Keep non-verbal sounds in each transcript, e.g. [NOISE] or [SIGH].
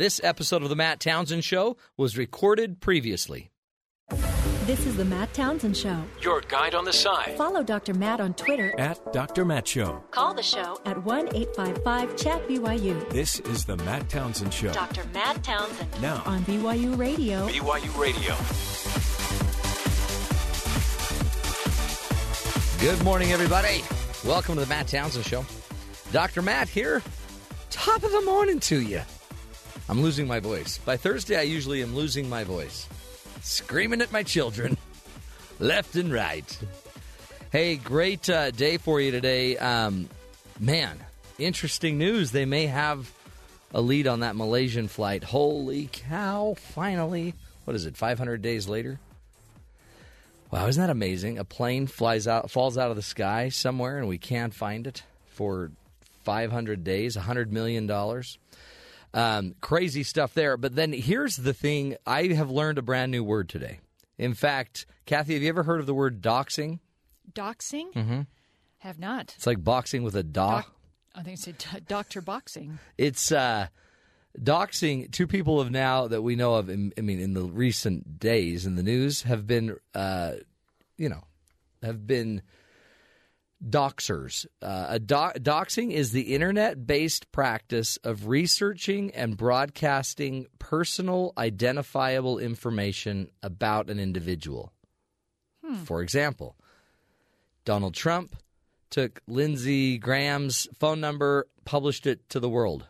This episode of The Matt Townsend Show was recorded previously. This is the Matt Townsend Show. Your guide on the side. Follow Dr. Matt on Twitter At Dr. Matt Show. Call the show at 1 855 Chat BYU. This is the Matt Townsend Show. Dr. Matt Townsend Now, on BYU Radio. BYU Radio. Good morning, everybody. Welcome to The Matt Townsend Show. Dr. Matt here. Top of the morning to you. I'm losing my voice. By Thursday, I usually am losing my voice. Screaming at my children, [LAUGHS] left and right. Hey, great uh, day for you today. Um, man, interesting news. They may have a lead on that Malaysian flight. Holy cow, finally. What is it, 500 days later? Wow, isn't that amazing? A plane flies out, falls out of the sky somewhere, and we can't find it for 500 days, 100 million dollars. Um, crazy stuff there. But then here's the thing: I have learned a brand new word today. In fact, Kathy, have you ever heard of the word doxing? Doxing? Mm-hmm. Have not. It's like boxing with a da. Doc- I think it's a doctor boxing. It's uh, doxing. Two people of now that we know of. In, I mean, in the recent days in the news, have been, uh, you know, have been doxers. Uh, a do- doxing is the internet-based practice of researching and broadcasting personal, identifiable information about an individual. For example, Donald Trump took Lindsey Graham's phone number, published it to the world.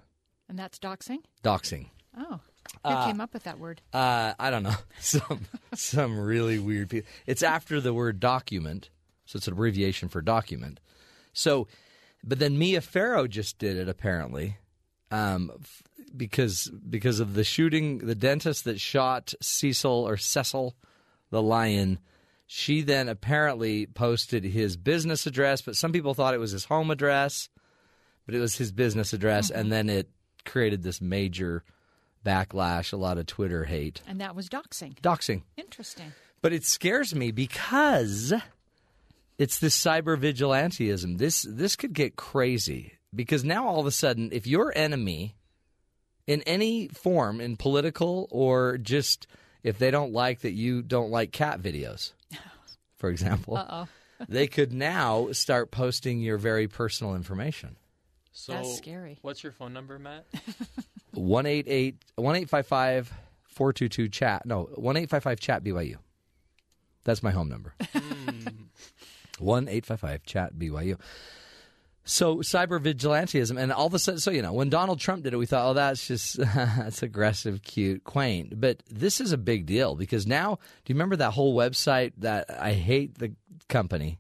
And that's doxing? Doxing. Oh. Who came up with that word? Uh, I don't know. [LAUGHS] Some some really weird people. It's after the word document, so it's an abbreviation for document. So, but then Mia Farrow just did it apparently, um, f- because because of the shooting, the dentist that shot Cecil or Cecil, the lion. She then apparently posted his business address, but some people thought it was his home address, but it was his business address, and then it created this major backlash, a lot of Twitter hate. And that was doxing. Doxing. Interesting. But it scares me because it's this cyber vigilantism. This this could get crazy because now all of a sudden, if your enemy in any form, in political or just if they don't like that you don't like cat videos, [LAUGHS] for example, Uh-oh. [LAUGHS] they could now start posting your very personal information. So That's scary. What's your phone number, Matt? [LAUGHS] 188 1855 422 chat. No, 1855 chat BYU. That's my home number. Hmm. 1 855 chat BYU. So cyber vigilantism, and all of a sudden, so you know, when Donald Trump did it, we thought, oh, that's just [LAUGHS] that's aggressive, cute, quaint. But this is a big deal because now, do you remember that whole website that I hate the company,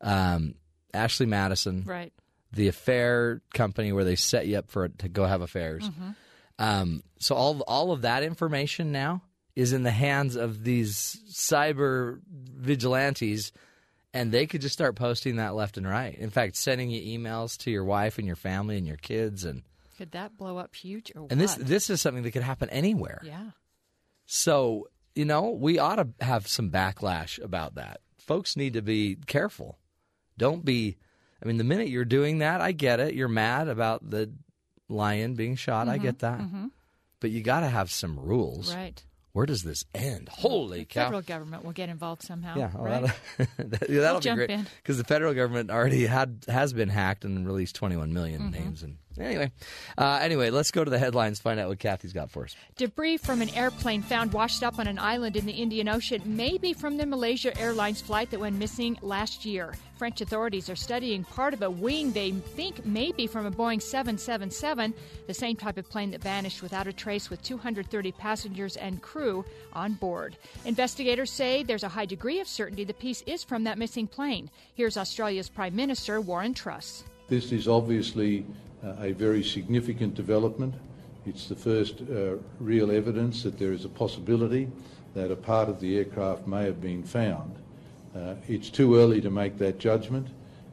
um, Ashley Madison, Right. the affair company where they set you up for to go have affairs. Um, so all all of that information now is in the hands of these cyber vigilantes, and they could just start posting that left and right. In fact, sending you emails to your wife and your family and your kids, and Could that blow up huge or and this what? this is something that could happen anywhere. yeah. So, you know, we ought to have some backlash about that. Folks need to be careful. Don't be, I mean, the minute you're doing that, I get it. You're mad about the lion being shot. I mm-hmm. get that. Mm-hmm. But you got to have some rules. Right. Where does this end? Holy The cow. federal government will get involved somehow. Yeah, well, right? that'll, [LAUGHS] that, yeah, that'll be great because the federal government already had has been hacked and released 21 million Mm-hmm. names. And anyway, uh, anyway, let's go to the headlines. Find out what Kathy's got for us. Debris from an airplane found washed up on an island in the Indian Ocean may be from the Malaysia Airlines flight that went missing last year. French authorities are studying part of a wing they think may be from a Boeing 777, the same type of plane that vanished without a trace with 230 passengers and crew on board. Investigators say there's a high degree of certainty the piece is from that missing plane. Here's Australia's Prime Minister Warren Truss. This is obviously a very significant development. It's the first uh, real evidence that there is a possibility that a part of the aircraft may have been found. Uh, it's too early to make that judgment,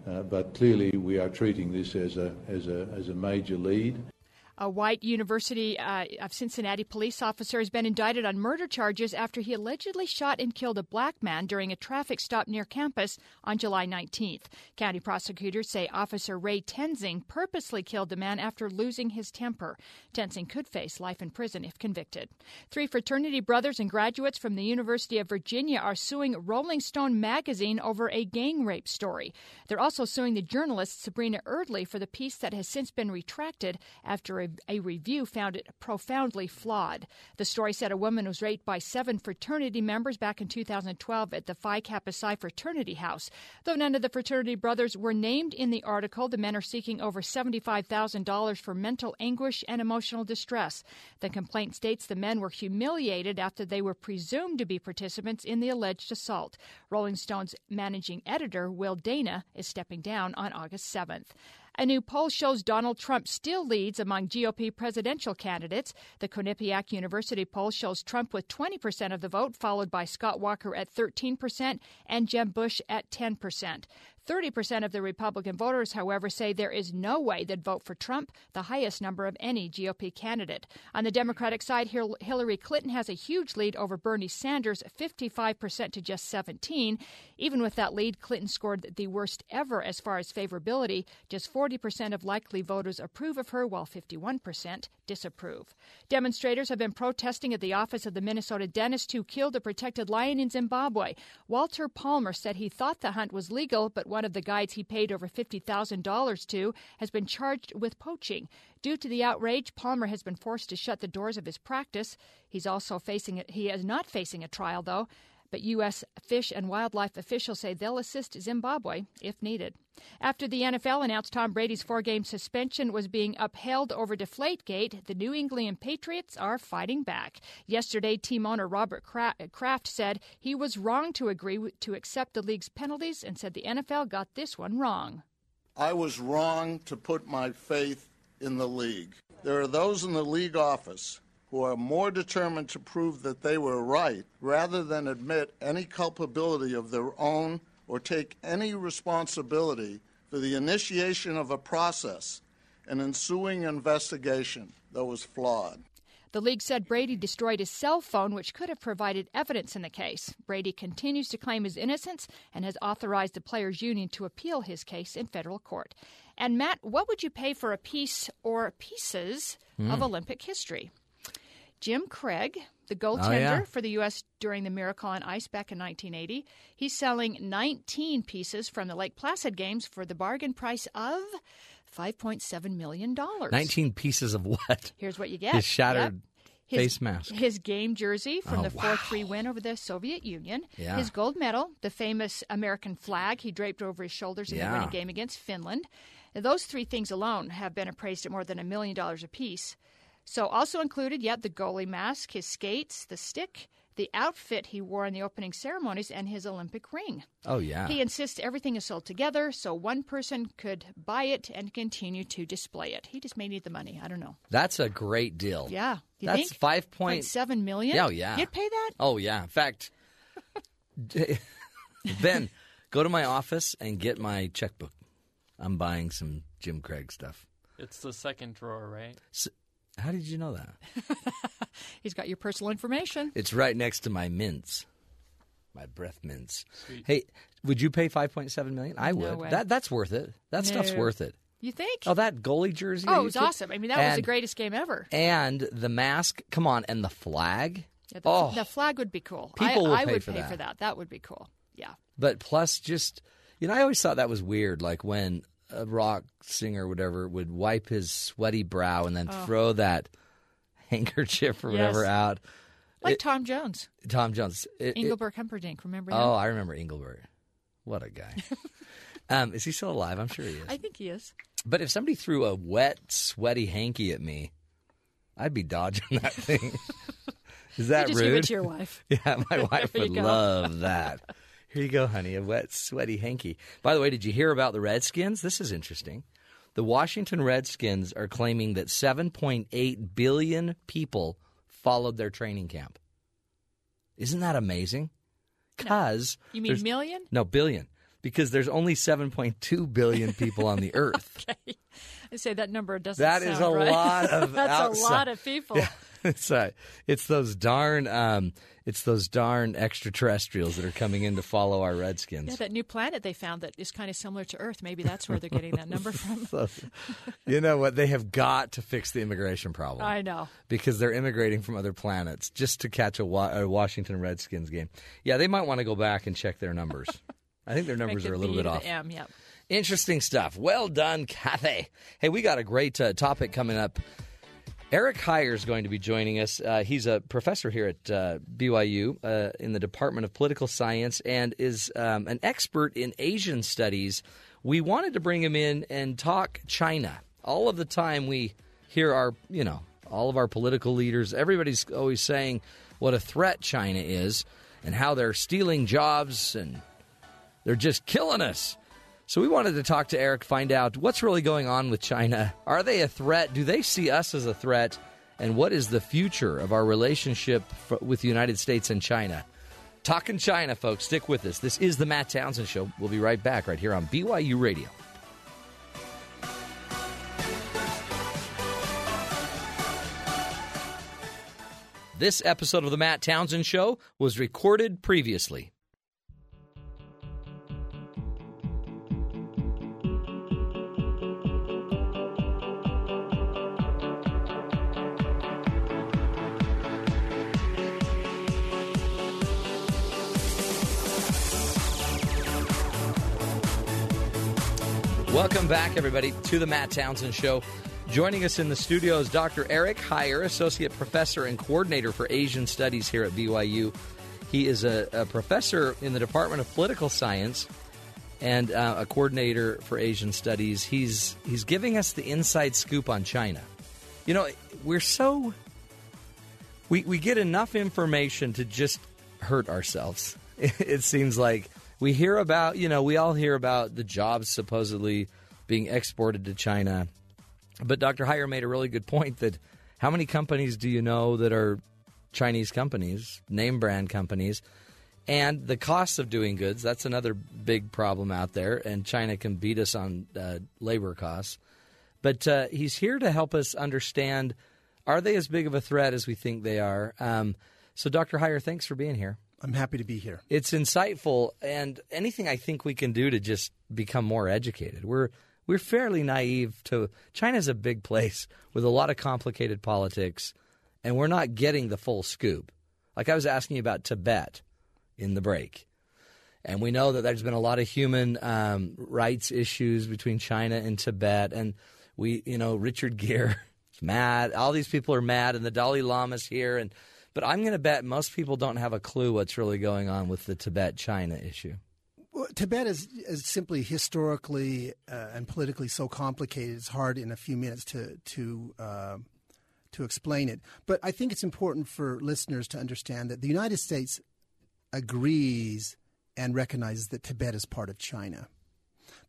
uh, but clearly we are treating this as a, as a, as a major lead. A white University uh, of Cincinnati police officer has been indicted on murder charges after he allegedly shot and killed a black man during a traffic stop near campus on July 19th. County prosecutors say Officer Ray Tensing purposely killed the man after losing his temper. Tensing could face life in prison if convicted. Three fraternity brothers and graduates from the University of Virginia are suing Rolling Stone magazine over a gang rape story. They're also suing the journalist Sabrina Erdely for the piece that has since been retracted after a, a review found it profoundly flawed. The story said a woman was raped by seven fraternity members back in 2012 at the Phi Kappa Psi fraternity house. Though none of the fraternity brothers were named in the article, the men are seeking over $75,000 for mental anguish and emotional distress. The complaint states the men were humiliated after they were presumed to be participants in the alleged assault. Rolling Stone's managing editor, Will Dana, is stepping down on August 7th. A new poll shows Donald Trump still leads among GOP presidential candidates. The Quinnipiac University poll shows Trump with 20% of the vote, followed by Scott Walker at 13% and Jeb Bush at 10%. 30% of the Republican voters, however, say there is no way they'd vote for Trump, the highest number of any GOP candidate. On the Democratic side, Hillary Clinton has a huge lead over Bernie Sanders, 55% to just 17. Even with that lead, Clinton scored the worst ever as far as favorability. Just 40% of likely voters approve of her, while 51% disapprove. Demonstrators have been protesting at the office of the Minnesota dentist who killed a protected lion in Zimbabwe. Walter Palmer said he thought the hunt was legal, but one of the guides he paid over $50,000 to has been charged with poaching. Due to the outrage, Palmer has been forced to shut the doors of his practice. He's also facing it. He is not facing a trial, though but U.S. fish and wildlife officials say they'll assist Zimbabwe if needed. After the NFL announced Tom Brady's four game suspension was being upheld over Deflategate, the New England Patriots are fighting back. Yesterday, team owner Robert uh, Kraft said he was wrong to agree to accept the league's penalties and said the NFL got this one wrong. I was wrong to put my faith in the league. There are those in the league office who are more determined to prove that they were right rather than admit any culpability of their own or take any responsibility for the initiation of a process and ensuing investigation that was flawed. The league said Brady destroyed his cell phone, which could have provided evidence in the case. Brady continues to claim his innocence and has authorized the Players Union to appeal his case in federal court. And Matt, what would you pay for a piece or pieces mm. of hmm. Olympic history? Jim Craig, the goaltender oh, yeah. for the U.S. during the Miracle on Ice back in 1980. He's selling 19 pieces from the Lake Placid Games for the bargain price of $5.7 million. 19 pieces of what? Here's what you get. His shattered. Yep. His, face mask. His game jersey from oh, the 4 wow. 3 win over the Soviet Union. Yeah. His gold medal, the famous American flag he draped over his shoulders in yeah. the winning game against Finland. Those three things alone have been appraised at more than a million dollars apiece. So, also included, yet the goalie mask, his skates, the stick, the outfit he wore in the opening ceremonies, and his Olympic ring. Oh, yeah. He insists everything is sold together so one person could buy it and continue to display it. He just may need the money. I don't know. That's a great deal. Yeah. You That's think? five point seven million. Oh, yeah. You'd pay that? Oh, yeah. In fact, [LAUGHS] Ben, go to my office and get my checkbook. I'm buying some Jim Craig stuff. It's the second drawer, right? So, how did you know that? [LAUGHS] He's got your personal information. It's right next to my mints, my breath mints. Sweet. Hey, would you pay five point seven million? I No would. way. That that's worth it. That stuff's worth it. You think? Oh, that goalie jersey. Oh, that it was awesome. I mean, that was the greatest game ever. And the mask. Come on, and the flag. Yeah, the, oh, the flag would be cool. People I, will I pay would for pay that. for that. That would be cool. Yeah. but plus just you know, I always thought that was weird. Like when a rock singer, or whatever, would wipe his sweaty brow and then throw that [LAUGHS] handkerchief or Oh. Yes. whatever out. Like It- Tom Jones, Tom Jones. It- it- Engelbert Humperdinck. Remember him? Oh, I remember Engelbert. What a guy. [LAUGHS] um, is he still alive? I'm sure he is. I think he is. But if somebody threw a wet, sweaty hanky at me, I'd be dodging that thing. [LAUGHS] is that you just rude? give it to your wife. yeah, my wife would go. love that. Here you go, honey, a wet, sweaty hanky. By the way, did you hear about the Redskins? This is interesting. The Washington Redskins are claiming that 7.8 billion people followed their training camp. Isn't that amazing? Because You mean million? no billion because there's only 7.2 billion people on the [LAUGHS] earth. Okay. I say that number doesn't. That is a right. lot of [LAUGHS] That's outside- a lot of people. [LAUGHS] Yeah, it's uh, it's those darn um, it's those darn extraterrestrials that are coming in to follow our Redskins. Yeah, that new planet they found that is kind of similar to Earth. Maybe that's where they're getting that number from. [LAUGHS] So, you know what? They have got to fix the immigration problem. I know. because they're immigrating from other planets just to catch a, Wa- a Washington Redskins game. Yeah, they might want to go back and check their numbers. [LAUGHS] I think their numbers are a little bit off. M, yep. Interesting stuff. Well done, Kathy. Hey, we got a great uh, topic coming up. Eric Hyer is going to be joining us. Uh, he's a professor here at uh, BYU uh, in the Department of Political Science and is um, an expert in Asian studies. We wanted to bring him in and talk China. All of the time we hear our, you know, all of our political leaders, everybody's always saying what a threat China is and how they're stealing jobs and they're just killing us. So we wanted to talk to Eric, find out what's really going on with China. Are they a threat? Do they see us as a threat? And what is the future of our relationship with the United States and China? Talking China, folks. Stick with us. This is the Matt Townsend Show. We'll be right back right here on BYU Radio. This episode of the Matt Townsend Show was recorded previously. Welcome back, everybody, to the Matt Townsend Show. Joining us in the studio is Dr. Eric Hyer, Associate Professor and Coordinator for Asian Studies here at BYU. He is a, a professor in the Department of Political Science and uh, a coordinator for Asian Studies. He's he's giving us the inside scoop on China. You know, we're so we we get enough information to just hurt ourselves. [LAUGHS] It seems like we hear about, you know, we all hear about the jobs supposedly being exported to China. But Dr. Hyer made a really good point that how many companies do you know that are Chinese companies, name brand companies? And the cost of doing goods, that's another big problem out there. And China can beat us on uh, labor costs. But uh, he's here to help us understand are they as big of a threat as we think they are? Um, so, Dr. Hyer, thanks for being here. I'm happy to be here. It's insightful, and anything I think we can do to just become more educated. We're we're fairly naive to China's a big place with a lot of complicated politics, and we're not getting the full scoop. Like I was asking you about Tibet in the break, and we know that there's been a lot of human um, rights issues between China and Tibet, and we, you know, Richard Gere [LAUGHS] mad. All these people are mad, and the Dalai Lama's here, and but I'm going to bet most people don't have a clue what's really going on with the Tibet China issue. Well, Tibet is, is simply historically uh, and politically so complicated. It's hard in a few minutes to to uh, to explain it. But I think it's important for listeners to understand that the United States agrees and recognizes that Tibet is part of China.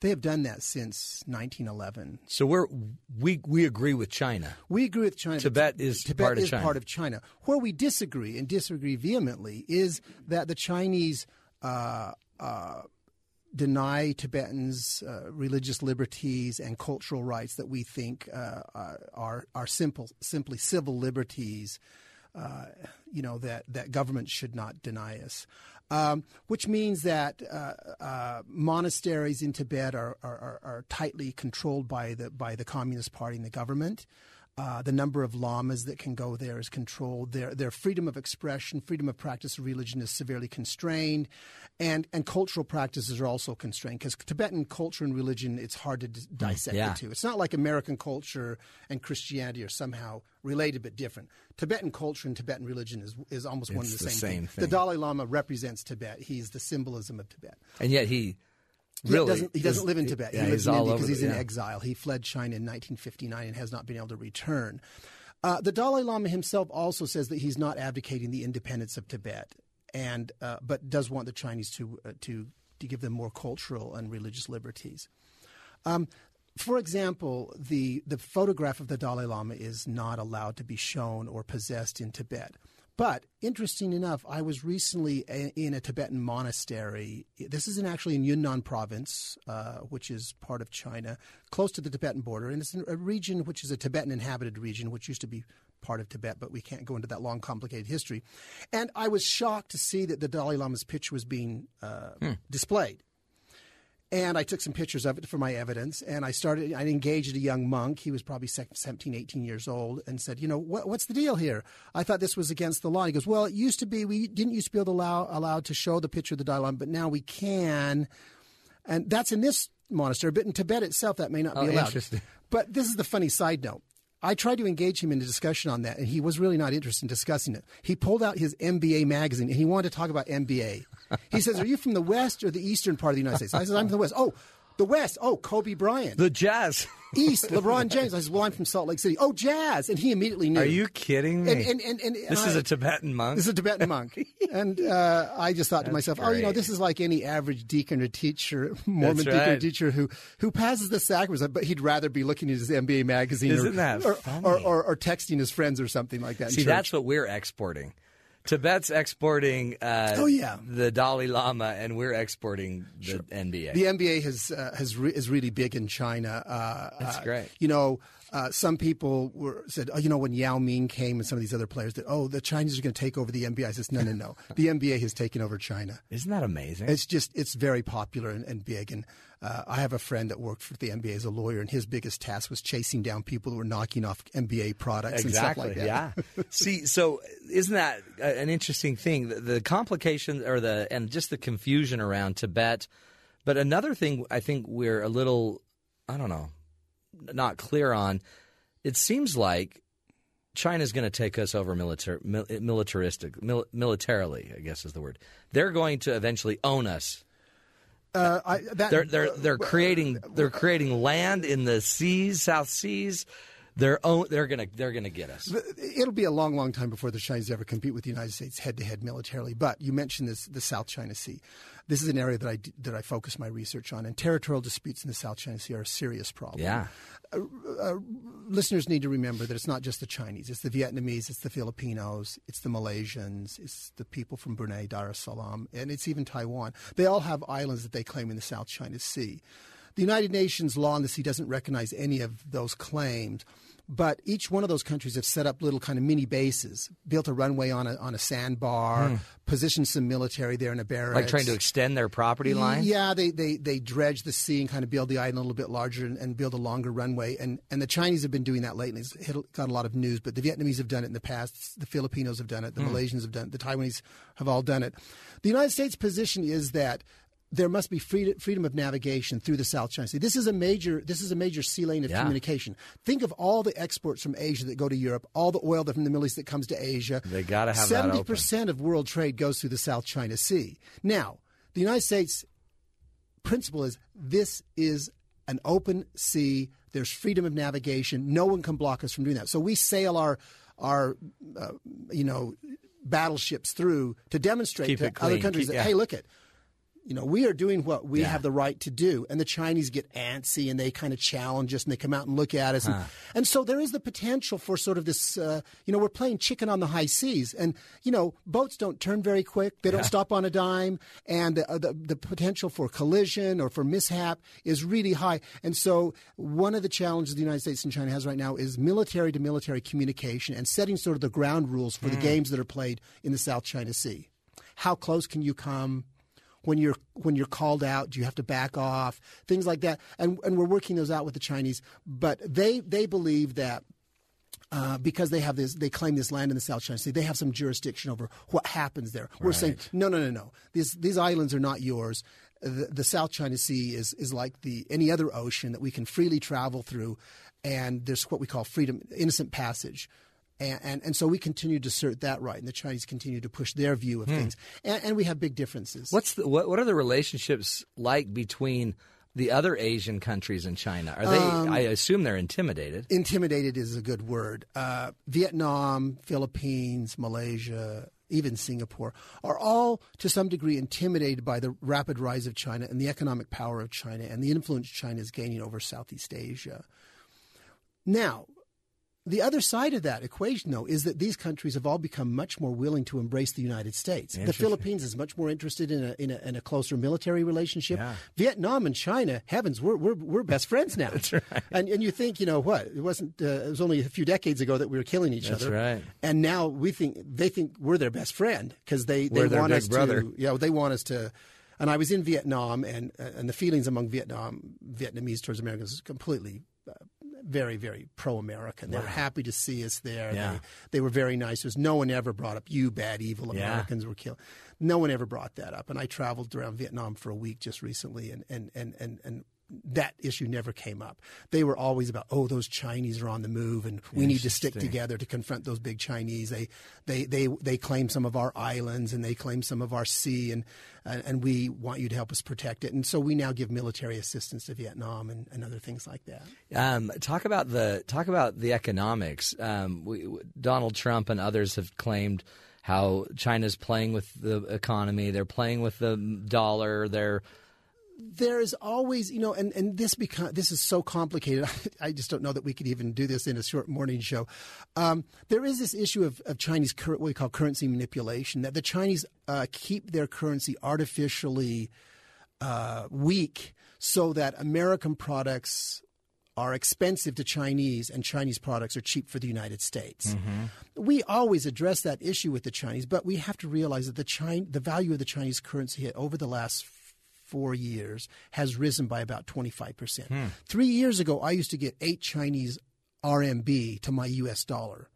They have done that since 1911. So we're we we agree with China. We agree with China. Tibet is Tibet part of China. part of China. Where we disagree and disagree vehemently is that the Chinese uh, uh, deny Tibetans uh, religious liberties and cultural rights that we think uh, are are simple simply civil liberties. Uh, you know that that government should not deny us. Um, which means that uh, uh, monasteries in Tibet are, are, are, tightly controlled by the by the Communist Party and the government. Uh, the number of lamas that can go there is controlled. Their their freedom of expression, freedom of practice of religion is severely constrained, and and cultural practices are also constrained because Tibetan culture and religion it's hard to d- dissect yeah. the two. It's not like American culture and Christianity are somehow related but different. Tibetan culture and Tibetan religion is is almost one and the the same, same The thing. Dalai Lama represents Tibet. He's the symbolism of Tibet. And yet he He really doesn't, he doesn't live in Tibet. Yeah, he lives he's in India because he's in yeah. exile. He fled China in 1959 and has not been able to return. Uh, the Dalai Lama himself also says that he's not advocating the independence of Tibet, and uh, but does want the Chinese to uh, to to give them more cultural and religious liberties. Um, for example, the the photograph of the Dalai Lama is not allowed to be shown or possessed in Tibet. But interesting enough, I was recently a, in a Tibetan monastery. This is in actually in Yunnan province, uh, which is part of China, close to the Tibetan border, and it's a region which is a Tibetan inhabited region, which used to be part of Tibet, but we can't go into that long, complicated history. And I was shocked to see that the Dalai Lama's picture was being uh, displayed. And I took some pictures of it for my evidence. And I started, I engaged a young monk. He was probably 17, 18 years old and said, You know, what, what's the deal here? I thought this was against the law. He goes, Well, it used to be, we didn't used to be able to allow, allowed to show the picture of the Dalai Lama, but now we can. And that's in this monastery, but in Tibet itself, that may not Oh, be allowed. But this is the funny side note. I tried to engage him in a discussion on that, and he was really not interested in discussing it. He pulled out his NBA magazine, and he wanted to talk about NBA. He says, "Are you from the West or the Eastern part of the United States?" I said, "I'm from the West." Oh, the West. Oh, Kobe Bryant. The Jazz. [LAUGHS] East, LeBron James. I said, "Well, I'm from Salt Lake City." Oh, Jazz, and he immediately knew. Are you kidding me? And, and, and, this is a Tibetan monk. this is a Tibetan monk. [LAUGHS] and uh, I just thought to myself, oh, you know, this is like any average deacon or teacher, [LAUGHS] Mormon That's deacon or teacher who, who passes the sacrament, but he'd rather be looking at his NBA magazine or, Isn't that or, or, or, or texting his friends or something like that. See, that's what we're exporting. Tibet's exporting uh, Oh, yeah. the Dalai Lama, and we're exporting the NBA. The NBA has uh, has re- is really big in China. Uh, That's uh, great. You know, uh, some people were said, oh, you know, when Yao Ming came and some of these other players, that oh, the Chinese are going to take over the NBA. I says, no, no, no. [LAUGHS] the NBA has taken over China. Isn't that amazing? It's just it's very popular and, and big. And uh, I have a friend that worked for the NBA as a lawyer, and his biggest task was chasing down people who were knocking off NBA products and stuff like that. Yeah. [LAUGHS] See, so isn't that an interesting thing? The, the complications or the and just the confusion around Tibet. But another thing I think we're a little, I don't know, not clear on. It seems like China's going to take us over militar, mil, militaristic, mil, militarily. I guess is the word. They're going to eventually own us. Uh, I, that, They're they're they're creating they're creating land in the seas, South Seas. They're own, they're gonna they're gonna get us. it'll be a long, long time before the Chinese ever compete with the United States head to head militarily. But you mentioned this, the South China Sea. This is an area that I that I focus my research on, and territorial disputes in the South China Sea are a serious problem. Yeah. Uh, uh, listeners need to remember that it's not just the Chinese; it's the Vietnamese, it's the Filipinos, it's the Malaysians, it's the people from Brunei, Darussalam, and it's even Taiwan. They all have islands that they claim in the South China Sea. The United Nations law on the sea doesn't recognize any of those claims. But each one of those countries have set up little kind of mini bases, built a runway on a on a sandbar, positioned some military there in a barracks, Hmm. Like trying to extend their property line. yeah, they, they, they dredge the sea and kind of build the island a little bit larger and, and build a longer runway. And, and the Chinese have been doing that lately. It's got a lot of news, but the Vietnamese have done it in the past. The Filipinos have done it. The Malaysians have done it. The Taiwanese have all done it. The United States' position is that there must be freedom, freedom of navigation through the South China Sea. This is a major this is a major sea lane of Yeah. communication. Think of all the exports from Asia that go to Europe, all the oil that from the Middle East that comes to Asia. They gotta have that open. percent of world trade goes through the South China Sea. Now, the United States principle is this is an open sea. There's freedom of navigation. No one can block us from doing that. So we sail our our uh, you know battleships through to demonstrate Keep to other countries Keep- that yeah. hey, look it. You know, we are doing what we Yeah. have the right to do. And the Chinese get antsy and they kind of challenge us and they come out and look at us. And, and so there is the potential for sort of this, uh, you know, we're playing chicken on the high seas. And, you know, boats don't turn very quick. They don't stop on a dime. And uh, the, the potential for collision or for mishap is really high. And so one of the challenges the United States and China has right now is military to military communication and setting sort of the ground rules for the games that are played in the South China Sea. How close can you come? When you're when you're called out do you have to back off things like that and and we're working those out with the chinese but they they believe that uh, because they have this, they claim this land in the South China Sea. They have some jurisdiction over what happens there. We're saying no, no, no, no. These these islands are not yours. The, the South China Sea is is like the any other ocean that we can freely travel through, and there's what we call freedom, innocent passage. And, and, and so we continue to assert that right, and the Chinese continue to push their view of things, and, and we have big differences. What's the, what? What are the relationships like between the other Asian countries and China? Are they? Um, I assume they're intimidated. intimidated is a good word. Uh, Vietnam, Philippines, Malaysia, even Singapore are all to some degree intimidated by the rapid rise of China and the economic power of China and the influence China is gaining over Southeast Asia. Now, the other side of that equation, though, is that these countries have all become much more willing to embrace the United States. The Philippines is much more interested in a, in a, in a closer military relationship. Yeah. Vietnam and China, heavens, we're, we're, we're best friends now. That's right. And, and you think, you know what? It wasn't. Uh, it was only a few decades ago that we were killing each That's other. right. And now we think they think we're their best friend because they, they We're want us brother. to. Yeah, they want us to. And I was in Vietnam, and and the feelings among Vietnam Vietnamese towards Americans is completely very, very pro-American. They were happy to see us there. Yeah. They, they were very nice. There's no one ever brought up you bad, evil Yeah. Americans were killed. No one ever brought that up. And I traveled around Vietnam for a week just recently, and and and and. and that issue never came up. They were always about, oh, those Chinese are on the move, and we need to stick together to confront those big Chinese. They, they, they, they claim some of our islands, and they claim some of our sea, and and, we want you to help us protect it. And so we now give military assistance to Vietnam and, and other things like that. Um, talk about the talk about the economics. Um, we, Donald Trump and others have claimed how China's playing with the economy. They're playing with the dollar. They're there is always, you know, and, and this become this is so complicated. [LAUGHS] I just don't know that we could even do this in a short morning show. Um, there is this issue of, of Chinese what we call currency manipulation. That the Chinese uh, keep their currency artificially uh, weak so that American products are expensive to Chinese and Chinese products are cheap for the United States. We always address that issue with the Chinese, but we have to realize that the China, the value of the Chinese currency over the last four years has risen by about 25%. Hmm. Three years ago, I used to get eight Chinese RMB to my US dollar.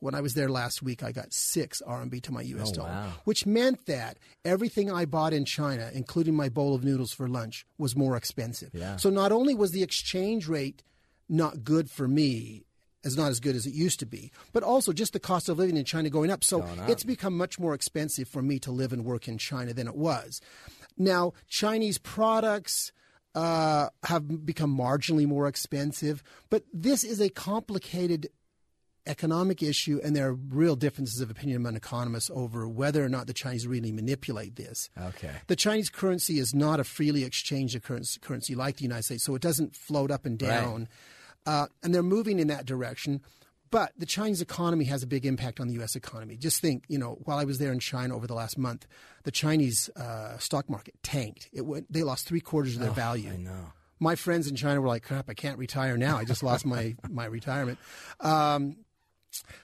When I was there last week, I got six RMB to my US oh, dollar, wow. which meant that everything I bought in China, including my bowl of noodles for lunch, was more expensive. Yeah. So not only was the exchange rate not good for me, as not as good as it used to be, but also just the cost of living in China going up. So it's become much more expensive for me to live and work in China than it was. Now, Chinese products uh, have become marginally more expensive, but this is a complicated economic issue, and there are real differences of opinion among economists over whether or not the Chinese really manipulate this. Okay. The Chinese currency is not a freely exchanged currency, currency like the United States, so it doesn't float up and down. Uh, and they're moving in that direction. But the Chinese economy has a big impact on the U.S. economy. Just think, you know, while I was there in China over the last month, the Chinese uh, stock market tanked. It went, they lost three quarters of their value. I know. My friends in China were like, "Crap, I can't retire now. I just lost my [LAUGHS] my retirement." Um,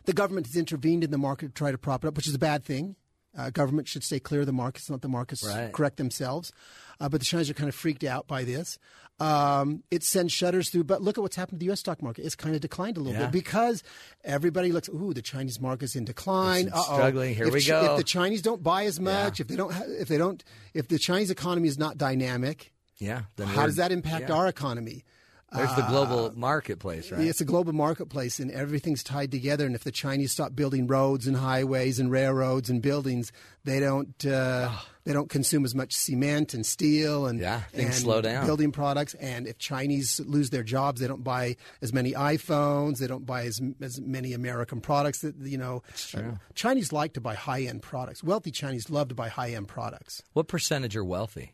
the government has intervened in the market to try to prop it up, which is a bad thing. Uh, government should stay clear of the markets, let the markets Right. correct themselves. Uh, but the Chinese are kind of freaked out by this. Um, it sends shutters through, but look at what's happened to the U.S. stock market. It's kind of declined a little Yeah. bit because everybody looks, ooh, the Chinese market's in decline. Uh-oh. struggling. Here if, we go. If the Chinese don't buy as much, if they don't, ha- if they don't, if the Chinese economy is not dynamic, Yeah. how does that impact yeah. our economy? There's the global marketplace, right? It's a global marketplace, and everything's tied together. And if the Chinese stop building roads and highways and railroads and buildings, they don't uh, they don't consume as much cement and steel and Yeah, things and slow down. building products. And if Chinese lose their jobs, they don't buy as many iPhones. They don't buy as as many American products. That you know, Uh, Chinese like to buy high end products. Wealthy Chinese love to buy high end products. What percentage are wealthy?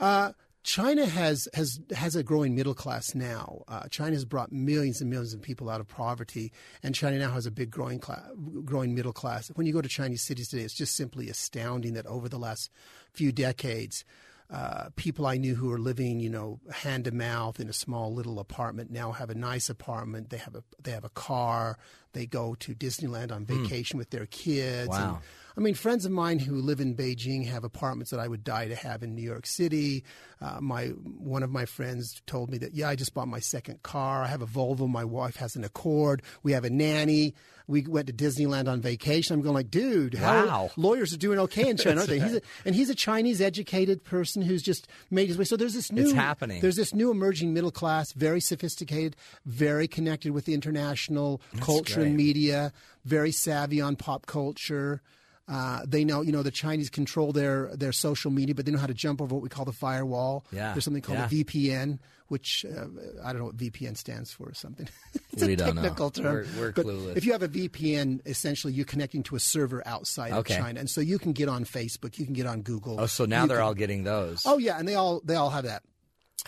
Uh, China has, has has a growing middle class now. Uh, China has brought millions and millions of people out of poverty, and China now has a big growing class, growing middle class. When you go to Chinese cities today, it's just simply astounding that over the last few decades, uh, people I knew who were living, you know, hand to mouth in a small little apartment now have a nice apartment. They have a they have a car. They go to Disneyland on vacation with their kids. Wow. And, I mean, friends of mine who live in Beijing have apartments that I would die to have in New York City. Uh, my one of my friends told me that yeah, I just bought my second car. I have a Volvo. My wife has an Accord. We have a nanny. We went to Disneyland on vacation. I'm going like, dude, how Wow. lawyers are doing okay in China, aren't they? [LAUGHS] He's a, and he's a Chinese educated person who's just made his way. So there's this new it's happening. There's this new emerging middle class, very sophisticated, very connected with the international culture and media, very savvy on pop culture. Uh, they know, you know, the Chinese control their their social media, but they know how to jump over what we call the firewall. Yeah, There's something called yeah. a VPN, which uh, I don't know what VPN stands for or something. [LAUGHS] it's We a don't know. technical term. We're- we're but clueless. If you have a VPN, essentially you're connecting to a server outside Okay. of China, and so you can get on Facebook, you can get on Google. Oh, so now they're can- all getting those. Oh yeah, and they all they all have that.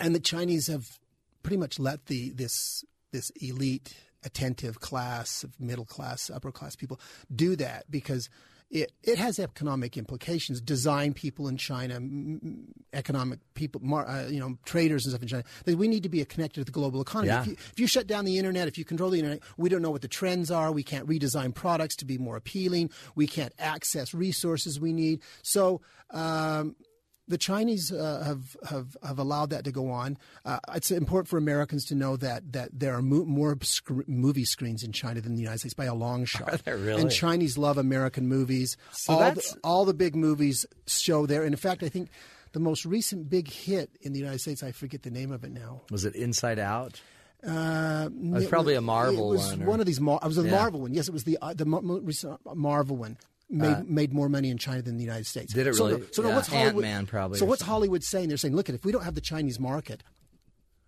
And the Chinese have pretty much let the this this elite attentive class of middle class, upper class people do that because it, it has economic implications. Design people in China, economic people, mar, uh, you know, traders and stuff in China. We need to be connected to the global economy. Yeah. If, you, if you shut down the internet, if you control the internet, we don't know what the trends are. We can't redesign products to be more appealing. We can't access resources we need. So. Um, the Chinese uh, have, have have allowed that to go on. Uh, it's important for Americans to know that that there are mo- more sc- movie screens in China than the United States by a long shot. Are there really? And Chinese love American movies. So all, that's- the, all the big movies show there. And in fact, I think the most recent big hit in the United States, I forget the name of it now. Was it Inside Out? Uh, It was probably a Marvel it was one, or- One of these. Mar- it was a Yeah. Marvel one. Yes, it was the uh, the mo- mo- recent Marvel one. Made, made more money in China than the United States. Uh, Did it So, really? no- so, no, what's Hollywood? Ant-Man probably So what's. Hollywood saying? They're saying, look, at if we don't have the Chinese market,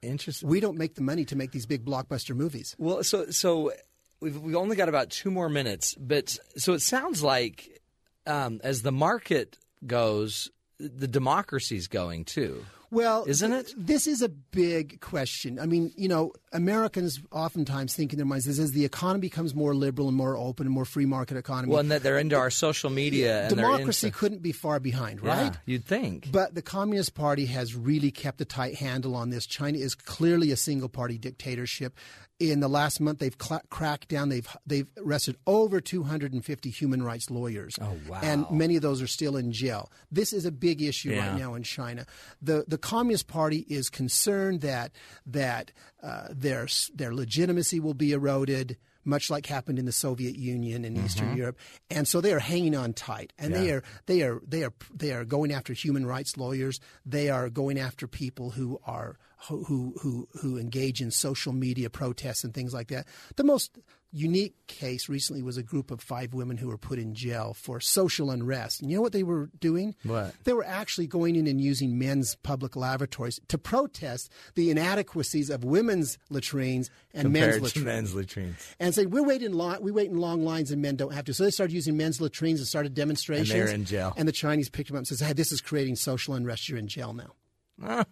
Interesting. we don't make the money to make these big blockbuster movies. Well, so so we've we've only got about two more minutes, but so it sounds like um, as the market goes, the democracy's going too. Well, Isn't it? This is a big question. I mean, you know, Americans oftentimes think in their minds this as the economy becomes more liberal and more open and more free market economy. Well, and that they're into our social media and democracy into, couldn't be far behind, yeah, right? You'd think. But the Communist Party has really kept a tight handle on this. China is clearly a single party dictatorship. In the last month, they've cla cracked down. They've they've arrested over 250 human rights lawyers. Oh, wow. And many of those are still in jail. This is a big issue Yeah. right now in China. The the Communist Party is concerned that that uh, their their legitimacy will be eroded. Much like happened in the Soviet Union and Eastern Europe, and so they are hanging on tight, and they Mm-hmm. Are they are they are they are going after human rights lawyers. They are going after people who are who who who, engage in social media protests and things like that. The most unique case recently was a group of five women who were put in jail for social unrest. And you know what they were doing? What? They were actually going in and using men's public lavatories to protest the inadequacies of women's latrines and compared men's latrines men's latrines. and say we're waiting long, we wait in long lines and men don't have to. So they started using men's latrines and started demonstrations. And they're in jail. And the Chinese picked them up and says, "Hey, this is creating social unrest. You're in jail now."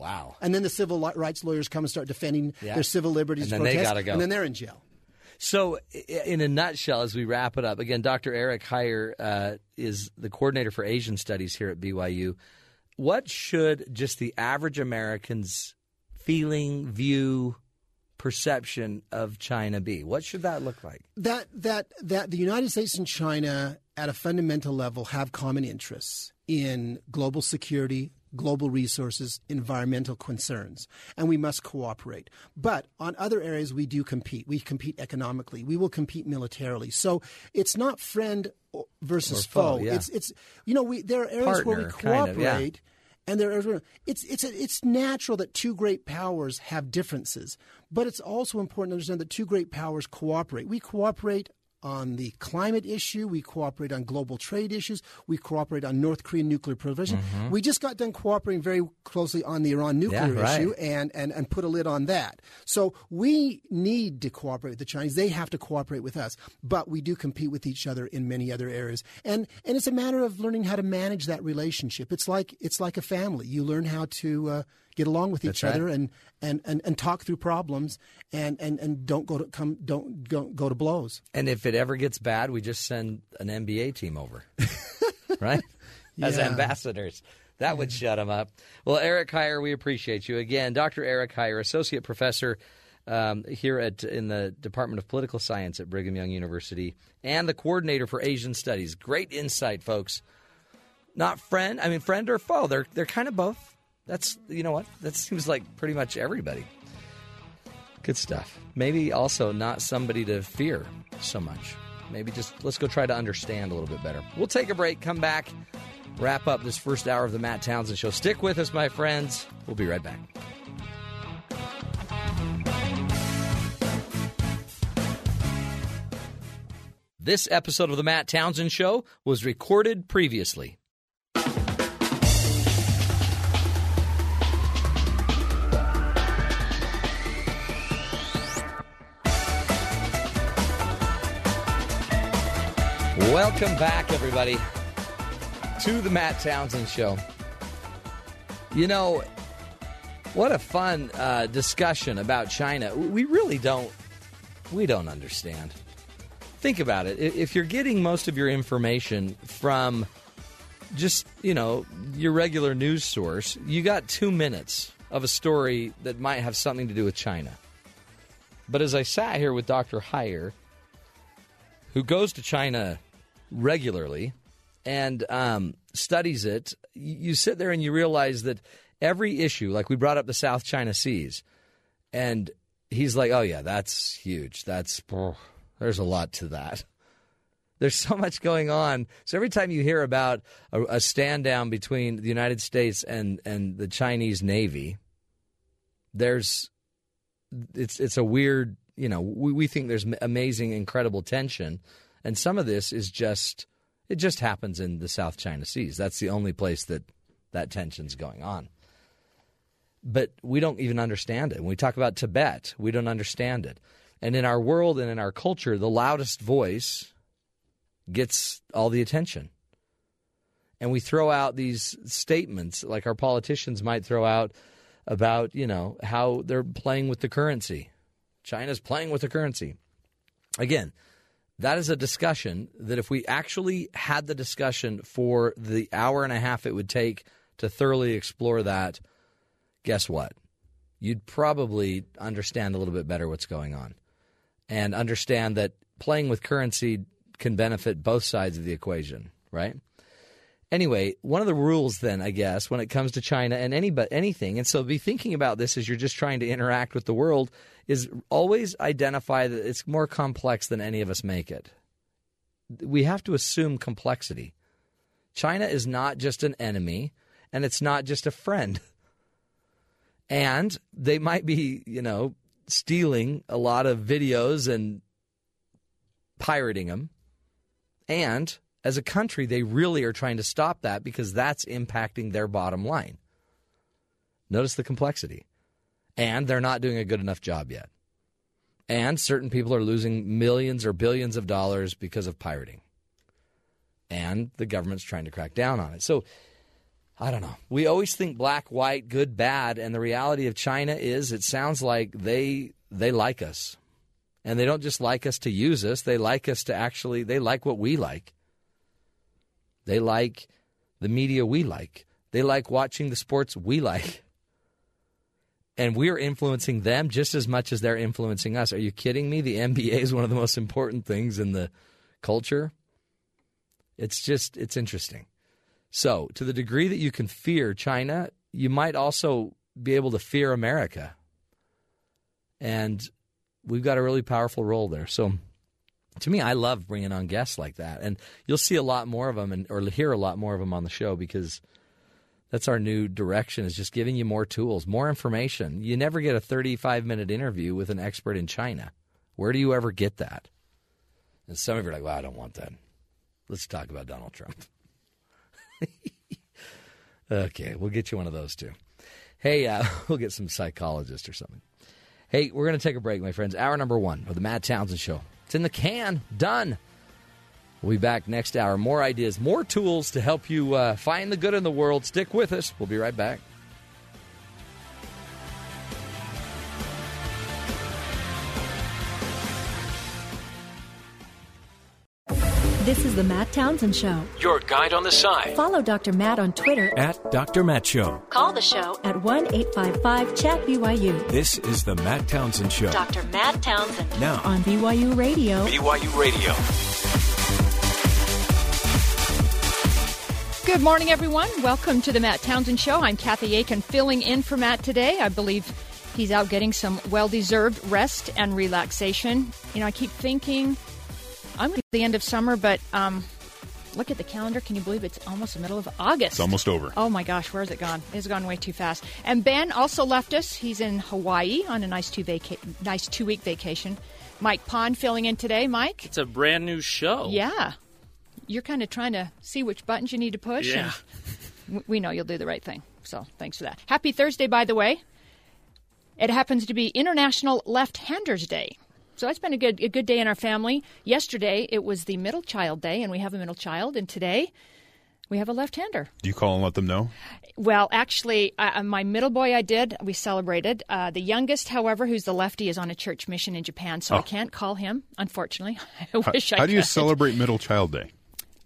Wow. And then the civil rights lawyers come and start defending Yeah. their civil liberties. And then they gotta go. And then they're in jail. So, in a nutshell, as we wrap it up, again, Dr. Eric Hyer uh, is the coordinator for Asian Studies here at BYU. What should just the average American's feeling, view, perception of China be? What should that look like? That that that the United States and China, at a fundamental level, have common interests in global security, global resources, environmental concerns, and we must cooperate. But on other areas, we do compete. We compete economically. We will compete militarily. So it's not friend versus foe, foe. yeah. It's it's you know we there are areas where we Partner, kind of, cooperate. yeah. And there are, it's it's it's natural that two great powers have differences, but it's also important to understand that two great powers cooperate. We cooperate on the climate issue, we cooperate on global trade issues, we cooperate on North Korean nuclear proliferation. We just got done cooperating very closely on the Iran nuclear Mm-hmm. Yeah, right. issue and, and and put a lid on that. So we need to cooperate with the Chinese. They have to cooperate with us, but we do compete with each other in many other areas. And and it's a matter of learning how to manage that relationship. It's like it's like a family. You learn how to uh, get along with each right. other and, and, and, and talk through problems and, and, and don't go to come don't go, go to blows. And if it ever gets bad, we just send an NBA team over, [LAUGHS] right? As ambassadors. That would shut them up. Well, Eric Hyer, we appreciate you again, Dr. Eric Hyer, associate professor um, here at in the Department of Political Science at Brigham Young University, and the coordinator for Asian Studies. Great insight, folks. Not friend, I mean friend or foe. They're they're kind of both. That's you know what that seems like pretty much everybody. Good stuff. Maybe also not somebody to fear so much. Maybe just let's go try to understand a little bit better. We'll take a break, come back, wrap up this first hour of the Matt Townsend Show. Stick with us, my friends. We'll be right back. This episode of the Matt Townsend Show was recorded previously. Welcome back, everybody, to the Matt Townsend Show. You know, What a fun uh, discussion about China. We really don't we don't understand. Think about it. If you're getting most of your information from just, you know, your regular news source, you got 2 minutes of a story that might have something to do with China. But as I sat here with Dr. Hyer, who goes to China regularly and um, studies it, you sit there and you realize that every issue, like we brought up the South China Seas, and he's like, "Oh yeah, that's huge. That's there's a lot to that." There's so much going on. So every time you hear about a, a stand down between the United States and and the Chinese Navy, there's it's it's a weird. You know, we, we think there's amazing, incredible tension, and some of this is just it just happens in the South China Seas. That's the only place that that tension's going on but we don't even understand it. When we talk about Tibet, we don't understand it. And in our world and in our culture, the loudest voice gets all the attention. And we throw out these statements like our politicians might throw out about, you know, how they're playing with the currency. China's playing with the currency. Again, that is a discussion that if we actually had the discussion for the hour and a half it would take to thoroughly explore that, guess what? You'd probably understand a little bit better what's going on and understand that playing with currency can benefit both sides of the equation, right? Anyway, one of the rules then, I guess, when it comes to China and any but anything, and so be thinking about this as you're just trying to interact with the world, is always identify that it's more complex than any of us make it. We have to assume complexity. China is not just an enemy, and it's not just a friend. And they might be, you know, stealing a lot of videos and pirating them. And as a country, they really are trying to stop that because that's impacting their bottom line. Notice the complexity. And they're not doing a good enough job yet. And certain people are losing millions or billions of dollars because of pirating. And the government's trying to crack down on it. So I don't know. We always think black, white, good, bad, and the reality of China is it sounds like they they like us. And they don't just like us to use us, they like us to actually they like what we like. They like the media we like. They like watching the sports we like. And we're influencing them just as much as they're influencing us. Are you kidding me? The NBA is one of the most important things in the culture. It's just it's interesting. So, to the degree that you can fear China, you might also be able to fear America. And we've got a really powerful role there. So, to me, I love bringing on guests like that. And you'll see a lot more of them and, or hear a lot more of them on the show because that's our new direction is just giving you more tools, more information. You never get a 35 minute interview with an expert in China. Where do you ever get that? And some of you are like, well, I don't want that. Let's talk about Donald Trump. [LAUGHS] okay, we'll get you one of those too. Hey, uh, [LAUGHS] we'll get some psychologist or something. Hey, we're going to take a break, my friends. Hour number one of the Matt Townsend Show. It's in the can. Done. We'll be back next hour. More ideas, more tools to help you uh, find the good in the world. Stick with us. We'll be right back. This is the Matt Townsend Show. Your guide on the side. Follow Dr. Matt on Twitter at Dr. Matt Show. Call the show at 1 855 Chat BYU. This is the Matt Townsend Show. Dr. Matt Townsend. Now on BYU Radio. BYU Radio. Good morning, everyone. Welcome to the Matt Townsend Show. I'm Kathy Aiken filling in for Matt today. I believe he's out getting some well deserved rest and relaxation. You know, I keep thinking I'm at the end of summer, but um, look at the calendar. Can you believe it's almost the middle of August? It's almost over. Oh my gosh, where has it gone? It's gone way too fast. And Ben also left us. He's in Hawaii on a nice two vaca- nice two week vacation. Mike Pond filling in today. Mike, It's a brand new show. yeah, you're kind of trying to see which buttons you need to push. Yeah. [LAUGHS] and we know you'll do the right thing. So thanks for that. Happy Thursday, by the way. It happens to be International Left Handers Day. So it's been a good a good day in our family. Yesterday it was the middle child day, and we have a middle child. And today We have a left-hander. Do you call and let them know? Well, actually, uh, my middle boy, I did. We celebrated. Uh, the youngest, however, who's the lefty, is on a church mission in Japan, so I Oh. can't call him. Unfortunately, [LAUGHS] I How, wish I could. how do you celebrate Middle Child Day?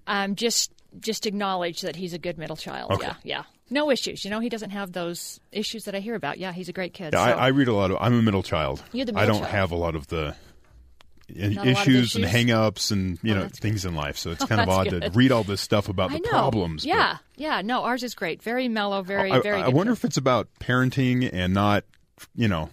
Um, just just acknowledge that he's a good middle child. Okay. Yeah, yeah. No issues. You know, he doesn't have those issues that I hear about. Yeah, he's a great kid. Yeah, so. I, I read a lot of. I'm a middle child. You're the middle I don't child. have a lot of the in- Not a lot of issues, and issues? hang-ups and you Oh, know things in life. So it's [LAUGHS] Oh, kind of that's odd to read all this stuff about I the problems. Yeah, yeah. No, ours is great. Very mellow. Very, I, very. I good wonder kid. if it's about parenting and not, you know,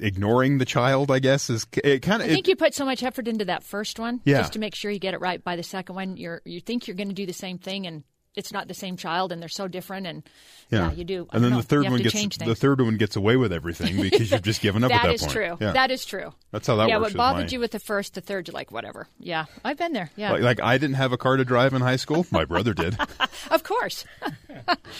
ignoring the child. I guess is it kind of. I think you put so much effort into that first one, Yeah. just to make sure you get it right by the second one. You're you think you're going to do the same thing, and it's not the same child, and they're so different. And yeah, you do. And then know. the third one gets the third one gets away with everything because you've just given up [LAUGHS] That at that is point. true. Yeah. That is true. That's how that yeah, works what bothered mine. you with the first, the third, you're like, whatever. Yeah, I've been there. Yeah, Like, like I didn't have a car to drive in high school. My brother did. [LAUGHS] of course. [LAUGHS]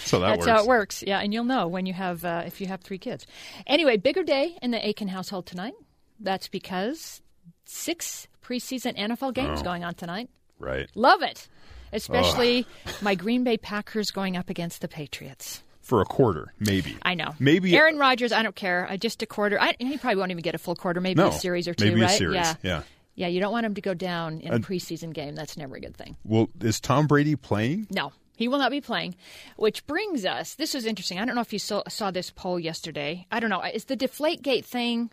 So that That's works. how it works. Yeah, and you'll know when you have uh, if you have three kids. Anyway, bigger day in the Aiken household tonight. That's because six preseason NFL games Oh. going on tonight. Right. Love it, especially my Green Bay Packers going up against the Patriots. For a quarter, maybe. I know. Maybe Aaron Rodgers. I don't care. I just a quarter. I, he probably won't even get a full quarter. Maybe No, a series or two. maybe a right? series, Yeah. yeah. Yeah. You don't want him to go down in And- a preseason game. That's never a good thing. Well, is Tom Brady playing? No, he will not be playing. Which brings us. This was interesting. I don't know if you saw, saw this poll yesterday. I don't know. Is the Deflategate thing?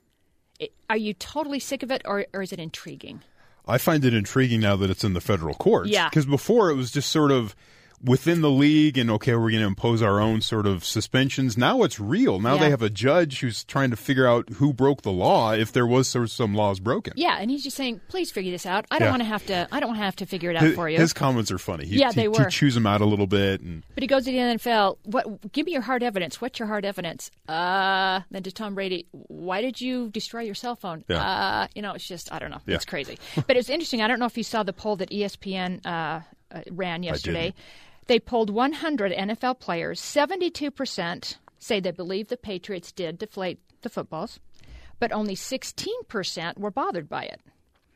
it- Are you totally sick of it, or, or is it intriguing? I find it intriguing now that it's in the federal courts. Yeah. Because before it was just sort of within the league and okay, we're going to impose our own sort of suspensions. Now it's real. Now Yeah. they have a judge who's trying to figure out who broke the law if there was sort of some laws broken. Yeah, and he's just saying, please figure this out. I don't Yeah. want to have to. I don't have to figure it out His, for you. his comments are funny. He, Yeah, he- they he were. chews them out a little bit, and But he goes to the NFL. What? Give me your hard evidence. What's your hard evidence? Uh, then to Tom Brady, why did you destroy your cell phone? Yeah. Uh, you know, it's just I don't know. Yeah. It's crazy. but it's interesting. I don't know if you saw the poll that ESPN uh, uh, ran yesterday. They polled 100 NFL players. 72 percent say they believe the Patriots did deflate the footballs, but only 16 percent were bothered by it.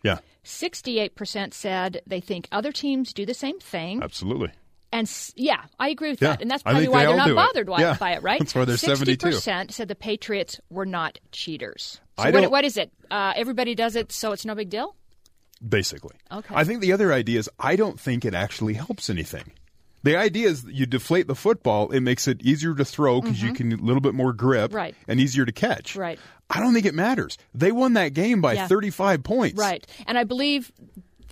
yeah, 68% said they think other teams do the same thing. absolutely. And yeah, I agree with Yeah, that. And that's probably why they they're not it. bothered by, Yeah, by it, right? [LAUGHS] that's why they're 72. 60% said the Patriots were not cheaters. So I what, don't- what is it? Uh, everybody does it, so it's no big deal? Basically. Okay. I think the other idea is I don't think it actually helps anything. The idea is that you deflate the football, it makes it easier to throw because you can a little bit more grip Mm-hmm. Right. and easier to catch. Right. I don't think it matters. They won that game by Yeah. 35 points. Right. And I believe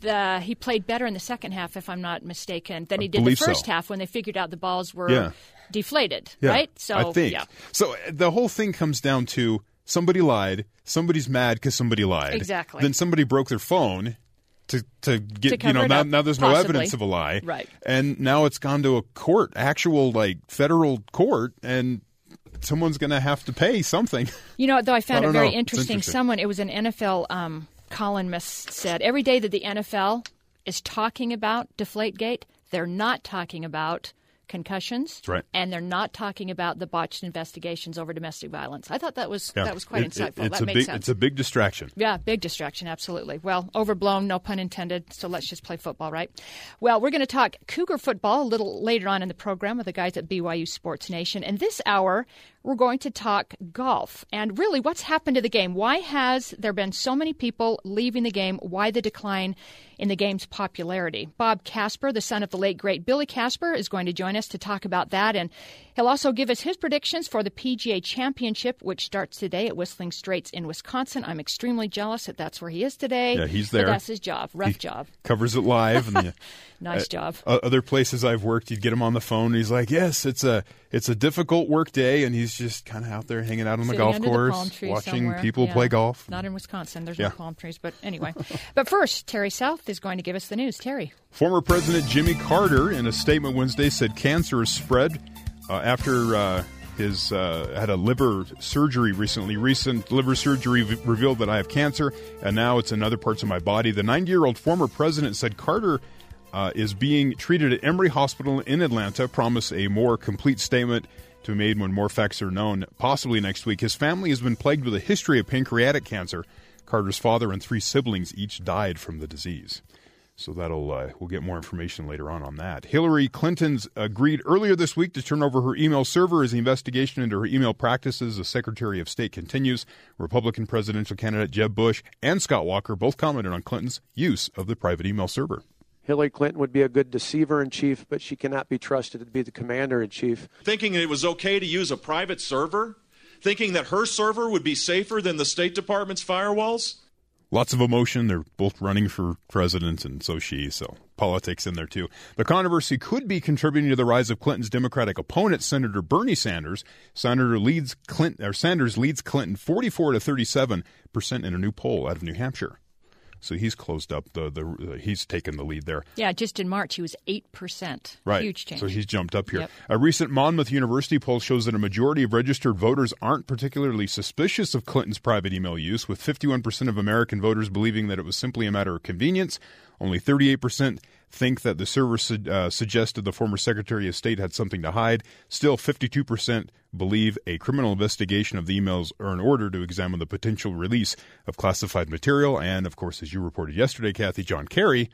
the, he played better in the second half, if I'm not mistaken, than he did in the believe so. first half when they figured out the balls were Yeah. deflated, Yeah, right? So, I think. yeah. So uh, the whole thing comes down to somebody lied, somebody's mad because somebody lied. Exactly. Then somebody broke their phone to to get To you know now, now there's no evidence of a lie. Right. And now it's gone to a court, actual like federal court and someone's going to have to pay something. You know, though I [LAUGHS] found I it very interesting. interesting. Someone, it was an NFL um, columnist, said every day that the NFL is talking about Deflategate, they're not talking about concussions, That's right. and they're not talking about the botched investigations over domestic violence. I thought that was Yeah. that was quite It- it- insightful. it's that a makes big sense. it's a big distraction. Yeah, big distraction, absolutely. Well, overblown, no pun intended. So let's just play football, right? Well, we're going to talk Cougar football a little later on in the program with the guys at BYU Sports Nation. And this hour, we're going to talk golf and really what's happened to the game. Why has there been so many people leaving the game? Why the decline in the game's popularity? Bob Casper, the son of the late great Billy Casper, is going to join us to talk about that. And he'll also give us his predictions for the PGA Championship, which starts today at Whistling Straits in Wisconsin. I'm extremely jealous that that's where he is today. Yeah, he's But there. that's his job. Rough He job. Covers it live and [LAUGHS] the, Nice uh, job. other places I've worked, you'd get him on the phone. And he's like, "Yes, it's a it's a difficult work day," and he's just kind of out there hanging out on the Sitting golf course, tree watching somewhere. people Yeah. play golf. Not in Wisconsin. There's Yeah. no palm trees. But anyway. [LAUGHS] but first, Terry South is going to give us the news. Terry. Former President Jimmy Carter, in a statement Wednesday, said cancer is spread uh, after uh, his uh, had a liver surgery recently. Recent liver surgery v- revealed that I have cancer, and now it's in other parts of my body. The 90-year-old former president said Carter. Uh, is being treated at Emory Hospital in Atlanta. Promise a more complete statement to be made when more facts are known, possibly next week. His family has been plagued with a history of pancreatic cancer. Carter's father and three siblings each died from the disease. So that'll uh, we'll get more information later on on that. Hillary Clinton's agreed earlier this week to turn over her email server as the investigation into her email practices as Secretary of State continues. Republican presidential candidate Jeb Bush and Scott Walker both commented on Clinton's use of the private email server. Hillary Clinton would be a good deceiver in chief, but she cannot be trusted to be the commander in chief. Thinking it was okay to use a private server? Thinking that her server would be safer than the State Department's firewalls? Lots of emotion. They're both running for president, and so she. So politics in there too. The controversy could be contributing to the rise of Clinton's Democratic opponent, Senator Bernie Sanders. Senator leads Clinton, or Sanders leads Clinton 44 to 37 percent in a new poll out of New Hampshire. So he's closed up the the he's taken the lead there. Yeah, just in March he was eight percent. Right, huge change. So he's jumped up here. Yep. A recent Monmouth University poll shows that a majority of registered voters aren't particularly suspicious of Clinton's private email use, with 51% of American voters believing that it was simply a matter of convenience. Only 38% think that the server su- uh, suggested the former Secretary of State had something to hide. Still, 52% believe a criminal investigation of the emails are in order to examine the potential release of classified material. And, of course, as you reported yesterday, Kathy, John Kerry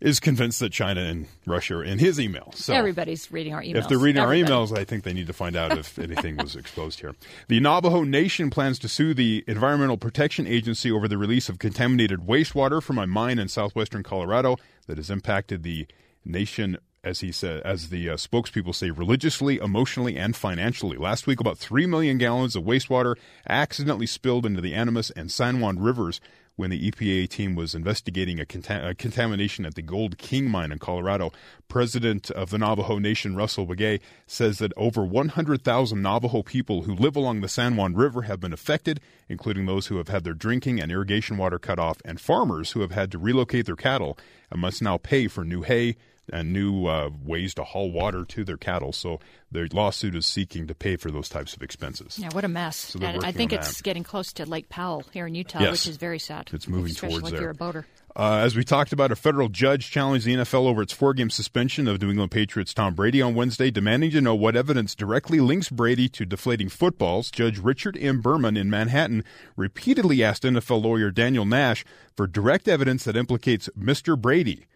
is convinced that China and Russia are in his email. So Everybody's reading our emails. if they're reading Everybody. our emails, I think they need to find out if [LAUGHS] anything was exposed here. The Navajo Nation plans to sue the Environmental Protection Agency over the release of contaminated wastewater from a mine in southwestern Colorado that has impacted the nation. As he said, as the uh, spokespeople say, religiously, emotionally, and financially. Last week, about three million gallons of wastewater accidentally spilled into the Animas and San Juan rivers when the EPA team was investigating a, conta- a contamination at the Gold King mine in Colorado. President of the Navajo Nation, Russell Begaye, says that over 100,000 Navajo people who live along the San Juan River have been affected, including those who have had their drinking and irrigation water cut off, and farmers who have had to relocate their cattle and must now pay for new hay and new uh, ways to haul water to their cattle. So their lawsuit is seeking to pay for those types of expenses. Yeah, what a mess. So I think it's that. getting close to Lake Powell here in Utah, Yes. which is very sad. It's moving towards if there. you're a boater. Uh, as we talked about, a federal judge challenged the NFL over its four game suspension of New England Patriots Tom Brady on Wednesday, demanding to know what evidence directly links Brady to deflating footballs. Judge Richard M. Berman in Manhattan repeatedly asked NFL lawyer Daniel Nash for direct evidence that implicates Mr. Brady.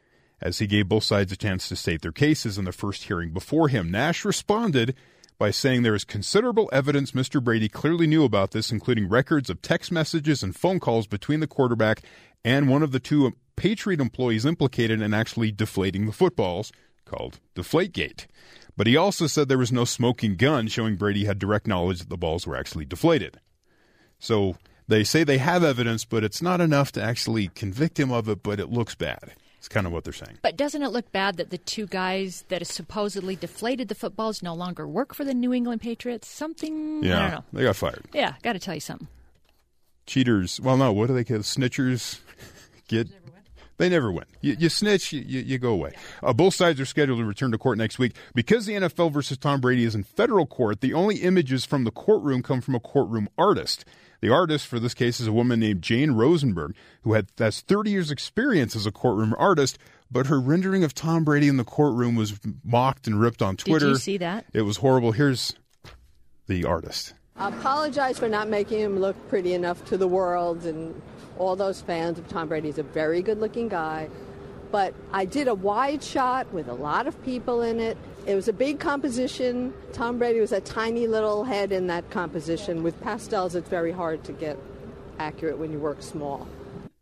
As he gave both sides a chance to state their cases in the first hearing before him, Nash responded by saying there is considerable evidence Mr. Brady clearly knew about this, including records of text messages and phone calls between the quarterback and one of the two Patriot employees implicated in actually deflating the footballs, called Deflategate. But he also said there was no smoking gun showing Brady had direct knowledge that the balls were actually deflated. So they say they have evidence, but it's not enough to actually convict him of it, but it looks bad. It's kind of what they're saying. But doesn't it look bad that the two guys that supposedly deflated the footballs no longer work for the New England Patriots? Something I Yeah, don't know. they got fired. Yeah, got to tell you something. Cheaters. Well, no, what do they call snitchers? [LAUGHS] Get. They never win. You, you snitch, you, you, you go away. Uh, both sides are scheduled to return to court next week. Because the NFL versus Tom Brady is in federal court, the only images from the courtroom come from a courtroom artist. The artist for this case is a woman named Jane Rosenberg, who had has 30 years' experience as a courtroom artist, but her rendering of Tom Brady in the courtroom was mocked and ripped on Twitter. Did you see that? It was horrible. Here's the artist. I apologize for not making him look pretty enough to the world and all those fans of Tom Brady. He's a very good looking guy. But I did a wide shot with a lot of people in it. It was a big composition. Tom Brady was a tiny little head in that composition. With pastels, it's very hard to get accurate when you work small.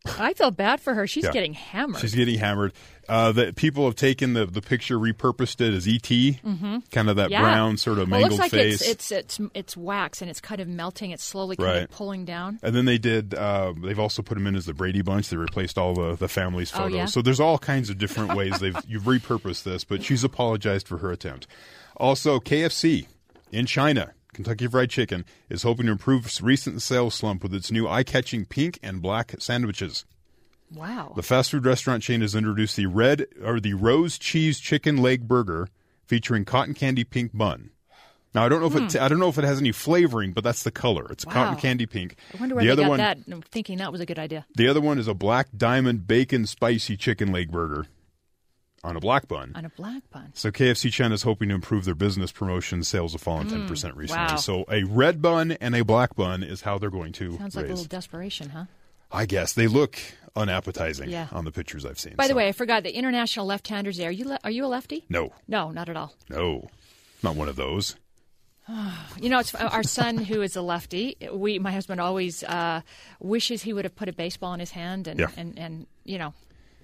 I feel bad for her. She's Yeah. getting hammered. She's getting hammered. Uh, the people have taken the, the picture, repurposed it as ET, Mm-hmm. kind of that Yeah. brown sort of well, mangled looks like face. It's, it's it's it's wax and it's kind of melting. It's slowly kind Right. of pulling down. and then they did. Uh, they've also put him in as the Brady Bunch. They replaced all the the family's Oh, photos. yeah? So there's all kinds of different [LAUGHS] ways they've you've repurposed this. But she's apologized for her attempt. Also, KFC in China. Kentucky Fried Chicken is hoping to improve its recent sales slump with its new eye-catching pink and black sandwiches. Wow. The fast food restaurant chain has introduced the red or the rose cheese chicken leg burger featuring cotton candy pink bun. Now I don't know if it I don't know if it has any flavoring, but that's the color. It's Wow. cotton candy pink. I wonder where the they other got one, that. I'm thinking that was a good idea. the other one is a black diamond bacon spicy chicken leg burger on a black bun. On a black bun. So KFC China is hoping to improve their business promotion. Sales have fallen ten percent recently. Hmm. wow. So a red bun and a black bun is how they're going to Sounds like a little desperation, huh? I guess they look unappetizing Yeah. on the pictures I've seen. By the so- way, I forgot the international left-handers. There, are you le- are you a lefty? no, No, not at all. no, not one of those. You know, it's our son who is a lefty. We, my husband, always uh, wishes he would have put a baseball in his hand, and Yeah. and, and you know,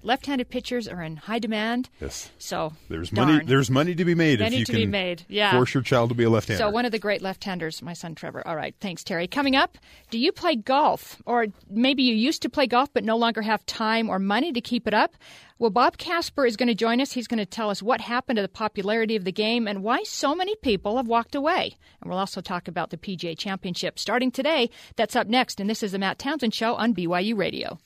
left-handed pitchers are in high demand. Yes. So There's darn. money. There's money to be made Money if you to can be made, yeah. force your child to be a left-hander. So one of the great left-handers, my son Trevor. All right, thanks, Terry. Coming up, do you play golf, or maybe you used to play golf but no longer have time or money to keep it up? Well, Bob Casper is going to join us. He's going to tell us what happened to the popularity of the game and why so many people have walked away. And we'll also talk about the PGA Championship starting today. That's up next, and this is the Matt Townsend Show on BYU Radio.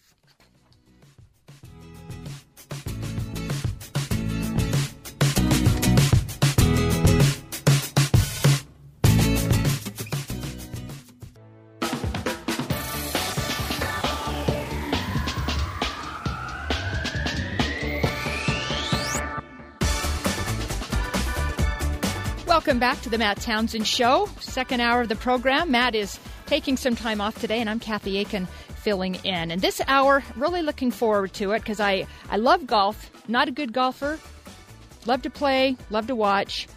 Welcome back to the Matt Townsend Show, second hour of the program. Matt is taking some time off today, and I'm Kathy Aiken filling in. And this hour, really looking forward to it because I, I love golf, not a good golfer, love to play, love to watch.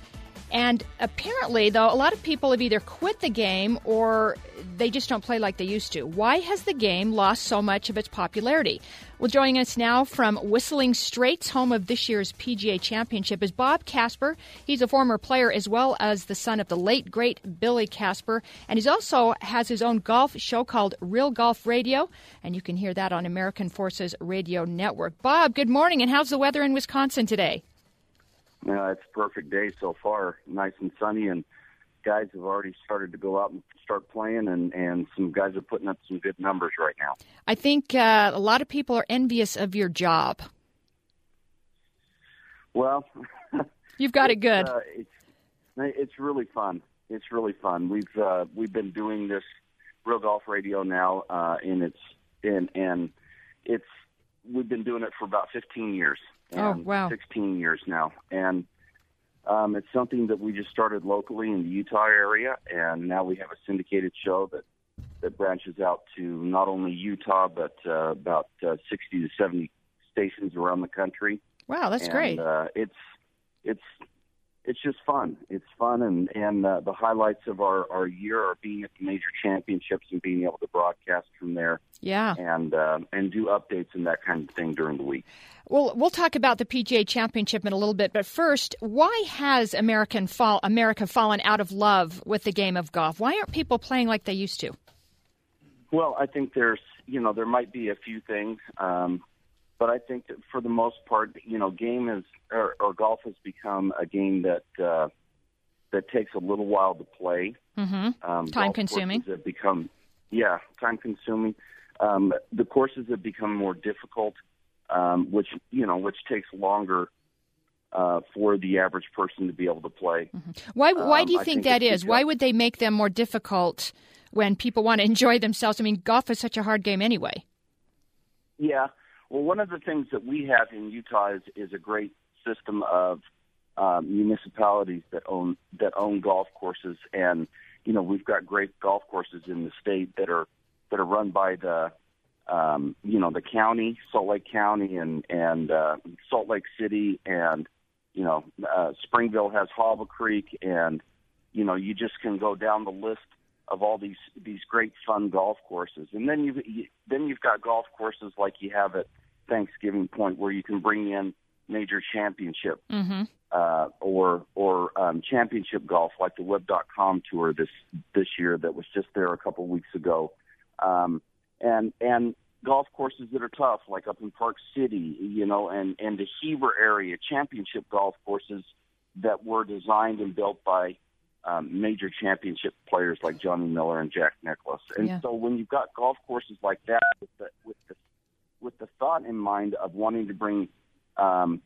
And apparently, though, a lot of people have either quit the game or they just don't play like they used to. Why has the game lost so much of its popularity? Well, joining us now from Whistling Straits, home of this year's PGA Championship, is Bob Casper. He's a former player as well as the son of the late great Billy Casper, and he also has his own golf show called Real Golf Radio, and you can hear that on American Forces Radio Network. Bob, good morning, and how's the weather in Wisconsin today? Yeah, it's a perfect day so far. Nice and sunny, and guys have already started to go out and start playing, and and some guys are putting up some good numbers right now. I think uh, a lot of people are envious of your job. Well, [LAUGHS] You've got it good. uh, it's it's really fun. It's really fun. We've uh, we've been doing this real golf radio now, uh, and it's and and it's we've been doing it for about 15 years. Oh, wow. 16 years now, and um, it's something that we just started locally in the Utah area, and now we have a syndicated show that that branches out to not only Utah but uh, about uh, 60 to 70 stations around the country. Wow, that's and, great. Uh, it's it's it's just fun. It's fun, and and uh, the highlights of our our year are being at the major championships and being able to broadcast from there. Yeah. and uh, and do updates and that kind of thing during the week. Well, we'll talk about the PGA Championship in a little bit, but first, why has American fall, America fallen out of love with the game of golf? Why aren't people playing like they used to? Well, I think there's, you know, there might be a few things, um, but I think that for the most part, you know, game is or, or golf has become a game that uh, that takes a little while to play. Mm-hmm. Um, time consuming. Have become, yeah, time consuming. Um, the courses have become more difficult, um, which you know, which takes longer uh, for the average person to be able to play. Why? Why Um, do you think, think that it's? Why would they make them more difficult when people want to [LAUGHS] enjoy themselves? I mean, golf is such a hard game anyway. Yeah. Well, one of the things that we have in Utah is, is a great system of um, municipalities that own that own golf courses, and you know we've got great golf courses in the state that are that are run by the um, you know the county, Salt Lake County, and and uh, Salt Lake City, and you know uh, Springville has Hobble Creek, and you know you just can go down the list of all these these great fun golf courses, and then you, you then you've got golf courses like you have at Thanksgiving Point where you can bring in major championship Mm-hmm. uh, or or um, championship golf like the Web.com tour this this year that was just there a couple weeks ago, um, and and golf courses that are tough like up in Park City, you know, and and the Heber area championship golf courses that were designed and built by um, major championship players like Johnny Miller and Jack Nicklaus. And Yeah. so when you've got golf courses like that with the with the with the thought in mind of wanting to bring um,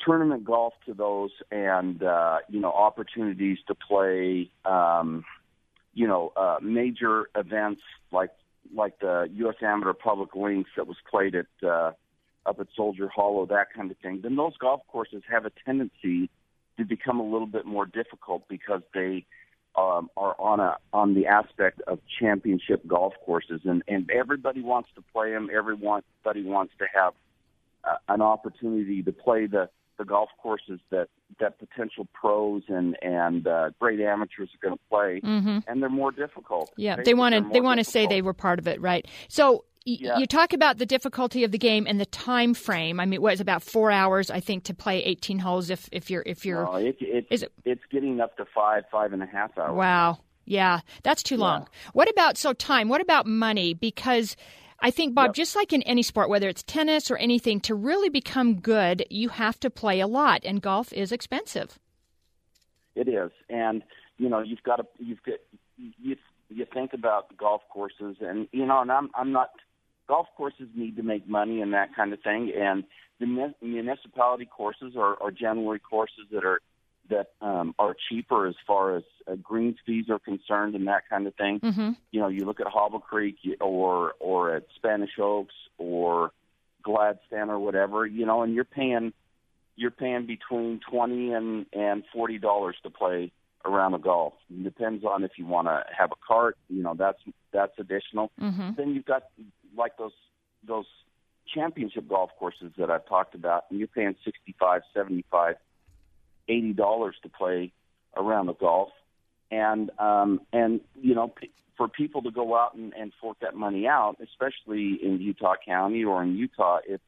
tournament golf to those and uh, you know opportunities to play um, you know uh, major events like like the U.S. Amateur Public Links that was played at uh, up at Soldier Hollow, that kind of thing. Then those golf courses have a tendency to become a little bit more difficult because they um, are on a on the aspect of championship golf courses, and and everybody wants to play them. Everybody wants to have uh, an opportunity to play the the golf courses that that potential pros and and uh, great amateurs are going to play, Mhm. and they're more difficult. Yeah, they want to They're they want to say they were part of it, right? So Yeah. you talk about the difficulty of the game and the time frame. I mean, what is about four hours? I think to play 18 holes if if you're if you're No, it, it, Is it- it's getting up to five, five and a half hours. Wow. Yeah, that's too long. What about so time? What about money? Because I think Bob, just like in any sport, whether it's tennis or anything, to really become good, you have to play a lot, and golf is expensive. It is, and you know you've got to you've got you you think about golf courses, and you know, and I'm I'm not golf courses need to make money and that kind of thing, and the municipality courses are, are generally courses that are that um, are cheaper as far as uh, greens fees are concerned and that kind of thing. Mm-hmm. You know, you look at Hobble Creek or or at Spanish Oaks or Gladstan or whatever, you know, and you're paying you're paying between twenty and and forty dollars to play a round of golf. It depends on if you want to have a cart. You know, that's that's additional. Mm-hmm. Then you've got like those those championship golf courses that I've talked about, and you're paying sixty five, seventy five, eighty dollars to play a round of golf, and um, and you know. P- for people to go out and, and fork that money out, especially in Utah County or in Utah, it's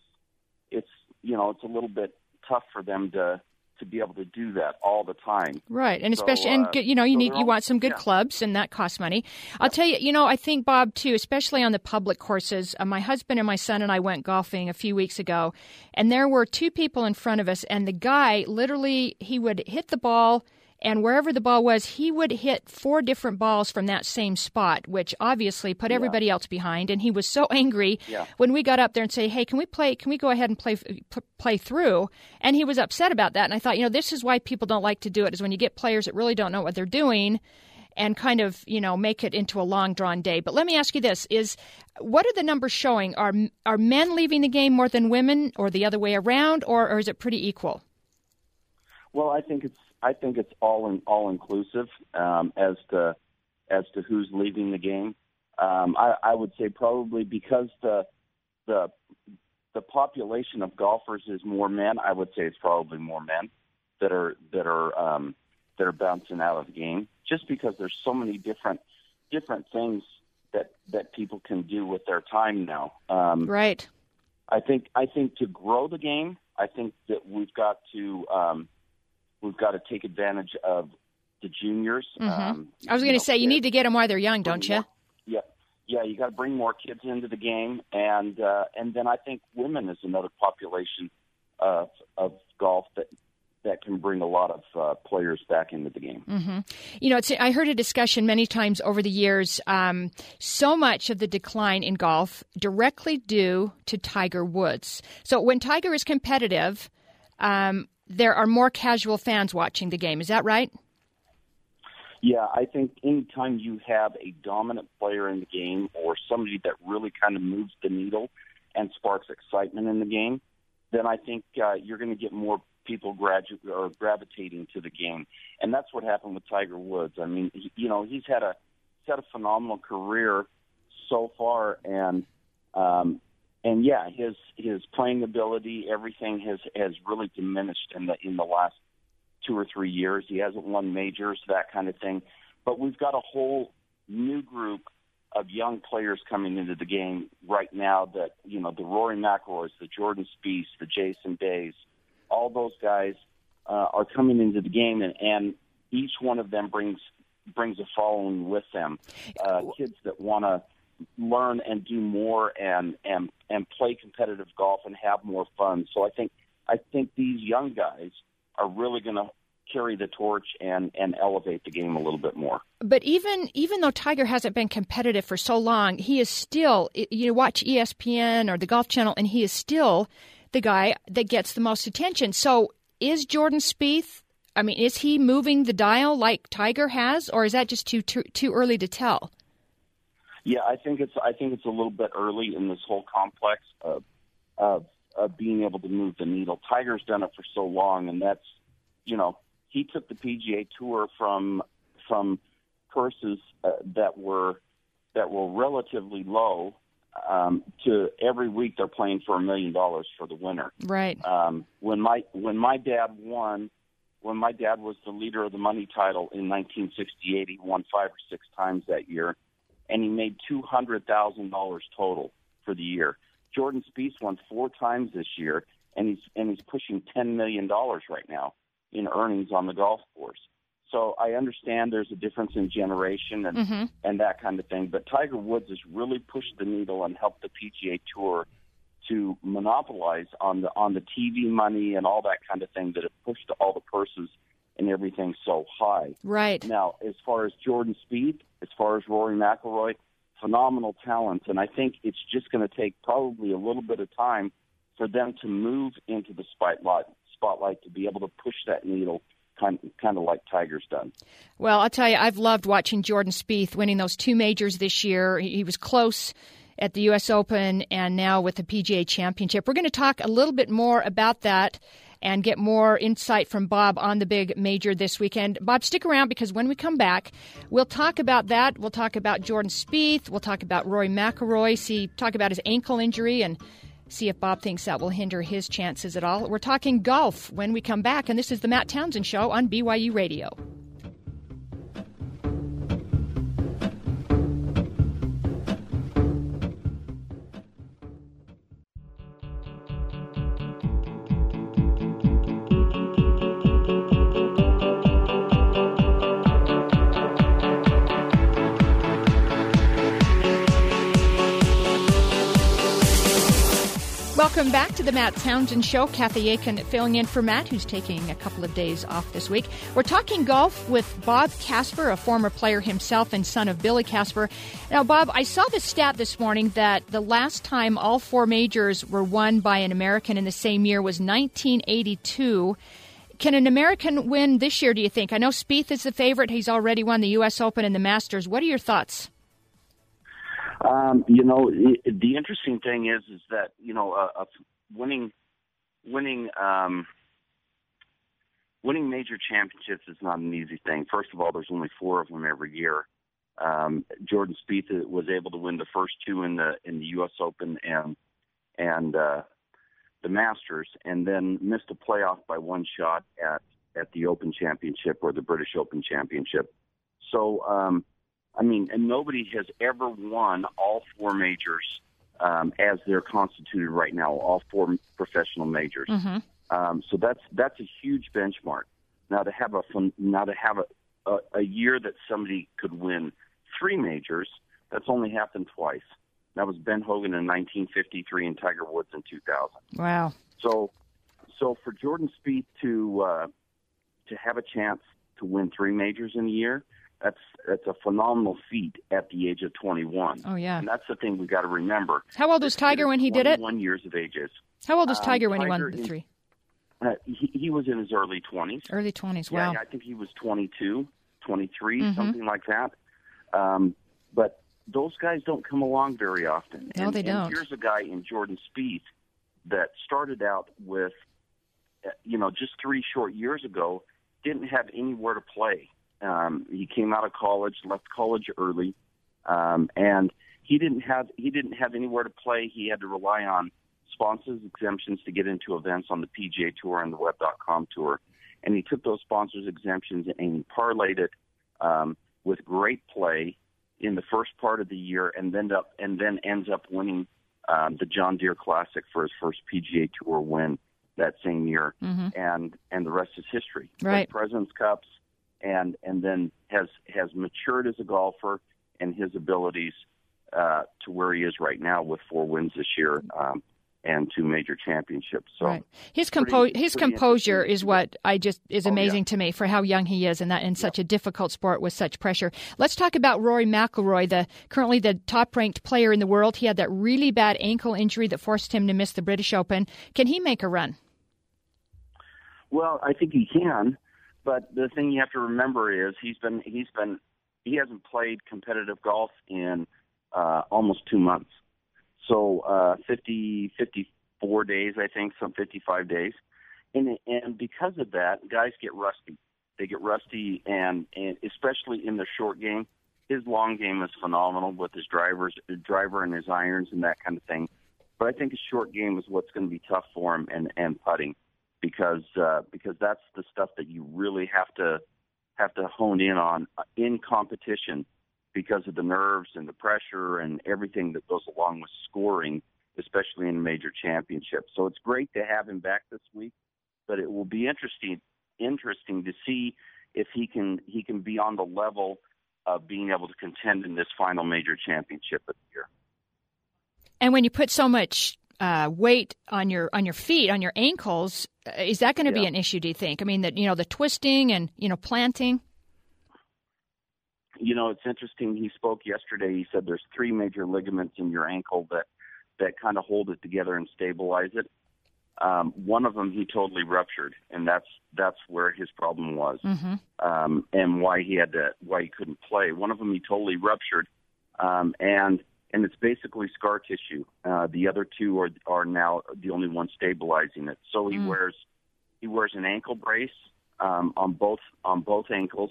it's you know it's a little bit tough for them to to be able to do that all the time. Right, and So, especially, uh, and get- you know, you so need you all- want some good yeah. clubs, and that costs money. I'll tell you, you know, I think Bob too, especially on the public courses. Uh, my husband and my son and I went golfing a few weeks ago, and there were two people in front of us, and the guy literally he would hit the ball. And wherever the ball was, he would hit four different balls from that same spot, which obviously put everybody else behind. And he was so [LAUGHS] angry Yeah. when we got up there and say, "Hey, can we play? Can we go ahead and play play through?" And he was upset about that. And I thought, you know, this is why people don't like to do it is when you get players that really don't know what they're doing and kind of, you know, make it into a long drawn day. But let me ask you this: is what are the numbers showing? Are are men leaving the game more than women, or the other way around, or, or is it pretty equal? Well, I think it's I think it's all in, all inclusive um, as to as to who's leaving the game. Um, I, I would say probably because the the the population of golfers is more men. I would say it's probably more men that are that are um, that are bouncing out of the game. Just because there's so many different different things that that people can do with their time now. Um, Right. I think I think to grow the game, I think that we've got to um, we've got to take advantage of the juniors. Mhm. Um, I was going to say you need to get them while they're young, don't you? yeah, yeah, you got to bring more kids into the game, and uh, and then I think women is another population of of golf that that can bring a lot of uh, players back into the game. hmm You know, it's, I heard a discussion many times over the years. Um, so much of the decline in golf directly due to Tiger Woods. So when Tiger is competitive, um, there are more casual fans watching the game. Is that right? Yeah, I think anytime you have a dominant player in the game or somebody that really kind of moves the needle and sparks excitement in the game, then I think uh, you're going to get more people gradu- or gravitating to the game, and that's what happened with Tiger Woods. I mean, he, you know, he's had a he's had a phenomenal career so far, and um, and yeah, his his playing ability, everything has has really diminished in the in the last two or three years. He hasn't won majors, that kind of thing. But we've got a whole new group of young players coming into the game right now. That you know, the Rory McIlroys, the Jordan Spieth, the Jason Days, all those guys uh, are coming into the game, and, and each one of them brings brings a following with them. Uh, kids that want to learn and do more and and and play competitive golf and have more fun. So I think I think these young guys are really going to carry the torch and and elevate the game a little bit more. But even even though Tiger hasn't been competitive for so long, he is still you know watch ESPN or the Golf Channel, and he is still the guy that gets the most attention. So is Jordan Spieth? I mean, is he moving the dial like Tiger has, or is that just too too, too early to tell? Yeah, I think it's I think it's a little bit early in this whole complex of of, of being able to move the needle. Tiger's done it for so long, and that's you know he took the PGA Tour from from purses uh, that were that were relatively low um, to every week they're playing for a million dollars for the winner. Right. Um, when my when my dad won, when my dad was the leader of the money title in 1968, he won five or six times that year, and he made two hundred thousand dollars total for the year. Jordan Spieth won four times this year, and he's and he's pushing ten million dollars right now in earnings on the golf course. So I understand there's a difference in generation and Mm-hmm. and that kind of thing, but Tiger Woods has really pushed the needle and helped the PGA Tour to monopolize on the on the TV money and all that kind of thing that have pushed all the purses and everything so high. Right. Now, as far as Jordan Spieth, as far as Rory McIlroy, phenomenal talents, and I think it's just going to take probably a little bit of time for them to move into the spotlight spotlight to be able to push that needle kind kind of like Tiger's done. Well, I'll tell you, I've loved watching Jordan Spieth winning those two majors this year. He he was close at the U.S. Open and now with the PGA Championship. We're going to talk a little bit more about that and get more insight from Bob on the big major this weekend. Bob, stick around because when we come back, we'll talk about that. We'll talk about Jordan Spieth. We'll talk about Roy McIlroy. See, talk about his ankle injury and see if Bob thinks that will hinder his chances at all. We're talking golf when we come back, and this is the Matt Townsend Show on BYU Radio. Welcome back to the Matt Townsend Show. Kathy Aiken filling in for Matt, who's taking a couple of days off this week. We're talking golf with Bob Casper, a former player himself and son of Billy Casper. Now, Bob, I saw the stat this morning that the last time all four majors were won by an American in the same year was 1982. Can an American win this year, do you think? I know Spieth is the favorite. He's already won the U.S. Open and the Masters. What are your thoughts? Um, you know, i the interesting thing is, is that you know, uh, uh, winning, winning, um, winning major championships is not an easy thing. First of all, there's only four of them every year. Um, Jordan Spieth was able to win the first two in the in the U.S. Open and and uh, the Masters, and then missed a playoff by one shot at at the Open Championship or the British Open Championship. So. Um, I mean, and nobody has ever won all four majors um, as they're constituted right now, all four professional majors. Mm-hmm. Um, so that's that's a huge benchmark. Now to have a now to have a, a a year that somebody could win three majors, that's only happened twice. That was Ben Hogan in 1953 and Tiger Woods in 2000. Wow. So, so for Jordan Spieth to uh, to have a chance to win three majors in a year, that's that's a phenomenal feat at the age of 21. Oh, yeah. and that's the thing we got to remember. How old was Tiger when he did it? One years of ages. How old was Um, Tiger when he won Tiger the in- three? Uh, he, he was in his early 20s. Early 20s. Yeah, Wow. yeah, I think he was 22, 23, Mhm. something like that. Um, but those guys don't come along very often. No, and, they don't. here's a guy in Jordan Spieth that started out with, uh, you know, just three short years ago, didn't have anywhere to play. Um, he came out of college, left college early, um, and he didn't have he didn't have anywhere to play. He had to rely on sponsors exemptions to get into events on the PGA Tour and the Web.com Tour, and he took those sponsors exemptions and he parlayed it um, with great play in the first part of the year, and then up and then ends up winning um, the John Deere Classic for his first PGA Tour win that same year, Mhm. and and the rest is history. Right. Won Presidents Cups, and and then has has matured as a golfer and his abilities uh, to where he is right now with four wins this year um, and two major championships. So right. His pretty- his pretty composure is what I just is Oh, yeah. amazing to me for how young he is and that in such a difficult sport with such pressure. Let's talk about Rory McIlroy, the currently the top ranked player in the world. He had that really bad ankle injury that forced him to miss the British Open. Can he make a run? Well, I think he can, but the thing you have to remember is he's been he's been he hasn't played competitive golf in uh, almost two months. So uh, 50, 54 days, I think, some 55 days, and and because of that, guys get rusty. they get rusty, and and especially in the short game, his long game is phenomenal with his drivers, driver and his irons and that kind of thing. But I think his short game is what's going to be tough for him, and and putting, because uh, because that's the stuff that you really have to have to hone in on uh, in competition because of the nerves and the pressure and everything that goes along with scoring, especially in a major championship. So it's great to have him back this week, but it will be interesting interesting to see if he can he can be on the level of being able to contend in this final major championship of the year. And when you put so much uh, weight on your on your feet, on your ankles, uh, is that going to Yeah. be an issue? Do you think? I mean, that you know the twisting and you know planting. You know, it's interesting. He spoke yesterday. He said there's three major ligaments in your ankle that that kind of hold it together and stabilize it. Um, one of them he totally ruptured, and that's that's where his problem was, Mm-hmm. um, and why he had to why he couldn't play. One of them he totally ruptured, um, and and it's basically scar tissue. Uh, the other two are are now the only one stabilizing it. So he Mm. wears he wears an ankle brace um, on both on both ankles.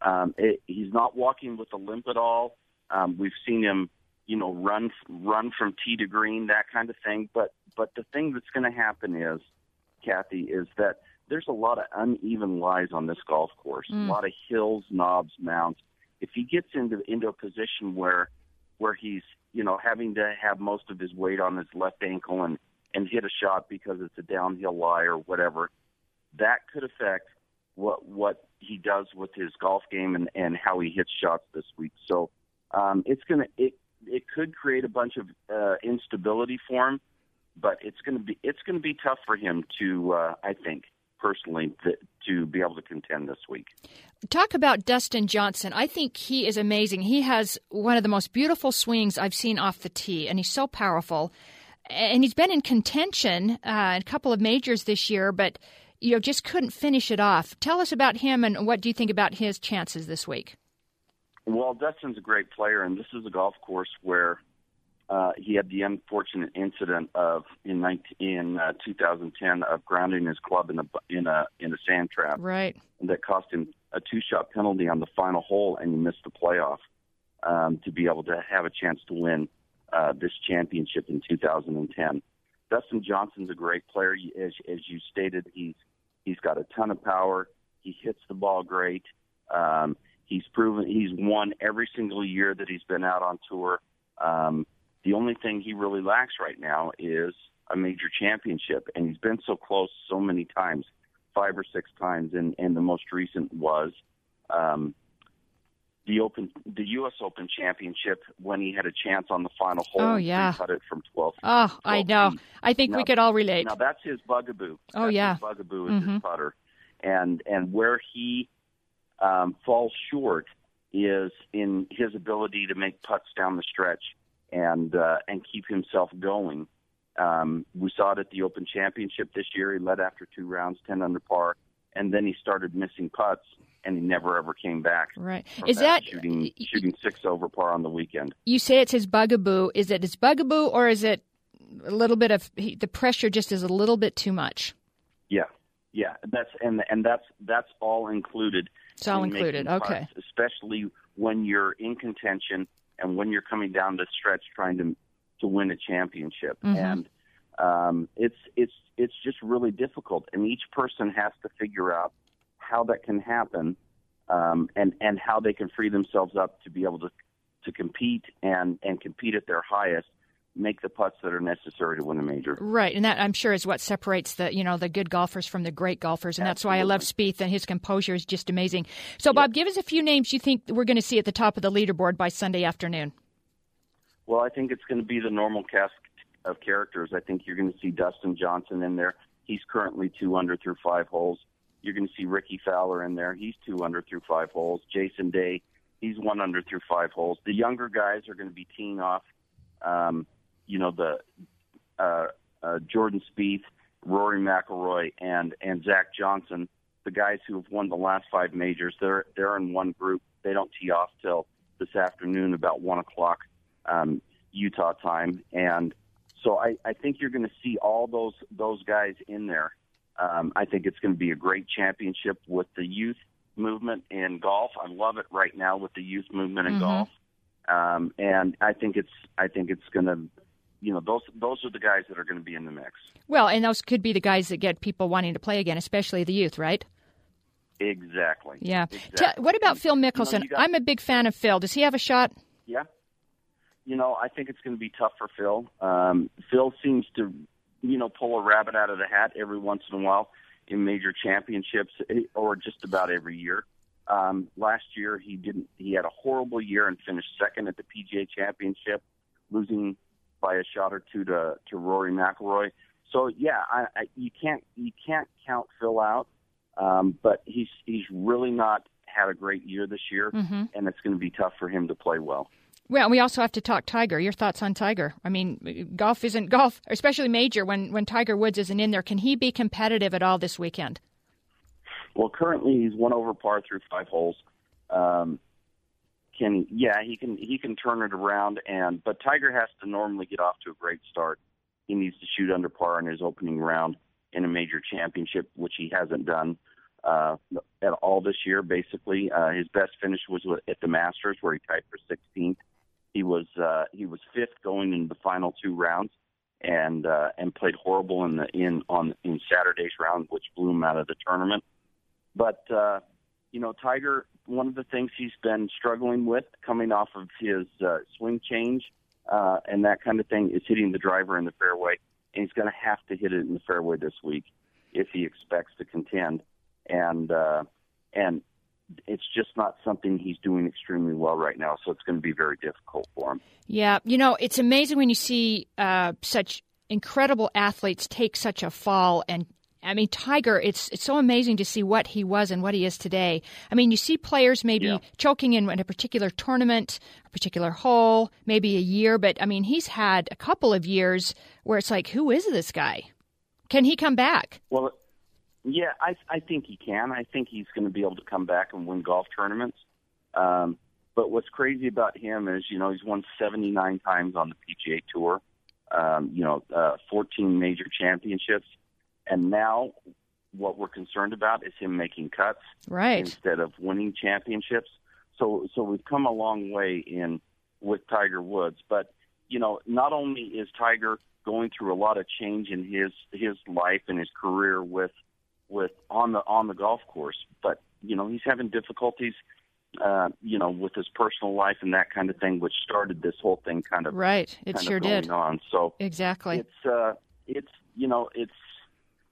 Um, it, he's not walking with a limp at all. Um, we've seen him, you know, run run from tee to green, that kind of thing. But but the thing that's going to happen is, Kathy, is that there's a lot of uneven lies on this golf course. Mm. A lot of hills, knobs, mounts. If he gets into into a position where where he's you know having to have most of his weight on his left ankle and and hit a shot because it's a downhill lie or whatever, that could affect what what he does with his golf game and and how he hits shots this week. So um, it's gonna it it could create a bunch of uh, instability for him, but it's gonna be it's gonna be tough for him to uh, I think personally th- to be able to contend this week. Talk about Dustin Johnson. I think he is amazing. He has one of the most beautiful swings I've seen off the tee, and he's so powerful. And he's been in contention uh, a couple of majors this year, but you know just couldn't finish it off. Tell us about him, and what do you think about his chances this week? Well, Dustin's a great player, and this is a golf course where uh, he had the unfortunate incident of in 19, in uh, 2010 of grounding his club in a in a in a sand trap. Right. that cost him a two-shot penalty on the final hole, and he missed the playoff um, to be able to have a chance to win uh, this championship in 2010. Dustin Johnson's a great player, as, as you stated. He's he's got a ton of power. He hits the ball great. Um, he's proven he's won every single year that he's been out on tour. Um, the only thing he really lacks right now is a major championship, and he's been so close so many times, five or six times, and, and the most recent was um, the Open, the U.S. Open Championship when he had a chance on the final hole. Oh, yeah. cut it from twelve. Oh, I know. feet. I think we could all relate. Now that's his bugaboo. Oh, That's yeah. his bugaboo is Mhm. his putter, and and where he um, falls short is in his ability to make putts down the stretch and uh, and keep himself going. Um, we saw it at the Open Championship this year. He led after two rounds, ten under par, and then he started missing putts, and he never ever came back. Right. Is that shooting shooting six over par on the weekend? you say it's his bugaboo? Is it his bugaboo, or is it a little bit of he, the pressure? Just is a little bit too much. Yeah, yeah. That's and and that's that's all included. It's all in included. putts, Okay. especially when you're in contention and when you're coming down the stretch trying to to win a championship. Mhm. And um, it's it's it's just really difficult, and each person has to figure out how that can happen, um, and and how they can free themselves up to be able to to compete and and compete at their highest, make the putts that are necessary to win a major. Right, and that I'm sure is what separates the you know the good golfers from the great golfers, and that's why I love Spieth and his composure is just amazing. So, Bob, give us a few names you think we're going to see at the top of the leaderboard by Sunday afternoon. Well, I think it's going to be the normal cast of characters. I think you're going to see Dustin Johnson in there. He's currently two under through five holes. You're going to see Rickie Fowler in there. He's two under through five holes. Jason Day, he's one under through five holes. The younger guys are going to be teeing off. Um, you know the uh, uh, Jordan Spieth, Rory McIlroy, and and Zach Johnson, the guys who have won the last five majors. They're they're in one group. They don't tee off till this afternoon about one o'clock um, Utah time, and so I, I think you're going to see all those those guys in there. Um, I think it's going to be a great championship with the youth movement in golf. I love it right now with the youth movement in Mhm. golf, um, and I think it's I think it's going to, you know, those those are the guys that are going to be in the mix. Well, and those could be the guys that get people wanting to play again, especially the youth, right? Exactly. Yeah. Exactly. Ta- what about Phil You know, Mickelson? you got- I'm a big fan of Phil. Does he have a shot? Yeah. You know, I think it's going to be tough for Phil. Um, Phil seems to, you know, pull a rabbit out of the hat every once in a while in major championships, eh, or just about every year. Um, last year, he didn't. He had a horrible year and finished second at the PGA Championship, losing by a shot or two to to Rory McIlroy. So yeah, I, I, you can't you can't count Phil out, um, but he's he's really not had a great year this year, Mhm. and it's going to be tough for him to play well. Well, we also have to talk Tiger. Your thoughts on Tiger? I mean, golf isn't golf, especially major. When when Tiger Woods isn't in there, can he be competitive at all this weekend? Well, currently he's one over par through five holes. Um, can yeah, he can he can turn it around, and but Tiger has to normally get off to a great start. He needs to shoot under par in his opening round in a major championship, which he hasn't done uh, at all this year. Basically, uh, his best finish was at the Masters, where he tied for 16th. He was uh, he was fifth going in the final two rounds, and uh, and played horrible in the in on in Saturday's round, which blew him out of the tournament. But uh, you know, Tiger, one of the things he's been struggling with coming off of his uh, swing change uh, and that kind of thing is hitting the driver in the fairway, and he's going to have to hit it in the fairway this week if he expects to contend. And uh, and it's just not something he's doing extremely well right now, so it's going to be very difficult for him. Yeah, you know, it's amazing when you see uh, such incredible athletes take such a fall and I mean Tiger it's it's so amazing to see what he was and what he is today. I mean, you see players maybe Yeah. choking in, in a particular tournament, a particular hole, maybe a year, but I mean, he's had a couple of years where it's like who is this guy? Can he come back? Well, yeah, I I think he can. I think he's going to be able to come back and win golf tournaments. Um, but what's crazy about him is, you know, he's won 79 times on the PGA Tour. Um, you know, uh, 14 major championships, and now what we're concerned about is him making cuts Right. instead of winning championships. So so we've come a long way in with Tiger Woods, but you know, not only is Tiger going through a lot of change in his his life and his career with with on the on the golf course, but you know, he's having difficulties uh, you know, with his personal life and that kind of thing, which started this whole thing kind of Right. It sure did. on. So Exactly. it's uh, it's you know, it's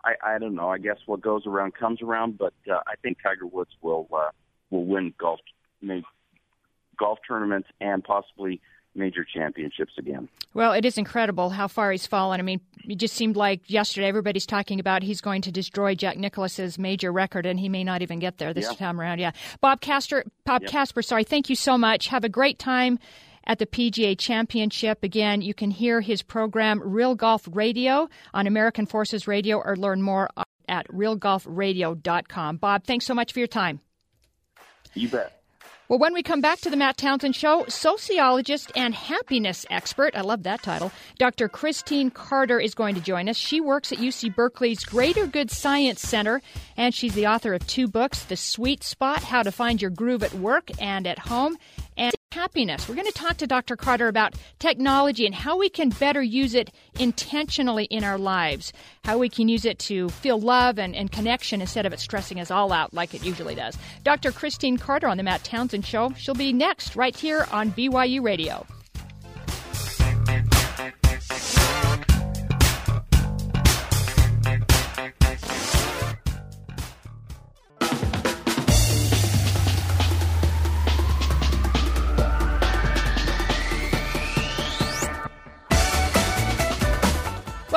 I I don't know. I guess what goes around comes around, but uh, I think Tiger Woods will uh, will win golf golf tournaments and possibly major championships again. Well, it is incredible how far he's fallen. I mean, it just seemed like yesterday everybody's talking about he's going to destroy Jack Nicklaus's major record, and he may not even get there this Yeah. time around. Yeah, Bob Castor, Bob Yep. Casper. Sorry, thank you so much. Have a great time at the PGA Championship. Again, you can hear his program Real Golf Radio on American Forces Radio, or learn more at realgolfradio.com. Bob, thanks so much for your time. You bet. Well, when we come back to the Matt Townsend Show, sociologist and happiness expert, I love that title, Dr. Christine Carter is going to join us. She works at UC Berkeley's Greater Good Science Center, and she's the author of two books The Sweet Spot How to Find Your Groove at Work and at Home, and Happiness. We're going to talk to Dr. Carter about technology and how we can better use it intentionally in our lives, how we can use it to feel love and, and connection instead of it stressing us all out like it usually does. Dr. Christine Carter on The Matt Townsend Show. She'll be next right here on BYU Radio.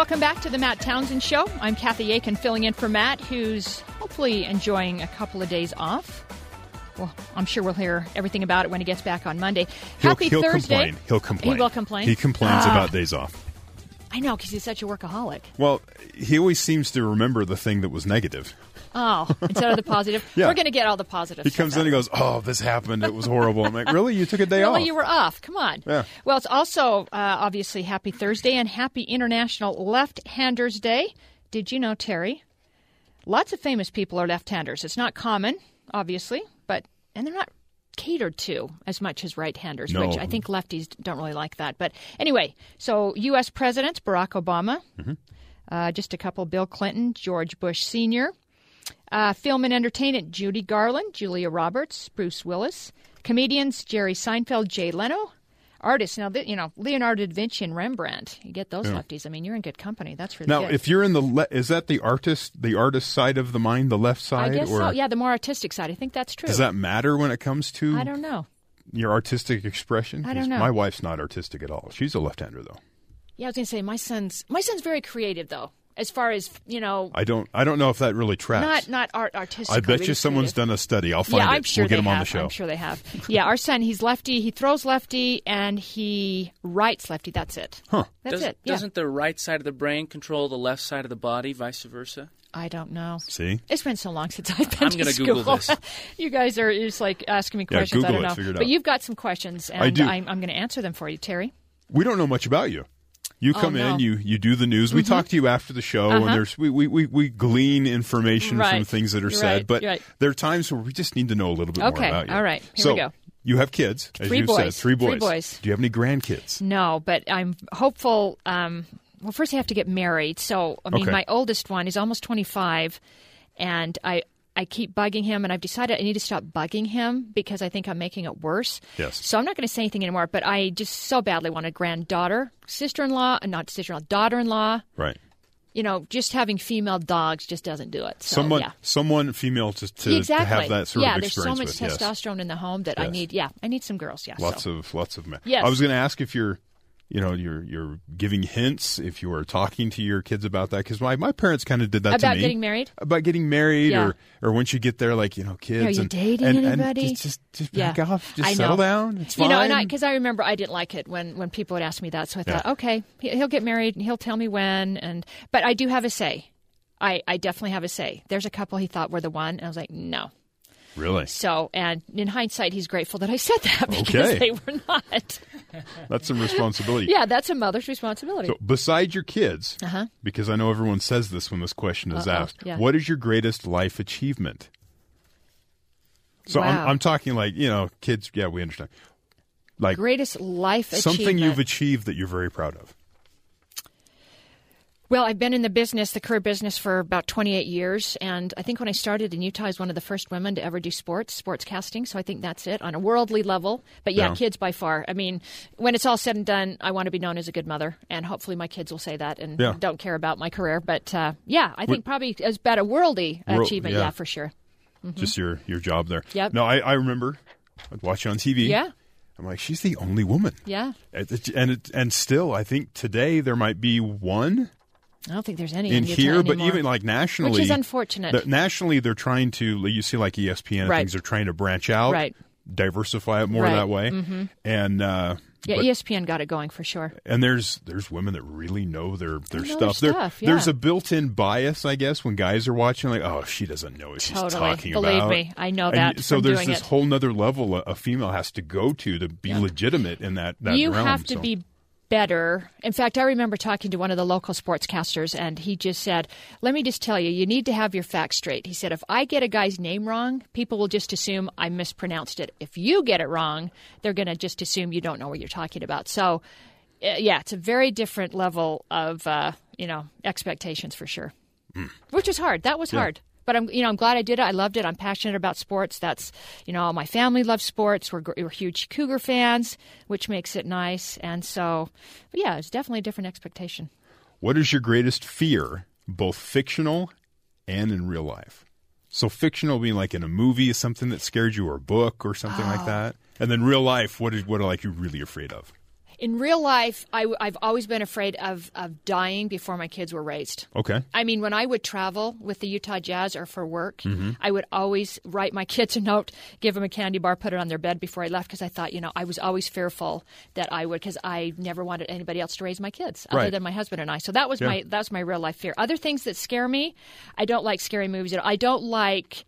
Welcome back to the Matt Townsend Show. I'm Kathy Aiken filling in for Matt, who's hopefully enjoying a couple of days off. Well, I'm sure we'll hear everything about it when he gets back on Monday. He'll, Happy he'll Thursday. complain. He'll complain. He will complain. He complains Ah. about days off. I know because he's such a workaholic. Well, he always seems to remember the thing that was negative. Oh, instead of the positive, [LAUGHS] Yeah. we're going to get all the positive. He comes out in and goes, "Oh, this happened. It was horrible." I'm like, "Really? You took a day Really, off?" you were off. Come on. Yeah. Well, it's also uh, obviously Happy Thursday and Happy International Left-Handers Day. Did you know, Terry? Lots of famous people are left-handers. It's not common. obviously, but and they're not catered to as much as right-handers, No. which I think lefties don't really like that. But anyway, so U.S. presidents Barack Obama, uh, just a couple: Bill Clinton, George Bush Sr., uh, film and entertainment: Judy Garland, Julia Roberts, Bruce Willis, comedians: Jerry Seinfeld, Jay Leno. Artists now, you know Leonardo da Vinci and Rembrandt. You get those Yeah. lefties. I mean, you're in good company. That's really Now, good. if you're in the le- is that the artist the artist side of the mind, the left I side, guess or so. Yeah, the more artistic side. I think that's true. does that matter when it comes to I don't know. your artistic expression? I don't know. My wife's not artistic at all. She's a left-hander though. Yeah, I was gonna say my son's my son's very creative though. As far as you know, I don't I don't know if that really tracks. not not art artistic. I bet you someone's done a study. I'll find yeah, it. I'm sure we'll get they him have. on the show. I'm sure they have. yeah, our son, he's lefty. He throws lefty, and he writes lefty. That's it. Huh. That's Does, it. Yeah. Doesn't the right side of the brain control the left side of the body, vice versa? I don't know. See? It's been so long since I've been I'm to gonna school. Google this. [LAUGHS] you guys are just like asking me Yeah, questions. I Google don't it, know. figure it but out. you've got some questions, and I do. I'm, I'm going to answer them for you, Terry. We don't know much about you. You Oh, come no. in, you you do the news. We Mhm. talk to you after the show, Uh-huh. and there's we, we, we, we glean information from things that are You're said. right, But right. there are times where we just need to know a little bit Okay, more about you. all right. Here so we go. you have kids, as Three you said, boys. three boys. Three boys. Do you have any grandkids? No, but I'm hopeful. Um, well, first I have to get married. So, I mean, Okay. my oldest one is almost 25, and I I keep bugging him, and I've decided I need to stop bugging him because I think I'm making it worse. Yes. So I'm not going to say anything anymore. But I just so badly want a granddaughter, sister-in-law, uh, not sister-in-law, daughter-in-law. Right. You know, just having female dogs just doesn't do it. So, someone, yeah. someone female to to, exactly. to have that sort yeah, of there's so much with. yes. testosterone in the home that I need. Yeah, I need some girls. Yeah. Lots so. of lots of men. Yes. I was going to ask if you're, you know, you're you're giving hints if you are talking to your kids about that because my, my parents kind of did that to About me getting married? about getting married Yeah. or or once you get there like you know kids Are you and, dating and, and anybody? just just, just yeah. back off just I settle down it's You fine know, and I because I remember I didn't like it when when people would ask me that, so I thought, Yeah. okay, he- he'll get married and he'll tell me when, and but I do have a say. I I definitely have a say. There's a couple he thought were the one, and I was like, no. really So, and in hindsight, he's grateful that I said that [LAUGHS] because Okay. they were not. [LAUGHS] that's some responsibility yeah, that's a mother's responsibility. so beside your kids Uh-huh. because I know everyone says this when this question is Uh-oh, asked yeah. what is your greatest life achievement so Wow. I'm, I'm talking like you know kids yeah we understand like Greatest life something achievement. you've achieved that you're very proud of Well, I've been in the business, the career business, for about 28 years. And I think when I started in Utah, I was one of the first women to ever do sports, sports casting. So I think that's it on a worldly level. But yeah, Yeah. kids by far. I mean, when it's all said and done, I want to be known as a good mother. And hopefully my kids will say that and Yeah. don't care about my career. But uh, yeah, I think probably as about a worldly World- achievement. yeah. Yeah. for sure. Mhm. just your your job there. Yep. No, I, I remember I'd watch you on TV. Yeah. I'm like, she's the only woman. Yeah. And and it, and still, I think today there might be one I don't think there's any in here, but even like nationally, Which is unfortunate. the- nationally, they're trying to. You see, like ESPN and Right. things, they're trying to branch out, Right. diversify it more Right. that way. Mhm. And uh, yeah, but- ESPN got it going for sure. and there's there's women that really know their their know stuff. their stuff, There's a built-in bias, I guess, when guys are watching. Like, oh, she doesn't know what she's Totally. talking Believe about. me, I know And that so there's this it. whole other level a, a female has to go to to be legitimate in that that you realm. have to so. be better. In fact, I remember talking to one of the local sportscasters, and he just said, Let me just tell you, you need to have your facts straight. He said, If I get a guy's name wrong, people will just assume I mispronounced it. If you get it wrong, they're going to just assume you don't know what you're talking about. So, uh, yeah, it's a very different level of, uh, you know, expectations for sure, which is hard. That was. Yeah. hard. But I'm, you know, I'm glad I did it. I loved it. I'm passionate about sports. That's, you know, my family loves sports. We're, we're huge Cougar fans, which makes it nice. And so, but yeah, it's definitely a different expectation. What is your greatest fear, both fictional and in real life? So fictional being like in a movie is something that scared you, or a book, or something like Oh. that. And then real life, what is what are like you really afraid of? In real life, I, have always been afraid of, of dying before my kids were raised. Okay. I mean, when I would travel with the Utah Jazz or for work, Mhm. I would always write my [LAUGHS] kids a note, give them a candy bar, put it on their bed before I left because I thought, you know, I was always fearful that I would because I never wanted anybody else to raise my kids other Right. than my husband and I. So that was Yeah. my was my real life fear. Other things that scare me, I don't like scary movies. at all. I don't like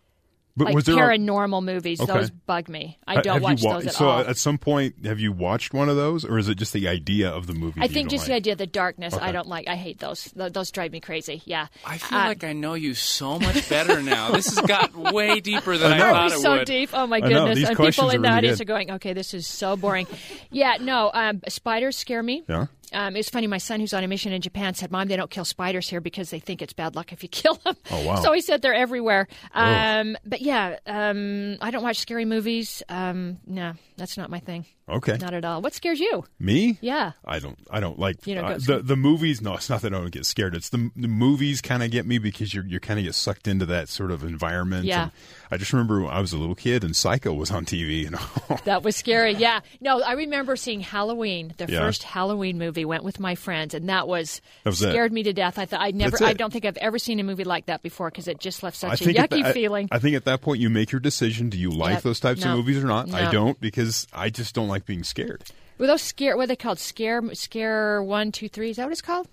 But like was there a- paranormal movies, Okay. those bug me. I don't have watch wa- those at so all. at some point, have you watched one of those, or is it just the idea of the movie? I think don't just the idea of the darkness, Okay. I don't like. I hate those. Th- Those drive me crazy. Yeah. I feel Uh, like I know you so much better now. This has got way [LAUGHS] deeper than I, I thought it we so would. deep? Oh my I know, goodness! these and people questions in are the really audience good. are going, "Okay, this is so boring." yeah, no. Um, spiders scare me. Yeah. Um, it's funny. My son, who's on a mission in Japan, said, "Mom, they don't kill spiders here because they think it's bad luck if you [LAUGHS] kill them." Oh, wow. So he said they're everywhere. Um, but yeah, um, I don't watch scary movies. Um, no, that's not my thing. Okay. Not at all. What scares you? Me? Yeah. I don't. I don't like You don't uh, the the movies. No, it's not that I don't get scared. It's the the movies kind of get me because you're you kind of get sucked into that sort of environment. Yeah. And I just remember when I was a little kid and Psycho was on TV. You know. [LAUGHS] That was scary. Yeah. No, I remember seeing Halloween, the Yeah. first Halloween movie. Went with my friends, and that was, That was it. scared me to death. I thought I never. I don't think I've ever seen a movie like that before because it just left such a think yucky the- I- feeling. I, think at that point you make your decision. Do you like Yep. those types No. of movies or not? No. I don't because I just don't like being scared. Were those scare? What are they called? Scare, scare one, two, three. Is that what it's called?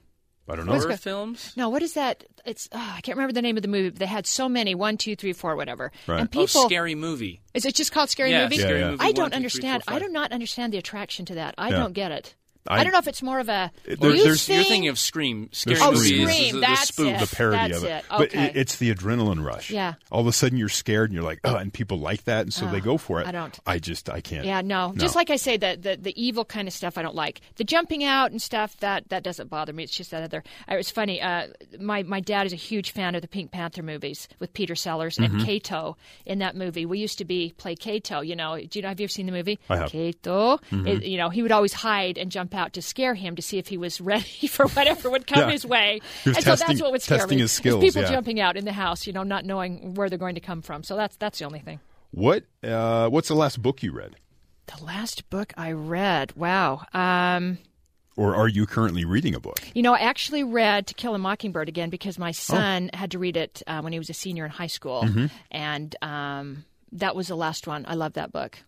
I don't know. Horror films? No, what is that? It's oh, I can't remember the name of the movie. But they had so many one, two, three, four, whatever. Right. And Oh, people. scary movie. Is it just called Scary Yeah, Movie? Scary Yeah, yeah. Movie I don't two, three, understand. four, I do not understand the attraction to that. I Yeah. don't get it. I, I- don't know if it's more of a There- youth there's- thing. You're thinking of Scream. Scary Oh, movie Scream, is the, that's the spoof. it. the parody That's of it. it. But Okay. it, it's the adrenaline rush. Yeah. All of a sudden you're scared and you're like, oh, and people like that, and so they go for it. I don't. I just I can't. Yeah, no. Just like I say, the, the the evil kind of stuff I don't like. The jumping out and stuff that that doesn't bother me. It's just that other. It was funny. Uh, my my dad is a huge fan of the Pink Panther movies with Peter Sellers Mm-hmm. and Cato in that movie. We used to be play Cato. You know, do you know? Have you ever seen the movie? I have. Cato. Mm-hmm. It- you know, he would always hide and jump out to scare him to see if he was ready [LAUGHS] for whatever would come Yeah. his way. And so that's what would scare testing me. his skills, people yeah. jumping out in the house. You know, not knowing where they're going to come from. So that's that's the only thing. What uh, What's the last book you read, The last book I read. Wow. Um, or are you currently reading a book? You know, I actually read To Kill a Mockingbird again because Oh. my son had to read it uh, when he was a senior in high school, Mm-hmm. and um, that was the last one. I love that book.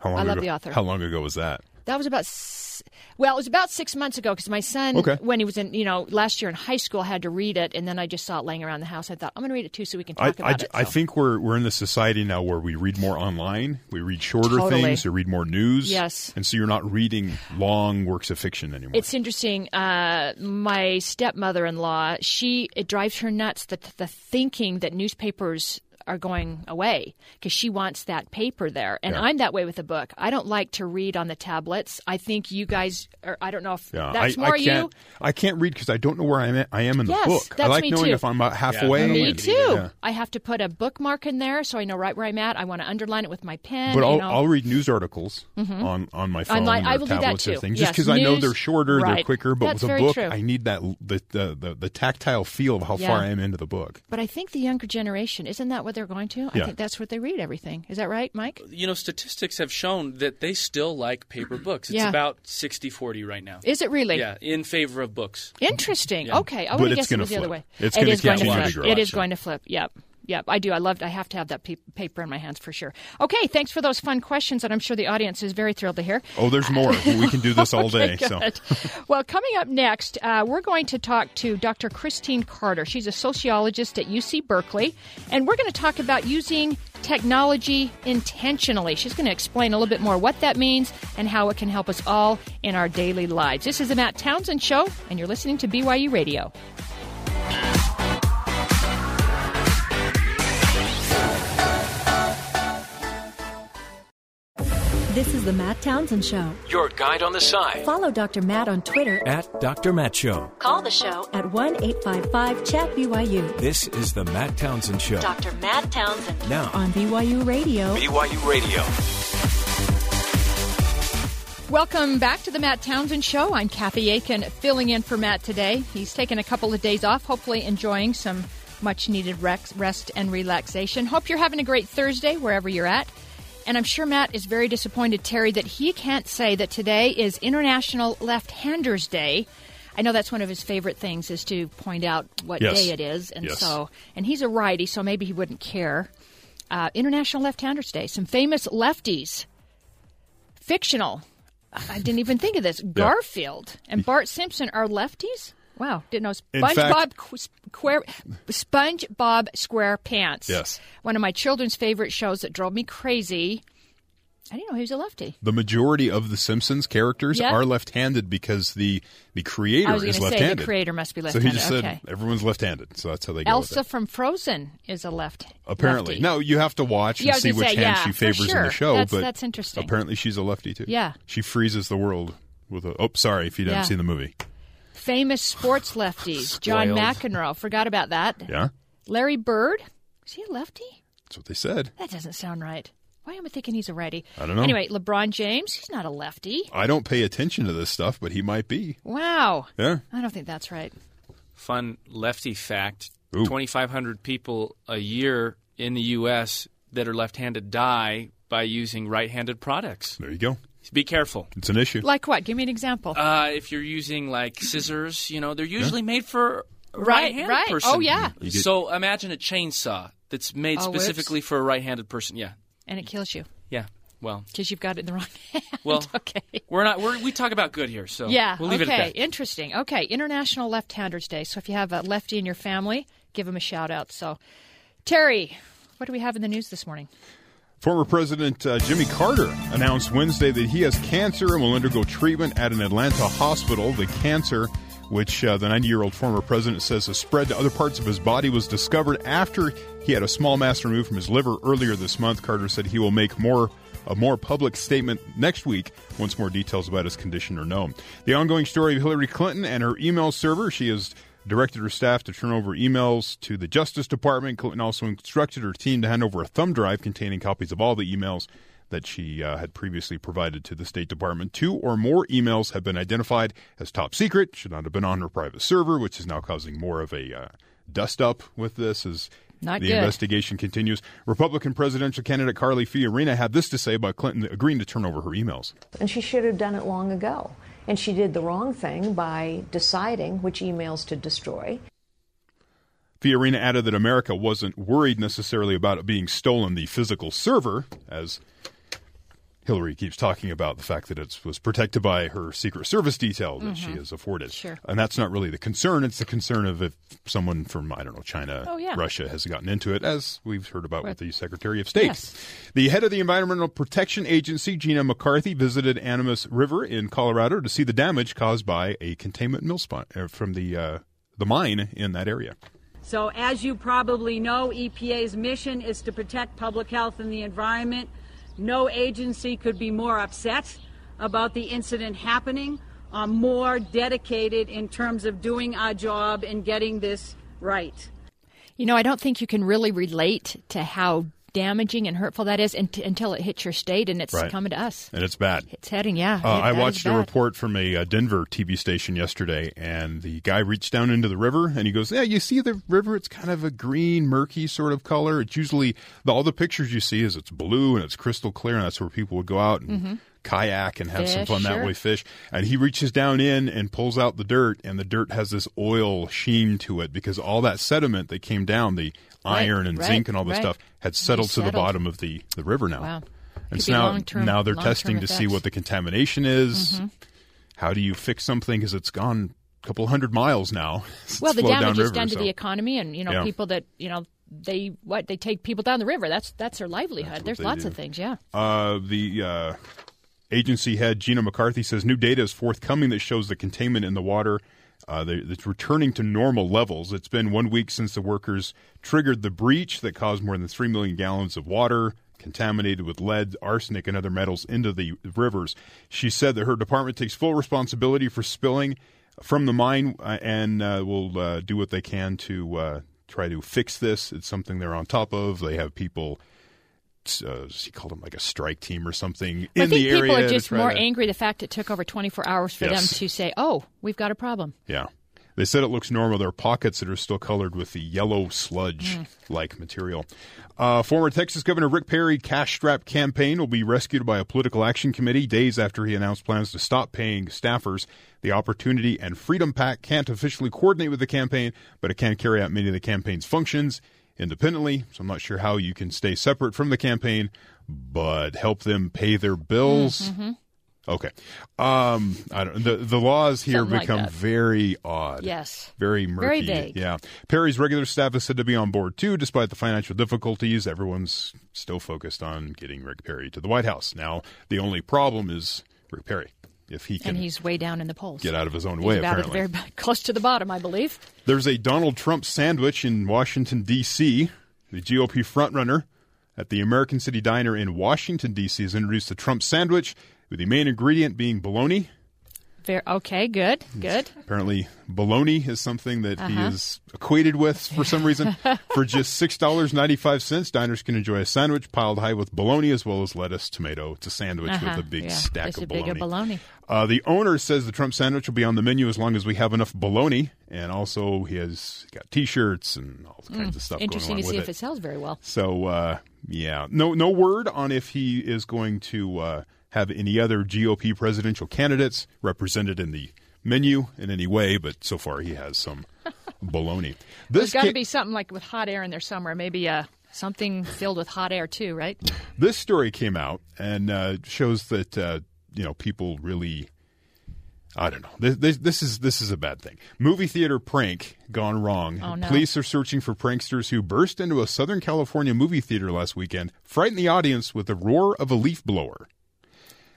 I love ago, the author. How long ago was that? That was about s- well, it was about six months ago because my son, Okay. when he was in, you know, last year in high school, had to read it, and then I just saw it laying around the house. I thought I'm going to read it too, so we can talk I, about it. I think we're we're in the society now where we read more online, we read shorter Totally. things, we read more news. Yes. and so you're not reading long works of fiction anymore. It's interesting. Uh, my stepmother-in-law, she it drives her nuts that the thinking that newspapers are going away because she wants that paper there, and Yeah. I'm that way with a book. I don't like to read on the tablets. I think you guys, are, I don't know if yeah, that's I, more I can't. you. I can't read because I don't know where I am. I am in the Yes, book. I that's like me knowing too. if I'm uh, about halfway. Me and- too. Yeah. I have to put a bookmark in there so I know right where I'm at. I want to underline it with my pen. But I'll, know. I'll read news articles mm-hmm. on, on my phone Online- or I will do that tablets or too. things, Yes, just because I know they're shorter, they're quicker. But That's with a book, true. I need that the, the, the, the tactile feel of how Yeah. far I am into the book. But I think the younger generation isn't that what they're going to? I think that's what they read everything. Is that right, Mike? You know, statistics have shown that they still like paper [CLEARS THROAT] books. It's Yeah. about 60-40 right now. Is it really? Yeah, in favor of books. Interesting. Yeah. Okay, I But would guess it gonna was the other way. It's It gonna is going to flip. It is going to flip. Yep. Yep, I do. I loved. I have to have that pe- paper in my hands for sure. Okay, thanks for those fun questions, that I'm sure the audience is very thrilled to hear. Oh, there's more. [LAUGHS] we can do this all [LAUGHS] day. So. well, coming up next, uh, we're going to talk to Dr. Christine Carter. She's a sociologist at UC Berkeley, and we're going to talk about using technology intentionally. She's going to explain a little bit more what that means and how it can help us all in our daily lives. This is the Matt Townsend Show, and you're listening to BYU Radio. This is the Matt Townsend Show. Your guide on the side Follow Dr. Matt on Twitter. at Dr. Matt Show. Call the show at 1 855 Chat BYU. This is the Matt Townsend Show. Dr. Matt Townsend Now, on BYU Radio. BYU Radio. Welcome back to the Matt Townsend Show. I'm Kathy Aiken, filling in for Matt today. He's taken a couple of days off, hopefully enjoying some much needed rest and relaxation. Hope you're having a great Thursday wherever you're at. And I'm sure Matt is very disappointed, Terry, that he can't say that today is International Left Handers Day. I know that's one of his favorite things is to point out what Yes. day it is, and Yes. so and he's a righty, so maybe he wouldn't care. Uh, International Left Handers Day. Some famous lefties, fictional. I didn't even think of this. Garfield and Bart Simpson are lefties. Wow, didn't know. SpongeBob Square, SpongeBob SquarePants. Yes. one of my children's favorite shows that drove me crazy. I didn't know he was a lefty. The majority of the Simpsons characters Yeah. are left-handed because the the creator I was is left-handed. the creator must be left-handed. So he just said Okay. everyone's left-handed, so that's how they go Elsa from Frozen is a left. Apparently, lefty. no. You have to watch and Yeah, see which say, hand yeah, she favors in the show. That's- but that's interesting. Apparently, she's a lefty too. Yeah. she freezes the world with a. Oh, sorry if you haven't Yeah. see the movie. Famous sports lefties. [SIGHS] John McEnroe. Forgot about that. Yeah, Larry Bird. Is he a lefty? that's what they said. That doesn't sound right. Why am I thinking he's a righty? I don't know. Anyway, LeBron James. He's not a lefty. I don't pay attention to this stuff, but he might be. Wow. Yeah. I don't think that's right. Fun lefty fact: 2,500 people a year in the U.S. that are left-handed die by using right-handed products. There you go. Be careful. It's an issue. Like what? Give me an example. Uh, if you're using like scissors, you know they're usually made for Right, right-handed right. person. Oh, yeah. Get- So imagine a chainsaw that's made Oh, whoops. specifically for a right-handed person. Yeah, and it kills you yeah. Well, because you've got it in the wrong [LAUGHS] hand. well, [LAUGHS] okay. We're not. We're, we talk about good here, so yeah. we'll leave okay. it at that. Interesting. Okay. International Left-Handers Day. So if you have a lefty in your family, give them a shout out. So, Terry, what do we have in the news this morning? Former President uh, Jimmy Carter announced Wednesday that he has cancer and will undergo treatment at an Atlanta hospital. The cancer, which uh, the 90 year old former president says has spread to other parts of his body, was discovered after he had a small mass removed from his liver earlier this month. Carter said he will make more a more public statement next week once more details about his condition are known. The ongoing story of Hillary Clinton and her email server. She has directed her staff to turn over emails to the Justice Department. Clinton also instructed her team to hand over a thumb drive containing copies of all the emails that she uh, had previously provided to the State Department. Two or more emails have been identified as top secret, should not have been on her private server, which is now causing more of a uh, dust up with this as Not the good. investigation continues. Republican presidential candidate Carly Fiorina had this to say about Clinton agreeing to turn over her emails. And she should have done it long ago. And she did the wrong thing by deciding which emails to destroy. Fiorina added that America wasn't worried necessarily about it being stolen, the physical server, as Hillary keeps talking about the fact that it was protected by her Secret Service detail that she Mhm. has afforded. Sure. And that's not really the concern. It's the concern of if someone from, I don't know, China, Oh, yeah. Russia has gotten into it, as we've heard about with the Secretary of State. Yes. The head of the Environmental Protection Agency, Gina McCarthy, visited Animas River in Colorado to see the damage caused by a containment mill spot uh, from the, uh, the mine in that area. So, as you probably know, EPA's mission is to protect public health and the environment. No agency could be more upset about the incident happening, or more dedicated in terms of doing our job and getting this right. You know, I don't think you can really relate to how damaging and hurtful that is unt- until it hits your state and it's Right. coming to us. And it's bad. It's heading, yeah. Uh, it- I watched a bad. report from a uh, Denver TV station yesterday, and the guy reached down into the river and he goes, "Yeah, you see the river? It's kind of a green, murky sort of color. It's usually the, all the pictures you see is it's blue and it's crystal clear, and that's where people would go out and Mhm. kayak and have some Fish, fun that way, fish." And he reaches down in and pulls out the dirt, and the dirt has this oil sheen to it because all that sediment that came down, the Right, iron and right, zinc and all this right. stuff, had settled to the bottom of the the river now. Wow. And so now, now they're testing to see what the contamination is. Mhm. How do you fix something because it's gone a couple hundred miles now? [LAUGHS] Well, the damage is done to the economy, and you know, Yeah. people that you know they what they take people down the river. That's that's their livelihood. There's lots do. of things. Yeah. Uh, the uh, agency head Gina McCarthy says new data is forthcoming that shows the containment in the water. Uh, it's returning to normal levels. It's been one week since the workers triggered the breach that caused more than three million gallons of water contaminated with lead, arsenic, and other metals into the rivers. She said that her department takes full responsibility for spilling from the mine uh, and uh, will uh, do what they can to uh, try to fix this. It's something they're on top of. They have people. Uh, she called them like a strike team or something in I think the area. people are just more to- angry the fact it took over 24 hours for Yes. them to say, "Oh, we've got a problem." Yeah. They said it looks normal. There are pockets that are still colored with the yellow sludge like material. Uh, former Texas Governor Rick Perry cash strap campaign will be rescued by a political action committee days after he announced plans to stop paying staffers. The Opportunity and Freedom PAC can't officially coordinate with the campaign, but it can carry out many of the campaign's functions independently. So I'm not sure how you can stay separate from the campaign, but help them pay their bills. Mhm. Okay. Um, I don't, the the laws here Something become that. very odd. Yes. Very Very murky. vague. Yeah. Perry's regular staff is said to be on board too, despite the financial difficulties. Everyone's still focused on getting Rick Perry to the White House. Now, the only problem is Rick Perry. If he can And he's way down in the polls. get out of his own He's way, about apparently. very [LAUGHS] close to the bottom, I believe. There's a Donald Trump sandwich in Washington, D.C. The GOP frontrunner at the American City Diner in Washington, D.C. has introduced the Trump sandwich, with the main ingredient being bologna. Very, okay, good, good. [LAUGHS] Apparently, bologna is something that he Uh-huh. is equated with for some [LAUGHS] reason. for just $6.95, diners can enjoy a sandwich piled high with bologna as well as lettuce, tomato. It's a sandwich Uh-huh, with a big yeah, stack of big bologna. bologna. Uh, the owner says the Trump sandwich will be on the menu as long as we have enough bologna, and also he has got T-shirts and all kinds Mm, of stuff. Interesting going to see if it sells very well. So uh, yeah, no no word on if he is going to uh, have any other GOP presidential candidates represented in the menu in any way, but so far he has some. [LAUGHS] There's This got to ca- be something like with hot air in there somewhere. Maybe uh, something filled with hot air too, right? this story came out and uh, shows that uh, you know people really. I don't know. This, this, this is this is a bad thing. Movie theater prank gone wrong. Oh, no. Police are searching for pranksters who burst into a Southern California movie theater last weekend, frightened the audience with the roar of a leaf blower.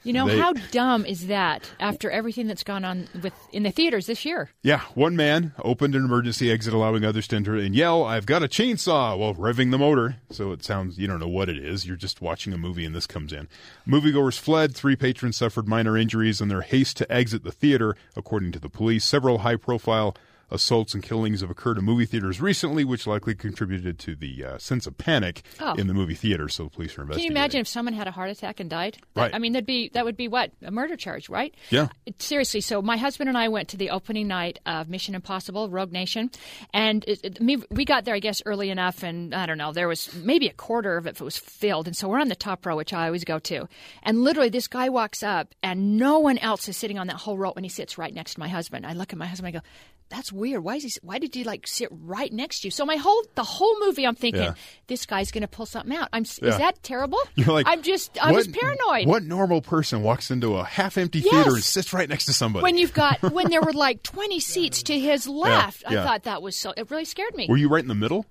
You know They- how dumb is that? After everything that's gone on with in the theaters this year, Yeah, one man opened an emergency exit, allowing others to enter and yell, "I've got a chainsaw!" while revving the motor. So it sounds you don't know what it is. You're just watching a movie, and this comes in. Moviegoers fled. Three patrons suffered minor injuries in their haste to exit the theater, according to the police. Several high-profile assaults and killings have occurred in movie theaters recently, which likely contributed to the uh, sense of panic Oh. in the movie theater. So the police are investigating. can you imagine if someone had a heart attack and died? Right. I mean, that'd be that would be what a murder charge, right? Yeah. Seriously, so my husband and I went to the opening night of Mission Impossible: Rogue Nation, and it, it- we got there, I guess, early enough, and I don't know, there was maybe a quarter of it was filled, and so we're on the top row, which I always go to, and literally this guy walks up, and no one else is sitting on that whole row, and he sits right next to my husband. I look at my husband, I go. That's weird. Why is he? Why did he like sit right next to you? So my whole the whole movie, I'm thinking Yeah. this guy's going to pull something out. I'm. Yeah. Is that terrible? You're like, I'm just. I was paranoid. What normal person walks into a half-empty Yes. theater and sits right next to somebody? When you've got when there were [LAUGHS] like 20 seats to his left, yeah. I thought that was so. It really scared me. Were you right in the middle?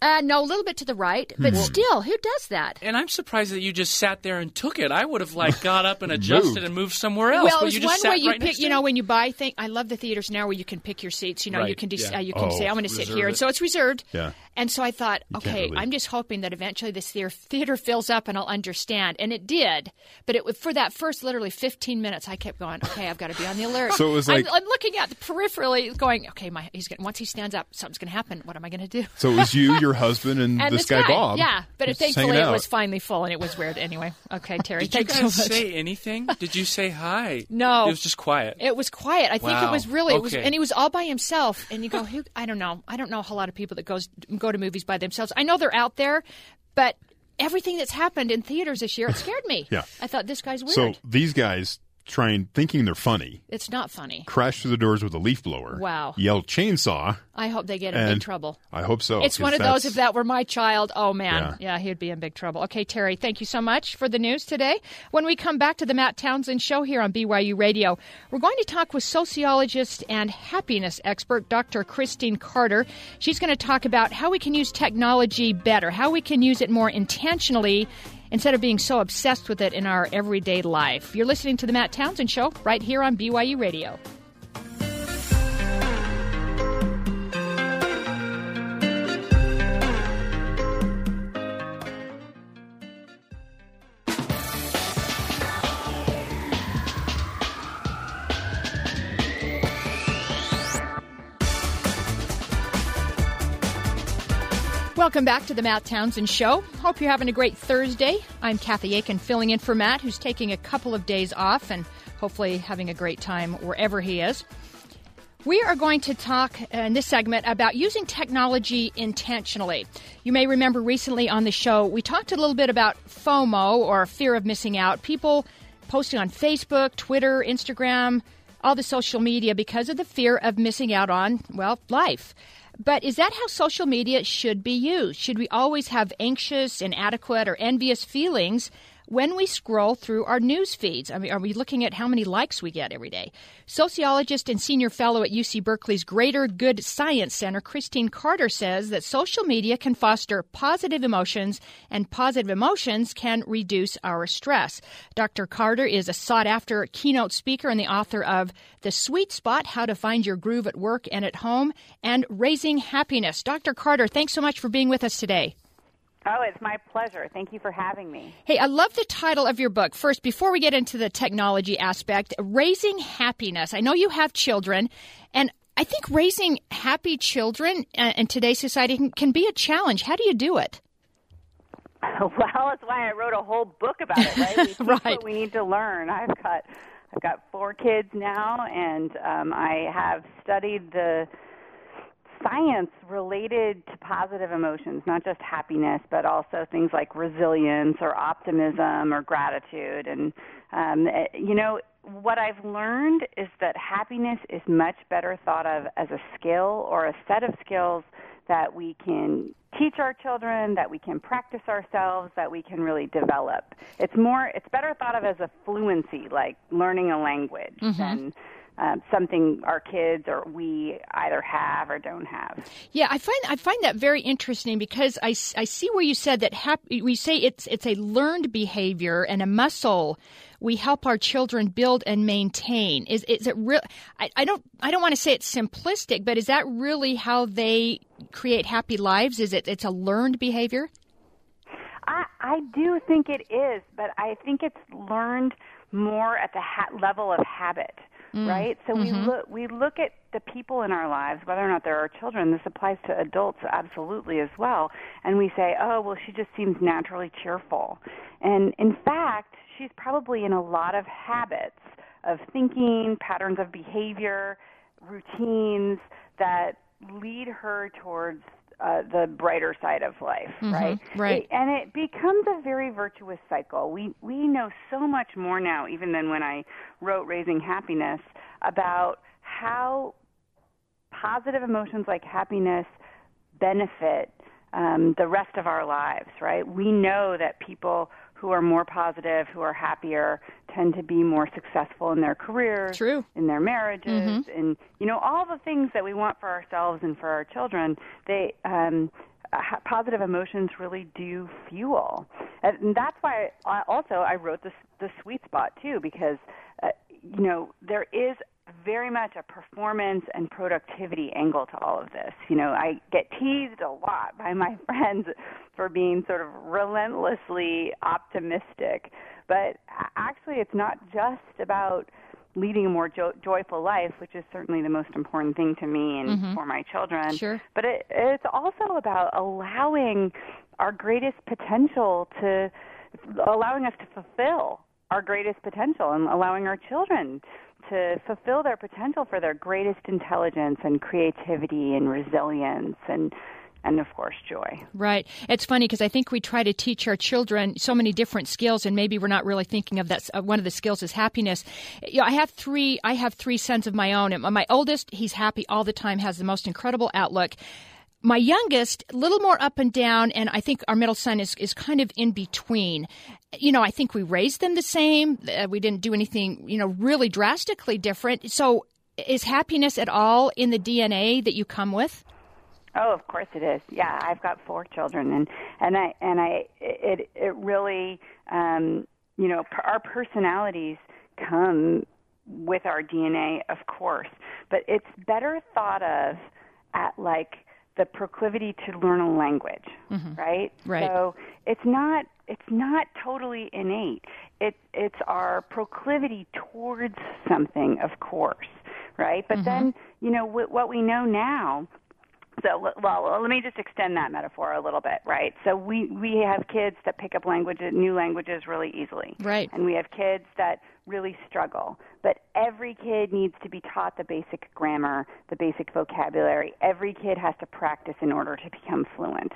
Uh, no, a little bit to the right, but Hmm. still, who does that? And I'm surprised that you just sat there and took it. I would have like got up and [LAUGHS] adjusted Moved. and moved somewhere else. Well, but it was you just one sat way you right pick. You know, when you buy things, I love the theaters now where you can pick your seats. You know, you can just yeah. uh, you can Oh. say, "I'm going to sit here," it. and so it's reserved. Yeah. And so I thought, can't okay, really- I'm just hoping that eventually this theater, theater fills up and I'll understand. And it did. But it was- for that first literally 15 minutes, I kept going, okay, I've got to be on the alert. So it was I'm- like- I'm, looking at the peripherally, going, okay, my he's gonna, once he stands up, something's going to happen. What am I going to do? So it was you, your [LAUGHS] husband, and, and this, guy, Bob. Yeah, but it, thankfully it was finally full and it was weird. Anyway, okay, Terry, Did you thanks guys so much. say anything? Did you say hi? No. It was just quiet. It was quiet. I think it was really it was, and he was all by himself. And you go, who? I don't know. I don't know a whole lot of people that goes go to movies by themselves. I know they're out there, but everything that's happened in theaters this year, it scared me. [LAUGHS] Yeah. I thought this guy's weird. So these guys trying, thinking they're funny, it's not funny. crash through the doors with a leaf blower. Wow. Yell chainsaw. I hope they get in and trouble. I hope so. It's 'cause one of those. If that were my child, oh man, Yeah. yeah. he'd be in big trouble. Okay, Terry, thank you so much for the news today. When we come back to the Matt Townsend Show here on BYU Radio, we're going to talk with sociologist and happiness expert Dr. Christine Carter. She's going to talk about how we can use technology better, how we can use it more intentionally. Instead of being so obsessed with it in our everyday life. You're listening to the Matt Townsend Show right here on BYU Radio. Welcome back to the Matt Townsend Show. Hope you're having a great Thursday. I'm Kathy Aiken filling in for Matt, who's taking a couple of days off and hopefully having a great time wherever he is. We are going to talk in this segment about using technology intentionally. You may remember recently on the show, we talked a little bit about FOMO or fear of missing out. People posting on Facebook, Twitter, Instagram, all the social media because of the fear of missing out on, well, life. But is that how social media should be used? Should we always have anxious, inadequate, or envious feelings when we scroll through our news feeds. I mean, are we looking at how many likes we get every day? Sociologist and senior fellow at UC Berkeley's Greater Good Science Center, Christine Carter, says that social media can foster positive emotions, and positive emotions can reduce our stress. Dr. Carter is a sought after keynote speaker and the author of The Sweet Spot How to Find Your Groove at Work and at Home and Raising Happiness. Dr. Carter, thanks so much for being with us today. Oh, it's my pleasure. Thank you for having me. Hey, I love the title of your book. First, before we get into the technology aspect, Raising Happiness. I know you have children, and I think raising happy children uh, in today's society can, be a challenge. How do you do it? [LAUGHS] Well, that's why I wrote a whole book about it. Right? We [LAUGHS] right. we need to learn. I've got I've got four kids now, and um, I have studied the science related to positive emotions, not just happiness, but also things like resilience or optimism or gratitude. And, um, eh, you know, what I've learned is that happiness is much better thought of as a skill or a set of skills that we can teach our children, that we can practice ourselves, that we can really develop. It's more, it's better thought of as a fluency, like learning a language, Mhm. than um, something our kids or we either have or don't have. Yeah, I find I find that very interesting because I, I see where you said that hap- we say it's it's a learned behavior and a muscle we help our children build and maintain. Is is it real? I, I don't I don't want to say it's simplistic, but is that really how they create happy lives? Is it it's a learned behavior? I, I do think it is, but I think it's learned more at the ha- level of habit, Mm. right? So Mhm. we look we look at the people in our lives, whether or not they're our children. This applies to adults absolutely as well, and we say, "Oh, well, she just seems naturally cheerful," and in fact, she's probably in a lot of habits of thinking, patterns of behavior, routines that lead her towards uh, the brighter side of life, Mhm, right? right. It- and it becomes a very virtuous cycle. We we know so much more now, even than when I wrote Raising Happiness, about how positive emotions like happiness benefit um, the rest of our lives, right? We know that people who are more positive, who are happier, tend to be more successful in their careers, True. in their marriages, Mhm. and you know all the things that we want for ourselves and for our children. They um, positive emotions really do fuel, and that's why I, also I wrote this the sweet spot too because uh, you know there is very much a performance and productivity angle to all of this. You know, I get teased a lot by my [LAUGHS] friends for being sort of relentlessly optimistic, but actually it's not just about leading a more jo- joyful life, which is certainly the most important thing to me and Mhm. for my children. Sure. But it, it's also about allowing our greatest potential to allowing us to fulfill our greatest potential and allowing our children to fulfill their potential for their greatest intelligence and creativity and resilience and and of course joy. Right. It's funny because I think we try to teach our children so many different skills, and maybe we're not really thinking of that. Uh, one of the skills is happiness. You know, I have three. I have three sons of my own. And my oldest, he's happy all the time, has the most incredible outlook. My youngest, a little more up and down, and I think our middle son is is kind of in between. You know, I think we raised them the same. Uh, we didn't do anything, you know, really drastically different. So, is happiness at all in the DNA that you come with? Oh, of course it is. Yeah, I've got four children, and and I and I it it really um, you know our personalities come with our DNA, of course, but it's better thought of at like the proclivity to learn a language, Mhm. right? Right. So it's not it's not totally innate. It it's our proclivity towards something, of course, right? But Mhm. then you know wh- what we know now so well let me just extend that metaphor a little bit right so we we have kids that pick up languages new languages really easily Right. and we have kids that really struggle. But every kid needs to be taught the basic grammar the basic vocabulary. Every kid has to practice in order to become fluent.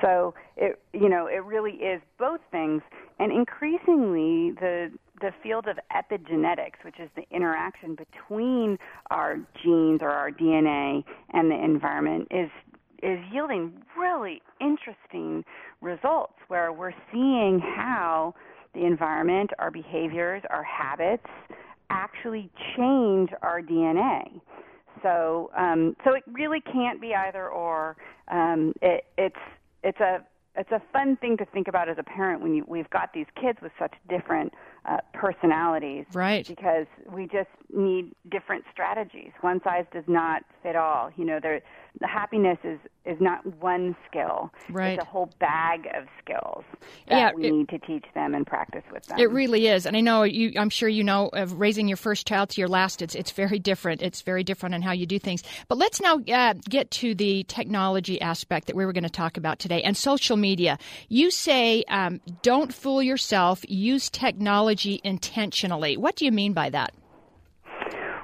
So it you know it really is both things. And increasingly the the field of epigenetics, which is the interaction between our genes or our DNA and the environment, is is yielding really interesting results where we're seeing how the environment, our behaviors, our habits actually change our DNA. So, um, so it really can't be either or. Um, it, it's it's a it's a fun thing to think about as a parent when you, we've got these kids with such different uh, personalities. Right. Because we just need different strategies. One size does not fit all. You know, there, the happiness is is not one skill. Right. It's a whole bag of skills that Yeah, we it- need to teach them and practice with them. It really is, and I know you. I'm sure you know of raising your first child to your last. It's it's very different. It's very different on how you do things. But let's now uh, get to the technology aspect that we were going to talk about today and social media. You say um, don't fool yourself. Use technology intentionally. What do you mean by that?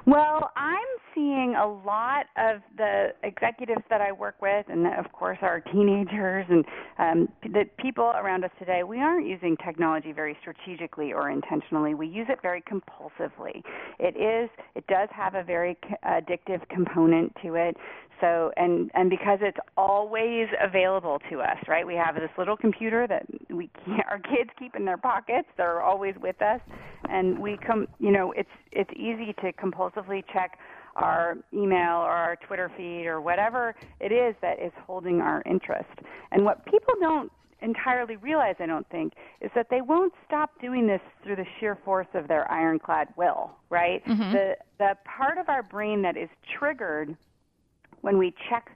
Well, I'm seeing a lot of the executives that I work with, and of course our teenagers and um, the people around us today. We aren't using technology very strategically or intentionally. We use it very compulsively. It is. It does have a very addictive component to it. So, and and because it's always available to us, right? We have this little computer that we [LAUGHS] our kids keep in their pockets. They're always with us, and we come. You know, it's it's easy to compulsively check our email or our Twitter feed or whatever it is that is holding our interest. And what people don't entirely realize, I don't think, is that they won't stop doing this through the sheer force of their ironclad will, right? Mhm. The the part of our brain that is triggered when we check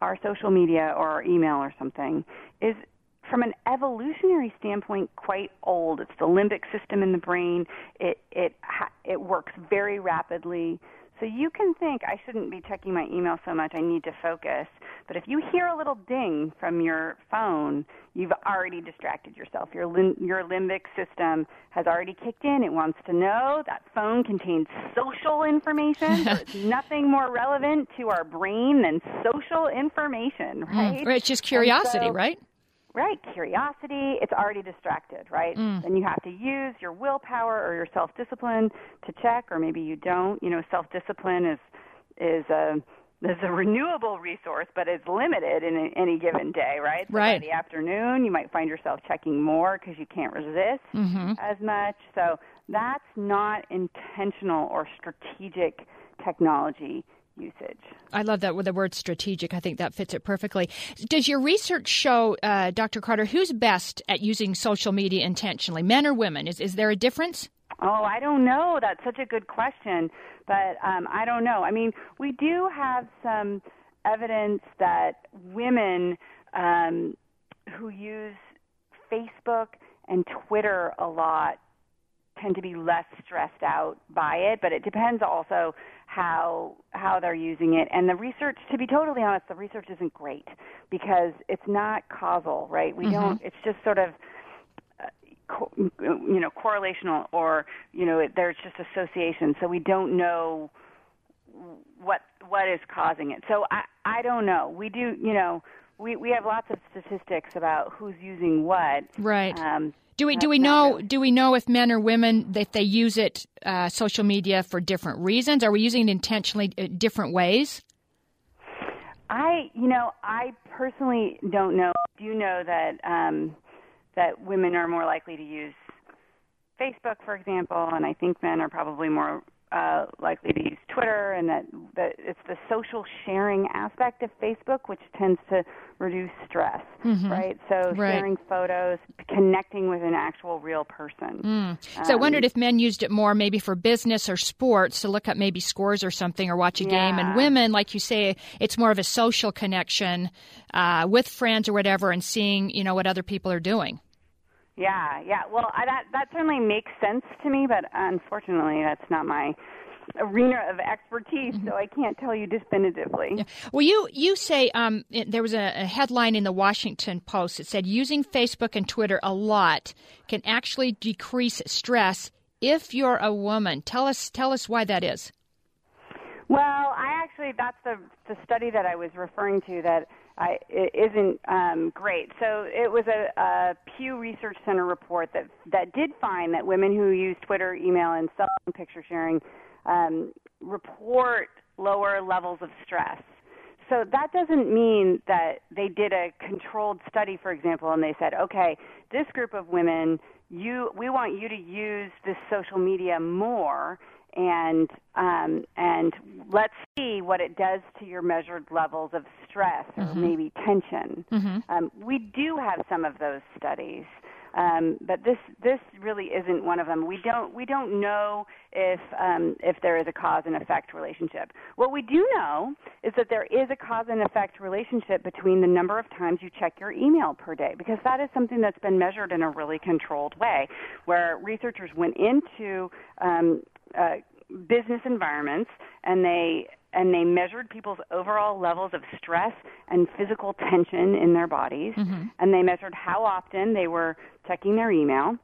our social media or our email or something is from an evolutionary standpoint quite old. It's the limbic system in the brain. It it it works very rapidly so you can think I shouldn't be checking my email so much I need to focus. But if you hear a little ding from your phone you've already distracted yourself. Your lim- your limbic system has already kicked in. It wants to know. That phone contains social information there's [LAUGHS] nothing more relevant to our brain than social information right? Mm, It's just curiosity, so- right? Right, curiosity, it's already distracted, right? Mm. Then you have to use your willpower or your self-discipline to check or maybe you don't. You know, self-discipline is is a is a [LAUGHS] renewable resource, but it's limited in any given day, right? So Right. By the afternoon, you might find yourself checking more because you can't resist Mhm. as much. So that's not intentional or strategic technology usage. I love that with the word strategic. I think that fits it perfectly. Does your research show, uh, Dr. Carter, who's best at using social media intentionally, men or women? Is is there a difference? Oh, I don't know. That's such a good question, but um, I don't know. I mean, we do have some evidence that women um, who use Facebook and Twitter a lot tend to be less stressed out by it, but it depends also how how they're using it. And the research, to be totally honest, the research isn't great because it's not causal, right? We Mhm. don't. It's just sort of uh, co- you know correlational or you know it, there's just association so we don't know what what is causing it so i i don't know we do you know we we have lots of statistics about who's using what Right. um Do we do we know really- do we know if men or women if they use it uh, social media for different reasons? Are we using it intentionally uh, different ways? I, you know, I personally don't know. Do you know that um, that women are more likely to use Facebook, for example, and I think men are probably more uh, likely to use Twitter, and that that it's the social sharing aspect of Facebook which tends to reduce stress, Mhm. right? So Right. sharing photos, connecting with an actual real person. Mm. So I wondered Um, if men used it more maybe for business or sports to look up maybe scores or something or watch a game, and women, like you say, it's more of a social connection uh, with friends or whatever, and seeing you know what other people are doing. Yeah, yeah. Well, I, that that certainly makes sense to me, but unfortunately, that's not my arena of expertise, so I can't tell you definitively. Well, you you say um, it, there was a, a headline in the Washington Post that said using Facebook and Twitter a lot can actually decrease stress if you're a woman. Tell us tell us why that is. Well, I actually that's the the study that I was referring to that I it isn't um, great. So it was a, a Pew Research Center report that that did find that women who use Twitter, email, and cell phone picture sharing um, report lower levels of stress. So that doesn't mean that they did a controlled study, for example, and they said, okay, this group of women you we want you to use this social media more and um, and let's see what it does to your measured levels of stress or Mhm. maybe tension. Mhm. Um, we do have some of those studies, um, but this this really isn't one of them. We don't we don't know if um, if there is a cause and effect relationship. What we do know is that there is a cause and effect relationship between the number of times you check your email per day, because that is something that's been measured in a really controlled way, where researchers went into um, uh, business environments and they and they measured people's overall levels of stress and physical tension in their bodies. And they measured how often they were checking their email.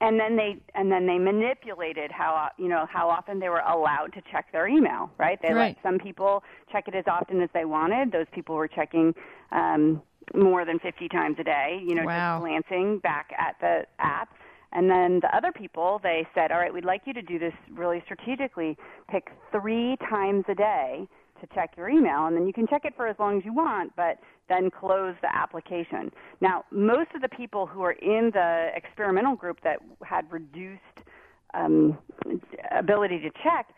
And then they and then they manipulated how you know how often they were allowed to check their email right? They Right. let some people check it as often as they wanted. Those people were checking um more than 50 times a day you know Wow. just glancing back at the app and then the other people they said all right we'd like you to do this really strategically. Pick 3 times a day to check your email and then you can check it for as long as you want but then close the application. Now most of the people who are in the experimental group that had reduced um, ability to check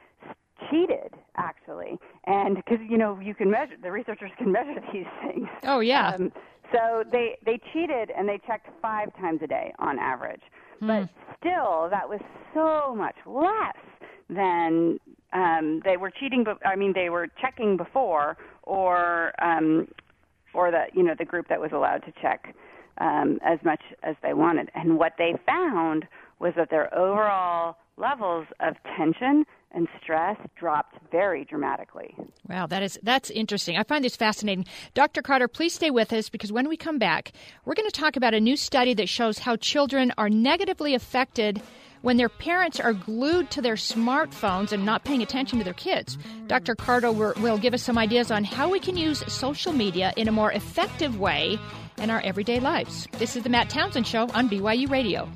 cheated actually. And because you know you can measure the researchers can measure [LAUGHS] these things. Oh, yeah. um, so they they cheated and they checked five times a day on average but still that was so much less than um, they were cheating but i mean they were checking before or um, or the you know the group that was allowed to check um, as much as they wanted. And what they found was that their overall levels of tension and stress dropped very dramatically. Wow, that is that's interesting. I find this fascinating. Dr. Carter, please stay with us because when we come back, we're going to talk about a new study that shows how children are negatively affected when their parents are glued to their smartphones and not paying attention to their kids. Dr. Carter will give us some ideas on how we can use social media in a more effective way in our everyday lives. This is the Matt Townsend Show on BYU Radio.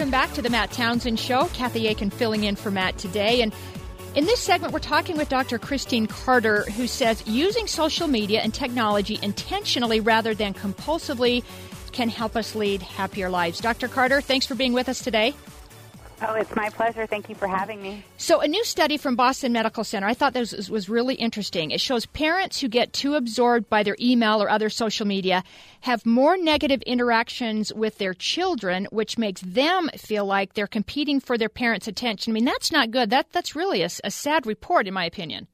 Welcome back to the Matt Townsend Show. Kathy Aiken filling in for Matt today. And in this segment, we're talking with Dr. Christine Carter, who says using social media and technology intentionally rather than compulsively can help us lead happier lives. Dr. Carter, thanks for being with us today. Oh, it's my pleasure. Thank you for having me. So, a new study from Boston Medical Center, I thought this was, was really interesting. It shows parents who get too absorbed by their email or other social media have more negative interactions with their children, which makes them feel like they're competing for their parents' attention. I mean, that's not good. That that's really a sad report, in my opinion.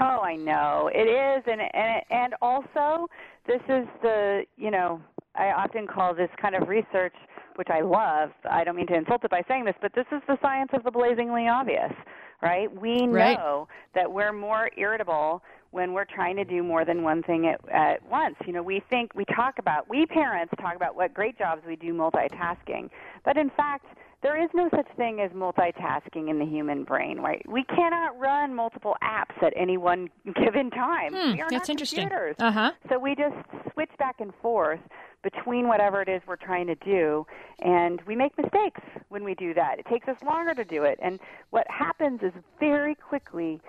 Oh, I know it is, and and and also this is the you know I often call this kind of research, which I love. I don't mean to insult it by saying this, but this is the science of the blazingly obvious, right? We Right. know that we're more irritable when we're trying to do more than one thing at, at once. You know, we think we talk about we parents talk about what great jobs we do multitasking, but in fact there is no such thing as multitasking in the human brain, right? We cannot run multiple apps at any one [LAUGHS] given time. Hmm, we are that's not interesting. computers. Uh-huh. So we just switch back and forth between whatever it is we're trying to do, and we make mistakes when we do that. It takes us longer to do it, and what happens is very quickly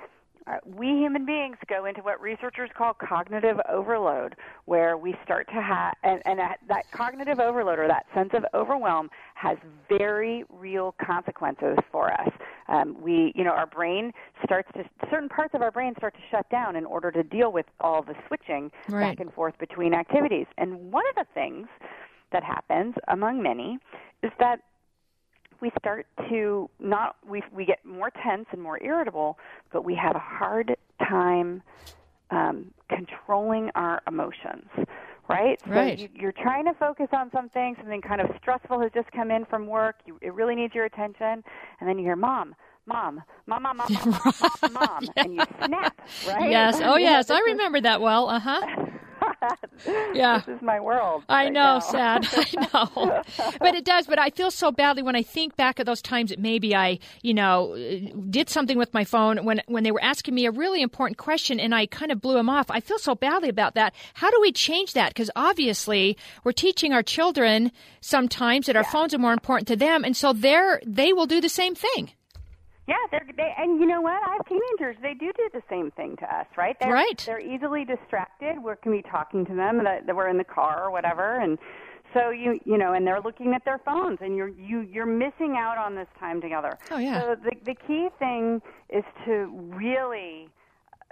uh, we human beings go into what researchers call cognitive overload, where we start to have, and, and that, that cognitive overload or that sense of overwhelm has very real consequences for us. Um, we, you know, our brain starts to, certain parts of our brain start to shut down in order to deal with all the switching Right. back and forth between activities. And one of the things that happens, among many, is that we start to not we we get more tense and more irritable, but we have a hard time um, controlling our emotions. Right? Right. So you, you're trying to focus on something, something kind of stressful has just come in from work. You, it really needs your attention, and then you hear, "Mom, mom, mom, mom, mom, mom, mom, mom," [LAUGHS] and you snap. Right? Yes. Oh, yes. I remember that well. Uh huh. [LAUGHS] Yeah. This is my world. I right know, now. sad. [LAUGHS] I know. But it does. But I feel so badly when I think back at those times that maybe I, you know, did something with my phone when when they were asking me a really important question and I kind of blew them off. I feel so badly about that. How do we change that? Because obviously we're teaching our children sometimes that our phones are more important to them, and so they're they will do the same thing. Yeah, they're they, and you know what? I have teenagers. They do do the same thing to us, right? They're, Right. They're easily distracted. We can be talking to them that, that we're in the car or whatever, and so you you know, and they're looking at their phones, and you're you you're missing out on this time together. Oh, yeah. So the the key thing is to really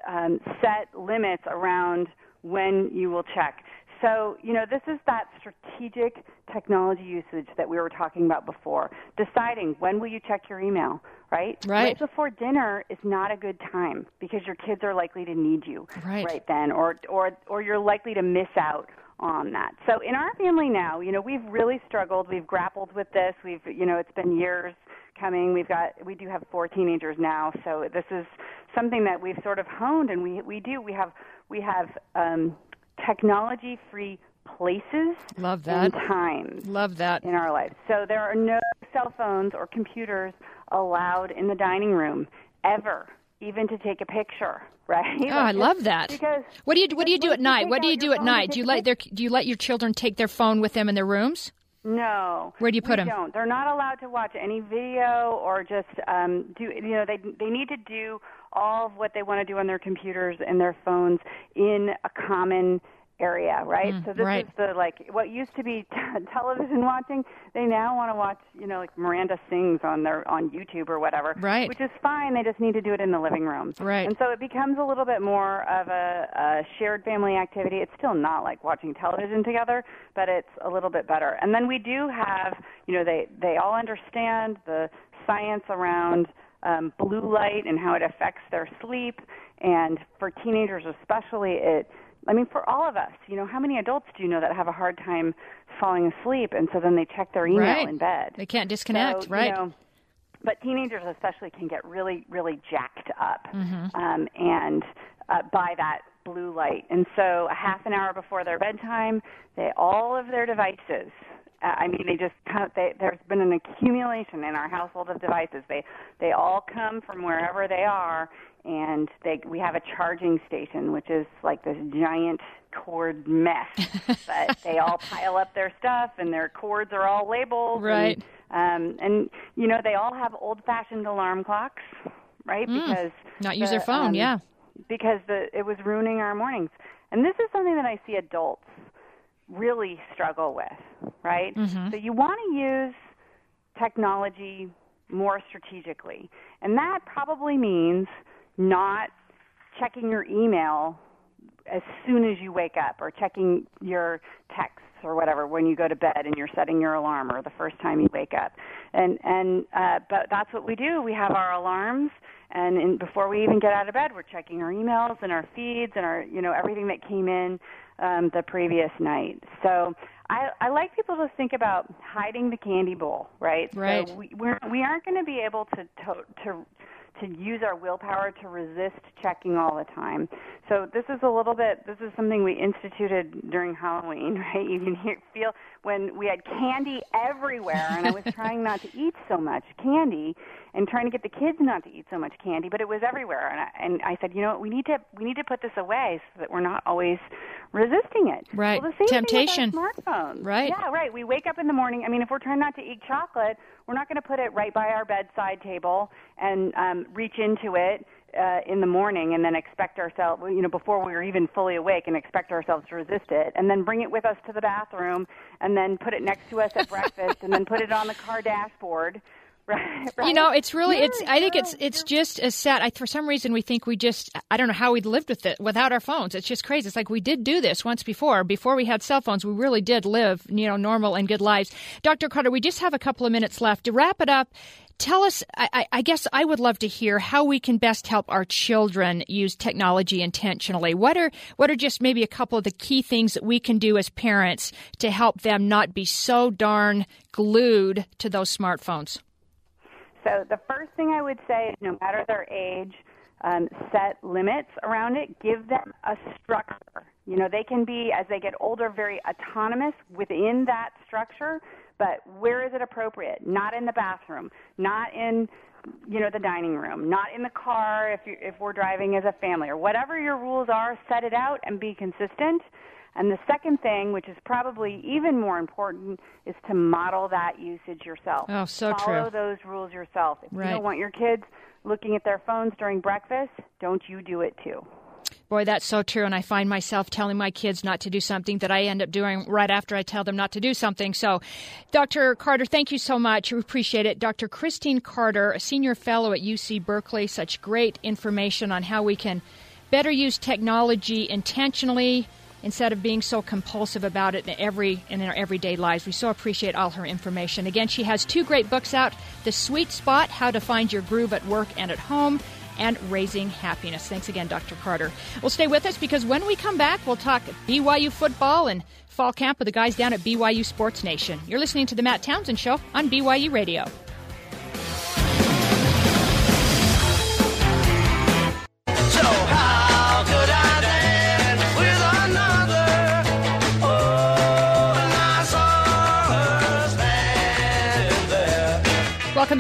um, set limits around when you will check. So, you know, this is that strategic technology usage that we were talking about before. Deciding when will you check your email, right? Right. before dinner is not a good time because your kids are likely to need you Right. then or or or you're likely to miss out on that. So in our family now, you know, we've really struggled. We've grappled with this. We've, you know, it's been years coming. We've got we do have four teenagers now, so this is something that we've sort of honed and we we do we have we have um technology free places Love and that. times Love that. in our lives. So there are no cell phones or computers allowed in the dining room ever, even to take a picture, [LAUGHS] right? Oh, I love that. Because What do you what do you do at night? What do you do at night? Do you let their do you let your children take their phone with them in their rooms? No. Where do you put we 'em? Don't. They're not allowed to watch any video or just um, do. You know, they they need to do all of what they want to do on their computers and their phones in a common area, right? Mm, so this right. is the like what used to be [LAUGHS] t- television watching. They now want to watch, you know, like Miranda sings on their on YouTube or whatever, Right. Which is fine. They just need to do it in the living room, Right. And so it becomes a little bit more of a, a shared family activity. It's still not like watching television together, but it's a little bit better. And then we do have, you know, they they all understand the science around um, blue light and how it affects their sleep. And for teenagers especially, it I mean, for all of us, you know, how many adults do you know that have a hard time falling asleep, and so then they check their email Right. in bed? They can't disconnect, So, right? You know, but teenagers especially can get really, really jacked up, Mhm. um, and uh, by that blue light. And so, a half an hour before their bedtime, they all of their devices. Uh, I mean, they just come, they, there's been an accumulation in our household of devices. They they all come from wherever they are, and they we have a charging station, which is like this giant cord mess. [LAUGHS] but they all pile up their stuff, and their cords are all labeled. and, Right. um, and you know they all have old-fashioned alarm clocks, right? Mm. Because Not use their phone, um, yeah. because the it was ruining our mornings. And this is something that I see adults really struggle with, right? Mhm. So you want to use technology more strategically. And that probably means not checking your email as soon as you wake up or checking your texts or whatever when you go to bed and you're setting your alarm or the first time you wake up. And and uh but that's what we do. We have our alarms and in, before we even get out of bed, we're checking our emails and our feeds and our you know everything that came in um, the previous night. So I, I like people to think about hiding the candy bowl, right? Right. So we we're, we aren't going to be able to to to to use our willpower to resist checking all the time. So this is a little bit. This is something we instituted during Halloween, [LAUGHS] right? You can hear, feel when we had candy everywhere, and I was [LAUGHS] trying not to eat so much candy, and trying to get the kids not to eat so much candy, but it was everywhere. And I, and I said, you know, what, we need to we need to put this away so that we're not always resisting it. Right. Well, the same Temptation. Thing with our smartphones. Right. Yeah, right. We wake up in the morning. I mean, if we're trying not to eat chocolate, we're not going to put it right by our bedside table and um, reach into it uh, in the morning and then expect ourselves, you know, before we're even fully awake and expect ourselves to resist it, and then bring it with us to the bathroom and then put it next to us at breakfast and then put it on the car dashboard. Right, [LAUGHS] right. You know, it's really it's Yeah, I think yeah, it's it's just as sad. I, for some reason we think we just I don't know how we'd lived with it without our phones. It's just crazy. It's like we did do this once before. Before we had cell phones, we really did live, you know, normal and good lives. Dr. Carter, we just have a couple of minutes left. To wrap it up, tell us I, I- I guess I would love to hear how we can best help our children use technology intentionally. What are what are just maybe a couple of the key things that we can do as parents to help them not be so darn glued to those smartphones? So the first thing I would say is no matter their age, um, set limits around it. Give them a structure. You know, they can be, as they get older, very autonomous within that structure, but where is it appropriate? Not in the bathroom, not in you know the dining room not in the car if you if we're driving as a family or whatever your rules are set it out and be consistent and the second thing which is probably even more important is to model that usage yourself Oh, so follow true. those rules yourself if Right. you don't want your kids looking at their phones during breakfast don't you do it too Boy, that's so true. And I find myself telling my kids not to do something that I end up doing right after I tell them not to do something. So, Dr. Carter, thank you so much. We appreciate it. Dr. Christine Carter, a senior fellow at UC Berkeley, such great information on how we can better use technology intentionally instead of being so compulsive about it in every in our everyday lives. We so appreciate all her information. Again, she has two great books out: The Sweet Spot: How to Find Your Groove at Work and at Home. And raising happiness. Thanks again, Dr. Carter. Well, stay with us because when we come back, we'll talk BYU football and fall camp with the guys down at BYU Sports Nation. You're listening to the Matt Townsend Show on BYU Radio.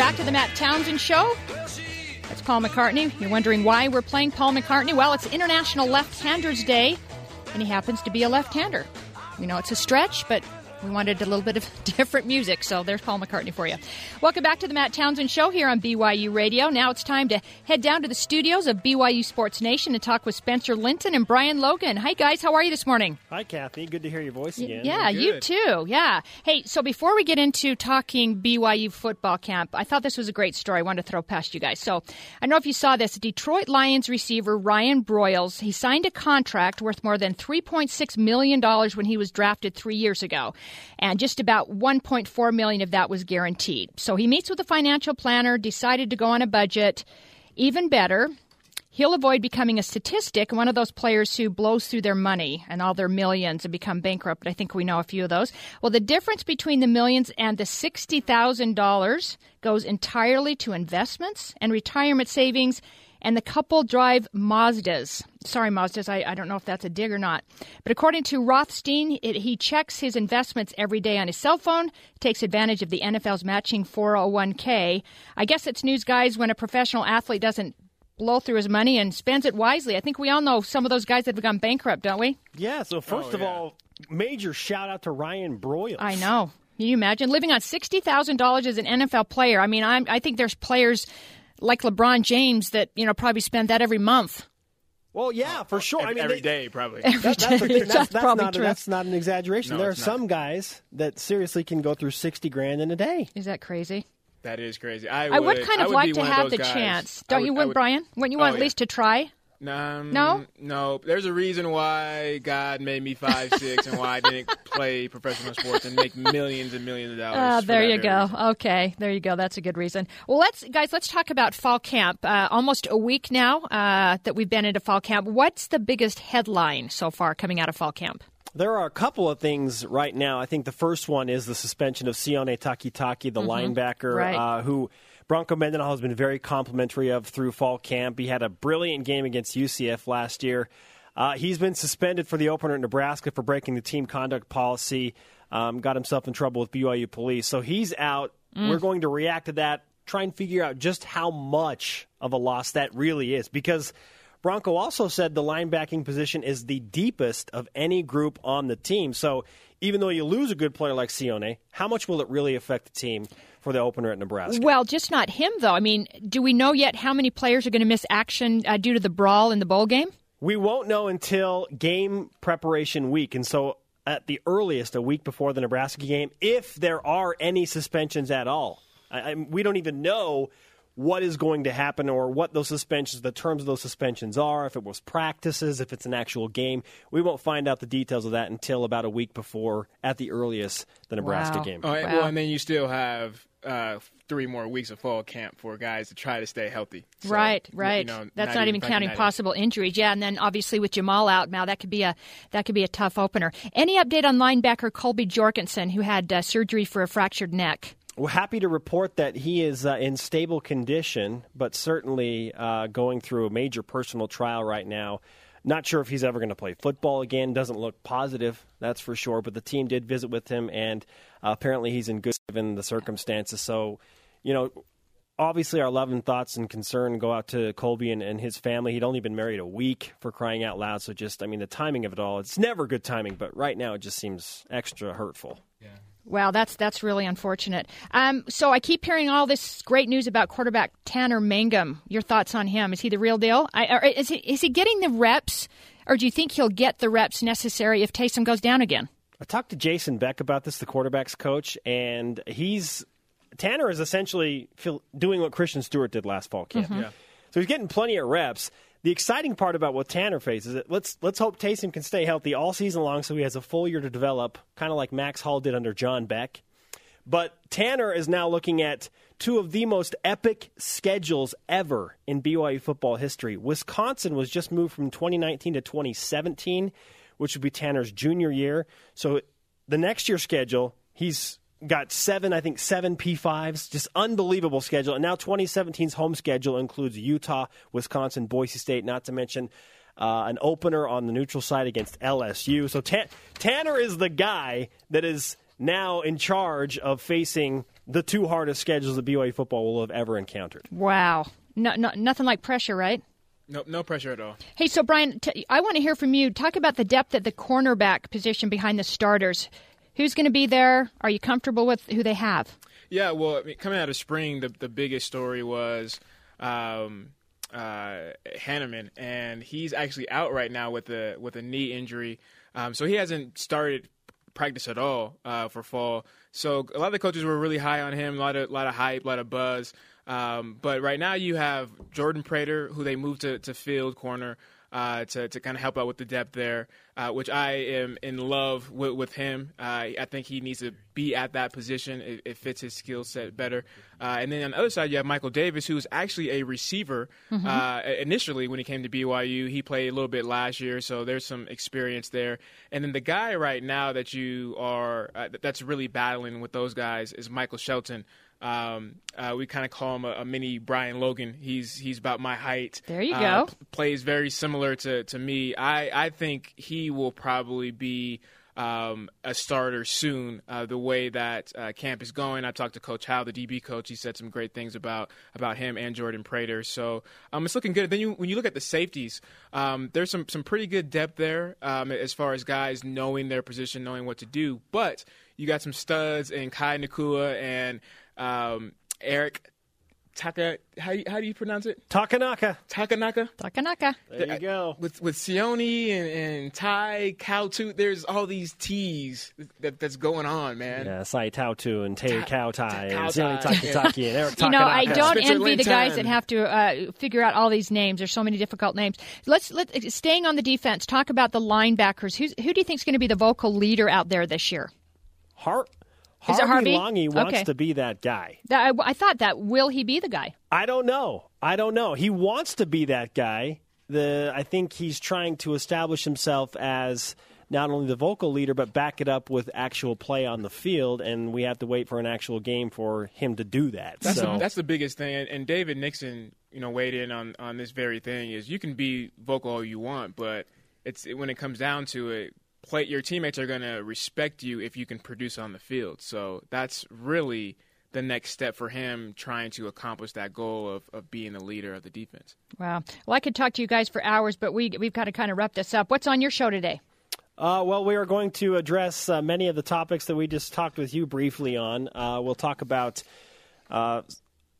Back to the Matt Townsend Show. That's Paul McCartney. You're wondering why we're playing Paul McCartney? Well, it's International Left Handers Day, and he happens to be a left hander. We know it's a stretch, but we wanted a little bit of [LAUGHS] different music, so there's Paul McCartney for you. Welcome back to the Matt Townsend Show here on BYU Radio. Now it's time to head down to the studios of BYU Sports Nation to talk with Spencer Linton and Brian Logan. Hi, guys. How are you this morning? Hi, Kathy. Good to hear your voice again. Yeah, you too. Yeah. Hey, so before we get into talking BYU football camp, I thought this was a great story. I wanted to throw past you guys. So I don't know if you saw this. Detroit Lions receiver Ryan Broyles, he signed a contract worth more than $3.6 million when he was drafted three years ago. And just about 1.4 million of that was guaranteed. So he meets with a financial planner, decided to go on a budget. Even better, He'll avoid becoming a statistic, one of those players who blows through their money and all their millions and become bankrupt. I think we know a few of those. Well, the difference between the millions and the $60,000 goes entirely to investments and retirement savings, and the couple drive Mazdas. Sorry, Mazdas, I, I don't know if that's a dig or not. But according to Rothstein, it, he checks his investments every day on his cell phone, takes advantage of the NFL's matching 401k. I guess it's news, guys, when a professional athlete doesn't blow through his money and spends it wisely. I think we all know some of those guys that have gone bankrupt, don't we? Yeah, so oh, first of all, major shout out to Ryan Broyles. I know. Can you imagine living on sixty thousand dollars as an NFL player? I mean, I'm, I think there's players like LeBron James that you know probably spend that every month. Well, yeah, for sure. I mean, every they- day, probably. That- that's, day. thing. That's, That's that's probably not, true. that's not an exaggeration. No, there are not. some guys that seriously can go through 60 grand in a day. Is that crazy? That is crazy. I I would, would kind of would like to have the guys. chance. Don't would- you want, would- Brian? Wouldn't you Oh, want at yeah. least to try? Um, No? no. There's a reason why God made me five [LAUGHS] six and why I didn't play professional sports and make millions and millions of dollars. Uh, there you go. reason. Okay, there you go. That's a good reason. Well, let's guys, let's talk about fall camp. Uh, almost a week now uh, that we've been into fall camp. What's the biggest headline so far coming out of fall camp? There are a couple of things right now. I think the first one is the suspension of Sione Takitaki, the Mhm. linebacker, Right. uh, who Bronco Mendenhall has been very complimentary of through fall camp. He had a brilliant game against UCF last year. Uh, he's been suspended for the opener at Nebraska for breaking the team conduct policy. Um, got himself in trouble with BYU police, so he's out. Mm. We're going to react to that. Try and figure out just how much of a loss that really is, because Bronco also said the linebacking position is the deepest of any group on the team. So even though you lose a good player like Sione, how much will it really affect the team for the opener at Nebraska? Well, just not him though. I mean, do we know yet how many players are going to miss action uh, due to the brawl in the bowl game? We won't know until game preparation week. And so, at the earliest, a week before the Nebraska game, if there are any suspensions at all. I, I, we don't even know what is going to happen or what those suspensions, the terms of those suspensions are, if it was practices, if it's an actual game. We won't find out the details of that until about a week before, at the earliest, the Nebraska game. Oh, and- Well, and then you still have uh, three more weeks of fall camp for guys to try to stay healthy. So, right, you right. know, That's not, even factoring counting that in. possible injuries. Yeah, and then obviously with Jamaal out now, that could be a that could be a tough opener. Any update on linebacker Colby Jorgensen, who had uh, surgery for a fractured neck? We're happy to report that he is uh, in stable condition, but certainly uh, going through a major personal trial right now. Not sure if he's ever going to play football again. Doesn't look positive, that's for sure. But the team did visit with him, and uh, apparently he's in good given the circumstances. So, you know, obviously our love and thoughts and concern go out to Colby and, and his family. He'd only been married a week for crying out loud. So just, I mean, the timing of it all, it's never good timing, but right now it just seems extra hurtful. Wow, that's that's really unfortunate. Um, so I keep hearing all this great news about quarterback Tanner Mangum. Your thoughts on him? Is he the real deal? I, or is he is he getting the reps, or do you think he'll get the reps necessary if Taysom goes down again? I talked to Jason Beck about this, the quarterback's coach, and he's Tanner is essentially doing what Christian Stewart did last fall camp. Mhm. Yeah. So he's getting plenty of reps. The exciting part about what Tanner faces is that let's let's hope Taysom can stay healthy all season long, so he has a full year to develop, kind of like Max Hall did under John Beck. But Tanner is now looking at two of the most epic schedules ever in BYU football history. Wisconsin was just moved from 2019 to 2017, which would be Tanner's junior year. So the next year schedule, he's got seven, I think seven P5s, just unbelievable schedule. And now 2017's home schedule includes Utah, Wisconsin, Boise State, not to mention uh, an opener on the neutral side against LSU. So Tan- Tanner is the guy that is now in charge of facing the two hardest schedules that BYU football will have ever encountered. Wow, no, no, nothing like pressure, right? No, no pressure at all. Hey, so Brian, t- I want to hear from you. Talk about the depth at the cornerback position behind the starters. Who's going to be there? Are you comfortable with who they have? Yeah, well, I mean, coming out of spring, the the biggest story was um, uh, Hanneman, and he's actually out right now with a with a knee injury. Um, so he hasn't started practice at all uh, for fall. So a lot of the coaches were really high on him, a lot of lot of hype, a lot of buzz. Um, but right now you have Jordan Preator, who they moved to, to field corner uh, to to kind of help out with the depth there, uh, which I am in love with, with him. Uh, I think he needs to be at that position. It, it fits his skill set better. Uh, and then on the other side, you have Michael Davis, who's actually a receiver. Mhm. Uh, initially, when he came to BYU, he played a little bit last year, so there's some experience there. And then the guy right now that you are uh, that's really battling with those guys is Michael Shelton. Um, uh, we kind of call him a, a mini Brian Logan. He's he's about my height. There you Uh, go. p- plays very similar to, to me. I, I think he will probably be um, a starter soon. Uh, the way that uh, camp is going, I talked to Coach Howe, the DB coach. He said some great things about about him and Jordan Preator. So um, it's looking good. Then you, when you look at the safeties, um, there's some some pretty good depth there um, as far as guys knowing their position, knowing what to do. But you got some studs in Kai Nacua and um, Eric. Taka, how, how do you pronounce it? Takenaka. Takenaka. Takenaka. There you go. With with Sione and, and Ty Cowtoot, there's all these T's that, that's going on, man. Yeah, Sae Tautu and Tay Kautai and Kautai. Sione Takitaki and Eric You know, I don't envy the guys that have to uh, figure out all these names. There's so many difficult names. Let's let staying on the defense. Talk about the linebackers. Who's, who do you think is going to be the vocal leader out there this year? Har- Is it Harvey Harvey? Langi wants Okay. to be that guy. That, I, I thought that. Will he be the guy? I don't know. I don't know. He wants to be that guy. The I think he's trying to establish himself as not only the vocal leader but back it up with actual play on the field and we have to wait for an actual game for him to do that. That's so the, that's the biggest thing. And, and David Nixon, you know, weighed in on on this very thing. Is you can be vocal all you want, but it's when it comes down to it, play your teammates are going to respect you if you can produce on the field. So that's really the next step for him trying to accomplish that goal of, of being the leader of the defense. Wow. Well, I could talk to you guys for hours, but we we've got to kind of wrap this up. What's on your show today? Uh, well, we are going to address uh, many of the topics that we just talked with you briefly on. Uh, we'll talk about uh,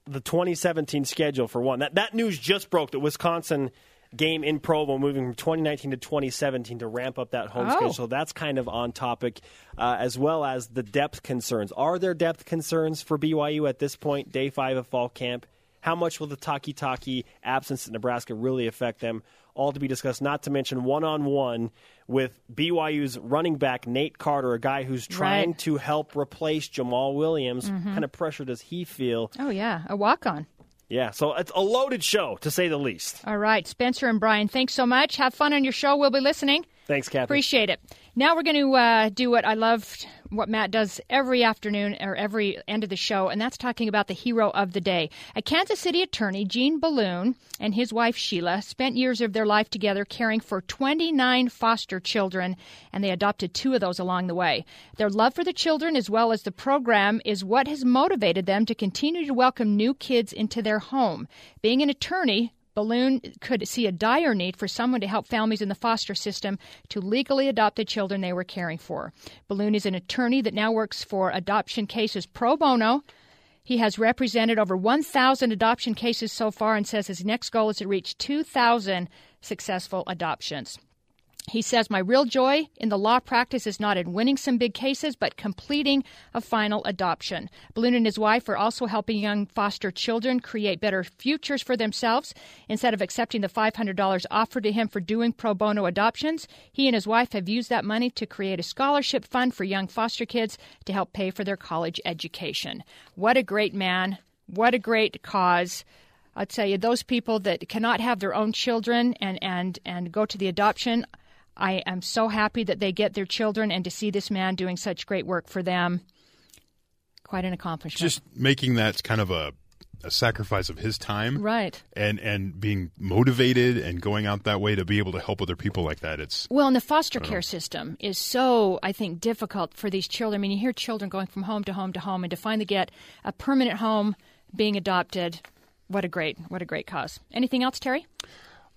the 2017 schedule for one. That that news just broke that Wisconsin game in Provo moving from 2019 to 2017 to ramp up that home Oh. schedule. So that's kind of on topic, uh, as well as the depth concerns. Are there depth concerns for BYU at this point, day five of fall camp? How much will the Takitaki absence at Nebraska really affect them? All to be discussed, not to mention one on one with BYU's running back, Nate Carter, a guy who's trying Right. to help replace Jamaal Williams. Mhm. What kind of pressure does he feel? Oh yeah, a walk on. Yeah, so it's a loaded show, to say the least. All right, Spencer and Brian, thanks so much. Have fun on your show. We'll be listening. Thanks, Kathy. Appreciate it. Now we're going to uh, do what I loved what Matt does every afternoon or every end of the show, and that's talking about the hero of the day. A Kansas City attorney, Gene Balloun, and his wife Sheila spent years of their life together caring for 29 foster children, and they adopted two of those along the way. Their love for the children, as well as the program, is what has motivated them to continue to welcome new kids into their home. Being an attorney, Balloun could see a dire need for someone to help families in the foster system to legally adopt the children they were caring for. Balloun is an attorney that now works for adoption cases pro bono. He has represented over 1,000 adoption cases so far and says his next goal is to reach 2,000 successful adoptions. He says, My real joy in the law practice is not in winning some big cases, but completing a final adoption. Balloun and his wife are also helping young foster children create better futures for themselves. Instead of accepting the $500 offered to him for doing pro bono adoptions, he and his wife have used that money to create a scholarship fund for young foster kids to help pay for their college education. What a great man. What a great cause. I'll tell you, those people that cannot have their own children and, and, and go to the adoption, I am so happy that they get their children and to see this man doing such great work for them. Quite an accomplishment. Just making that kind of a, a sacrifice of his time, right. And and being motivated and going out that way to be able to help other people like that. It's Well, and the foster care system is so, I think, difficult for these children. I mean, you hear children going from home to home to home, and to finally get a permanent home, being adopted. What a great, what a great cause. Anything else, Terry?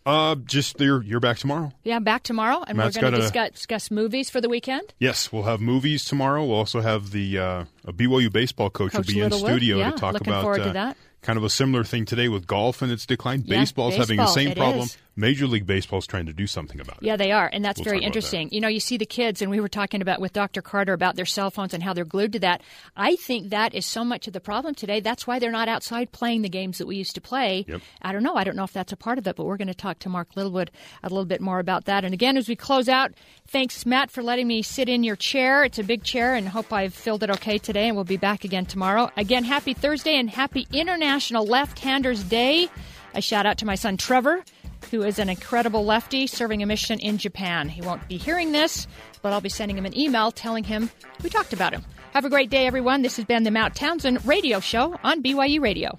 Uh just you're you're back tomorrow. Yeah, back tomorrow, and Matt's we're going to discuss, discuss movies for the weekend. Yes, we'll have movies tomorrow. We'll also have the uh, a BYU baseball coach, Coach will be Littlewood, in studio yeah, to talk about uh, kind of a similar thing today with golf and its decline. Yeah, Baseball's having the same problem. is. Major League Baseball's trying to do something about it. Yeah, they are, and that's We'll very about that. interesting. You know, you see the kids, and we were talking about with Dr. Carter about their cell phones and how they're glued to that. I think that is so much of the problem today. That's why they're not outside playing the games that we used to play. Yep. I don't know. I don't know if that's a part of it, but we're going to talk to Mark Littlewood a little bit more about that. And again, as we close out, thanks Matt for letting me sit in your chair. It's a big chair, and hope I've filled it okay today. And we'll be back again tomorrow. Again, happy Thursday and happy International Left-Handers Day. A shout out to my son Trevor who is an incredible lefty serving a mission in Japan. He won't be hearing this, but I'll be sending him an email telling him we talked about him. Have a great day, everyone. This has been the Matt Townsend Radio Show on BYU Radio.